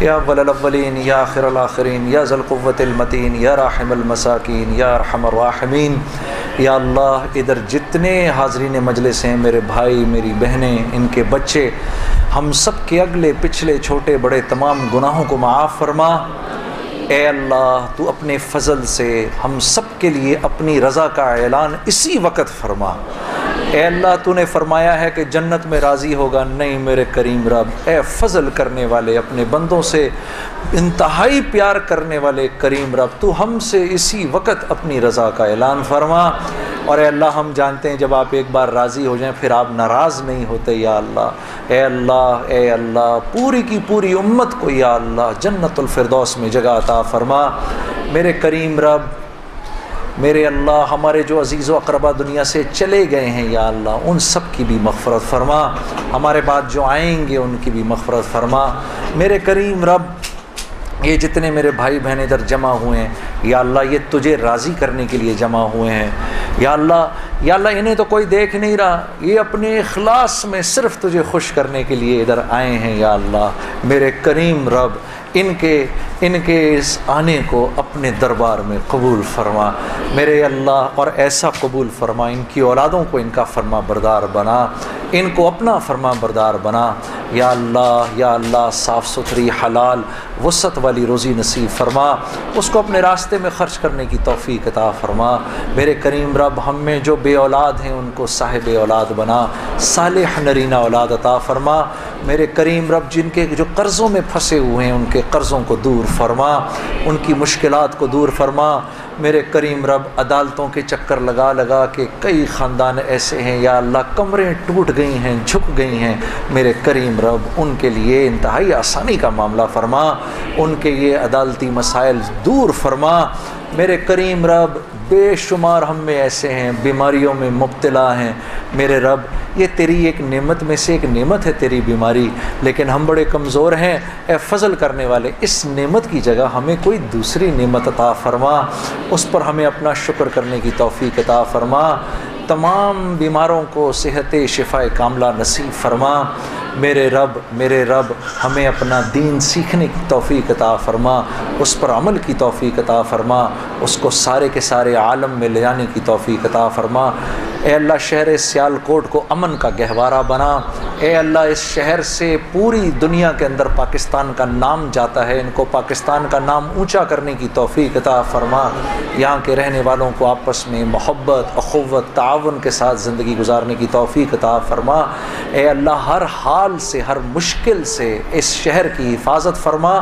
يا اول الاولين يا اخر الاخرين يا ذا القوة المتين يا راحم المساكين يا ارحم الراحمين یا اللہ ادھر جتنے حاضرین مجلس ہیں میرے بھائی میری بہنیں ان کے بچے ہم سب کے اگلے پچھلے چھوٹے بڑے تمام گناہوں کو معاف فرما اے اللہ، تو اپنے فضل سے ہم سب کے لیے اپنی رضا کا اعلان اسی وقت فرما۔ اے اللہ تو نے فرمایا ہے کہ جنت میں راضی ہوگا۔ نہیں میرے کریم رب، اے فضل کرنے والے، اپنے بندوں سے انتہائی پیار کرنے والے کریم رب، تو ہم سے اسی وقت اپنی رضا کا اعلان فرما۔ اور اے اللہ ہم جانتے ہیں جب آپ ایک بار راضی ہو جائیں پھر آپ ناراض نہیں ہوتے، یا اللہ، اے اللہ اے اللہ، پوری کی پوری امت کو یا اللہ، جنت الفردوس میں جگہ عطا فرما۔ میرے کریم رب، میرے اللہ، ہمارے جو عزیز و اقربا دنیا سے چلے گئے ہیں یا اللہ، ان سب کی بھی مغفرت فرما۔ ہمارے بعد جو آئیں گے، ان کی بھی مغفرت فرما۔ میرے کریم رب، یہ جتنے میرے بھائی بہن ادھر جمع ہوئے ہیں، یا اللہ، یہ تجھے راضی کرنے کے لیے جمع ہوئے ہیں۔ یا اللہ یا اللہ، انہیں تو کوئی دیکھ نہیں رہا. یہ اپنے اخلاص میں صرف تجھے خوش کرنے کے لیے ادھر آئے ہیں یا اللہ. میرے کریم رب، ان کے ان کے اس آنے کو اپنے دربار میں قبول فرما. میرے اللہ، اور ایسا قبول فرما. ان کی اولادوں کو ان کا فرما بردار بنا. ان کو اپنا فرما بردار بنا. یا اللہ یا اللہ، صاف ستھری حلال وسعت والی روزی نصیب فرما، اس کو اپنے راستے میں خرچ کرنے کی توفیق عطا فرما۔ میرے کریم رب، ہم میں جو بے اولاد ہیں، ان کو صاحب اولاد بنا، صالح نرینہ اولاد عطا فرما۔ میرے کریم رب، جن کے جو قرضوں میں پھنسے ہوئے ہیں، ان کے قرضوں کو دور فرما، ان کی مشکلات کو دور فرما۔ میرے کریم رب عدالتوں کے چکر لگا لگا کے کئی خاندان ایسے ہیں، یا اللہ، کمریں ٹوٹ گئی ہیں، جھک گئی ہیں۔ میرے کریم رب ان کے لیے انتہائی آسانی کا معاملہ فرما، ان کے یہ عدالتی مسائل دور فرما۔ میرے کریم رب، بے شمار ہم میں ایسے ہیں، بیماریوں میں مبتلا ہیں۔ میرے رب، یہ تیری ایک نعمت میں سے ایک نعمت ہے تیری بیماری۔ لیکن ہم بڑے کمزور ہیں، اے فضل کرنے والے، اس نعمت کی جگہ ہمیں کوئی دوسری نعمت عطا فرما۔ اس پر ہمیں اپنا شکر کرنے کی توفیق عطا فرما۔ تمام بیماروں کو صحت شفا کاملہ نصیب فرما۔ میرے رب میرے رب، ہمیں اپنا دین سیکھنے کی توفیق عطا فرما، اس پر عمل کی توفیق عطا فرما، اس کو سارے کے سارے عالم میں لے جانے کی توفیق عطا فرما۔ اے اللہ، شہر سیال کوٹ کو امن کا گہوارہ بنا۔ اے اللہ، اس شہر سے پوری دنیا کے اندر پاکستان کا نام جاتا ہے۔ ان کو پاکستان کا نام اونچا کرنے کی توفیق عطا فرما۔ یہاں کے رہنے والوں کو آپس میں محبت، اخوت، تعاون کے ساتھ زندگی گزارنے کی توفیق عطا فرما۔ اے اللہ، ہر حال سے، ہر مشکل سے اس شہر کی حفاظت فرما،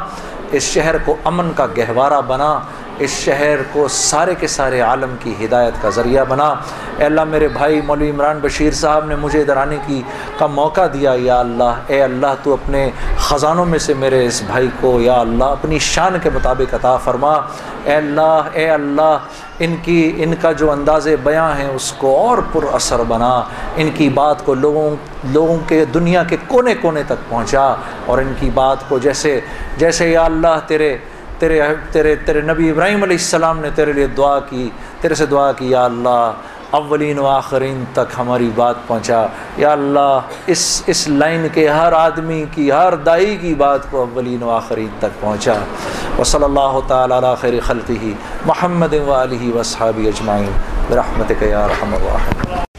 اس شہر کو امن کا گہوارہ بنا اس شہر کو سارے کے سارے عالم کی ہدایت کا ذریعہ بنا۔ اے اللہ، میرے بھائی مولوی عمران بشیر صاحب نے مجھے ادھر آنے کی کا موقع دیا۔ یا اللہ، اے اللہ، تو اپنے خزانوں میں سے میرے اس بھائی کو، یا اللہ، اپنی شان کے مطابق عطا فرما۔ اے اللہ اے اللہ، ان کی، ان کا جو انداز بیاں ہے اس کو اور پر اثر بنا۔ ان کی بات کو لوگوں لوگوں کے دنیا کے کونے کونے تک پہنچا۔ اور ان کی بات کو جیسے جیسے یا اللہ، تیرے تیرے تیرے تیرے نبی ابراہیم علیہ السلام نے تیرے لیے دعا کی، تیرے سے دعا کی، یا اللہ، اولین و آخرین تک ہماری بات پہنچا۔ یا اللہ، اس اس لائن کے ہر آدمی کی، ہر دائی کی بات کو اولین و آخرین تک پہنچا۔ و صلی اللہ تعالیٰ علی خیر خلقی محمد و علیہ وصحابی اجمعین۔ برحمتک یا رحم الرحیم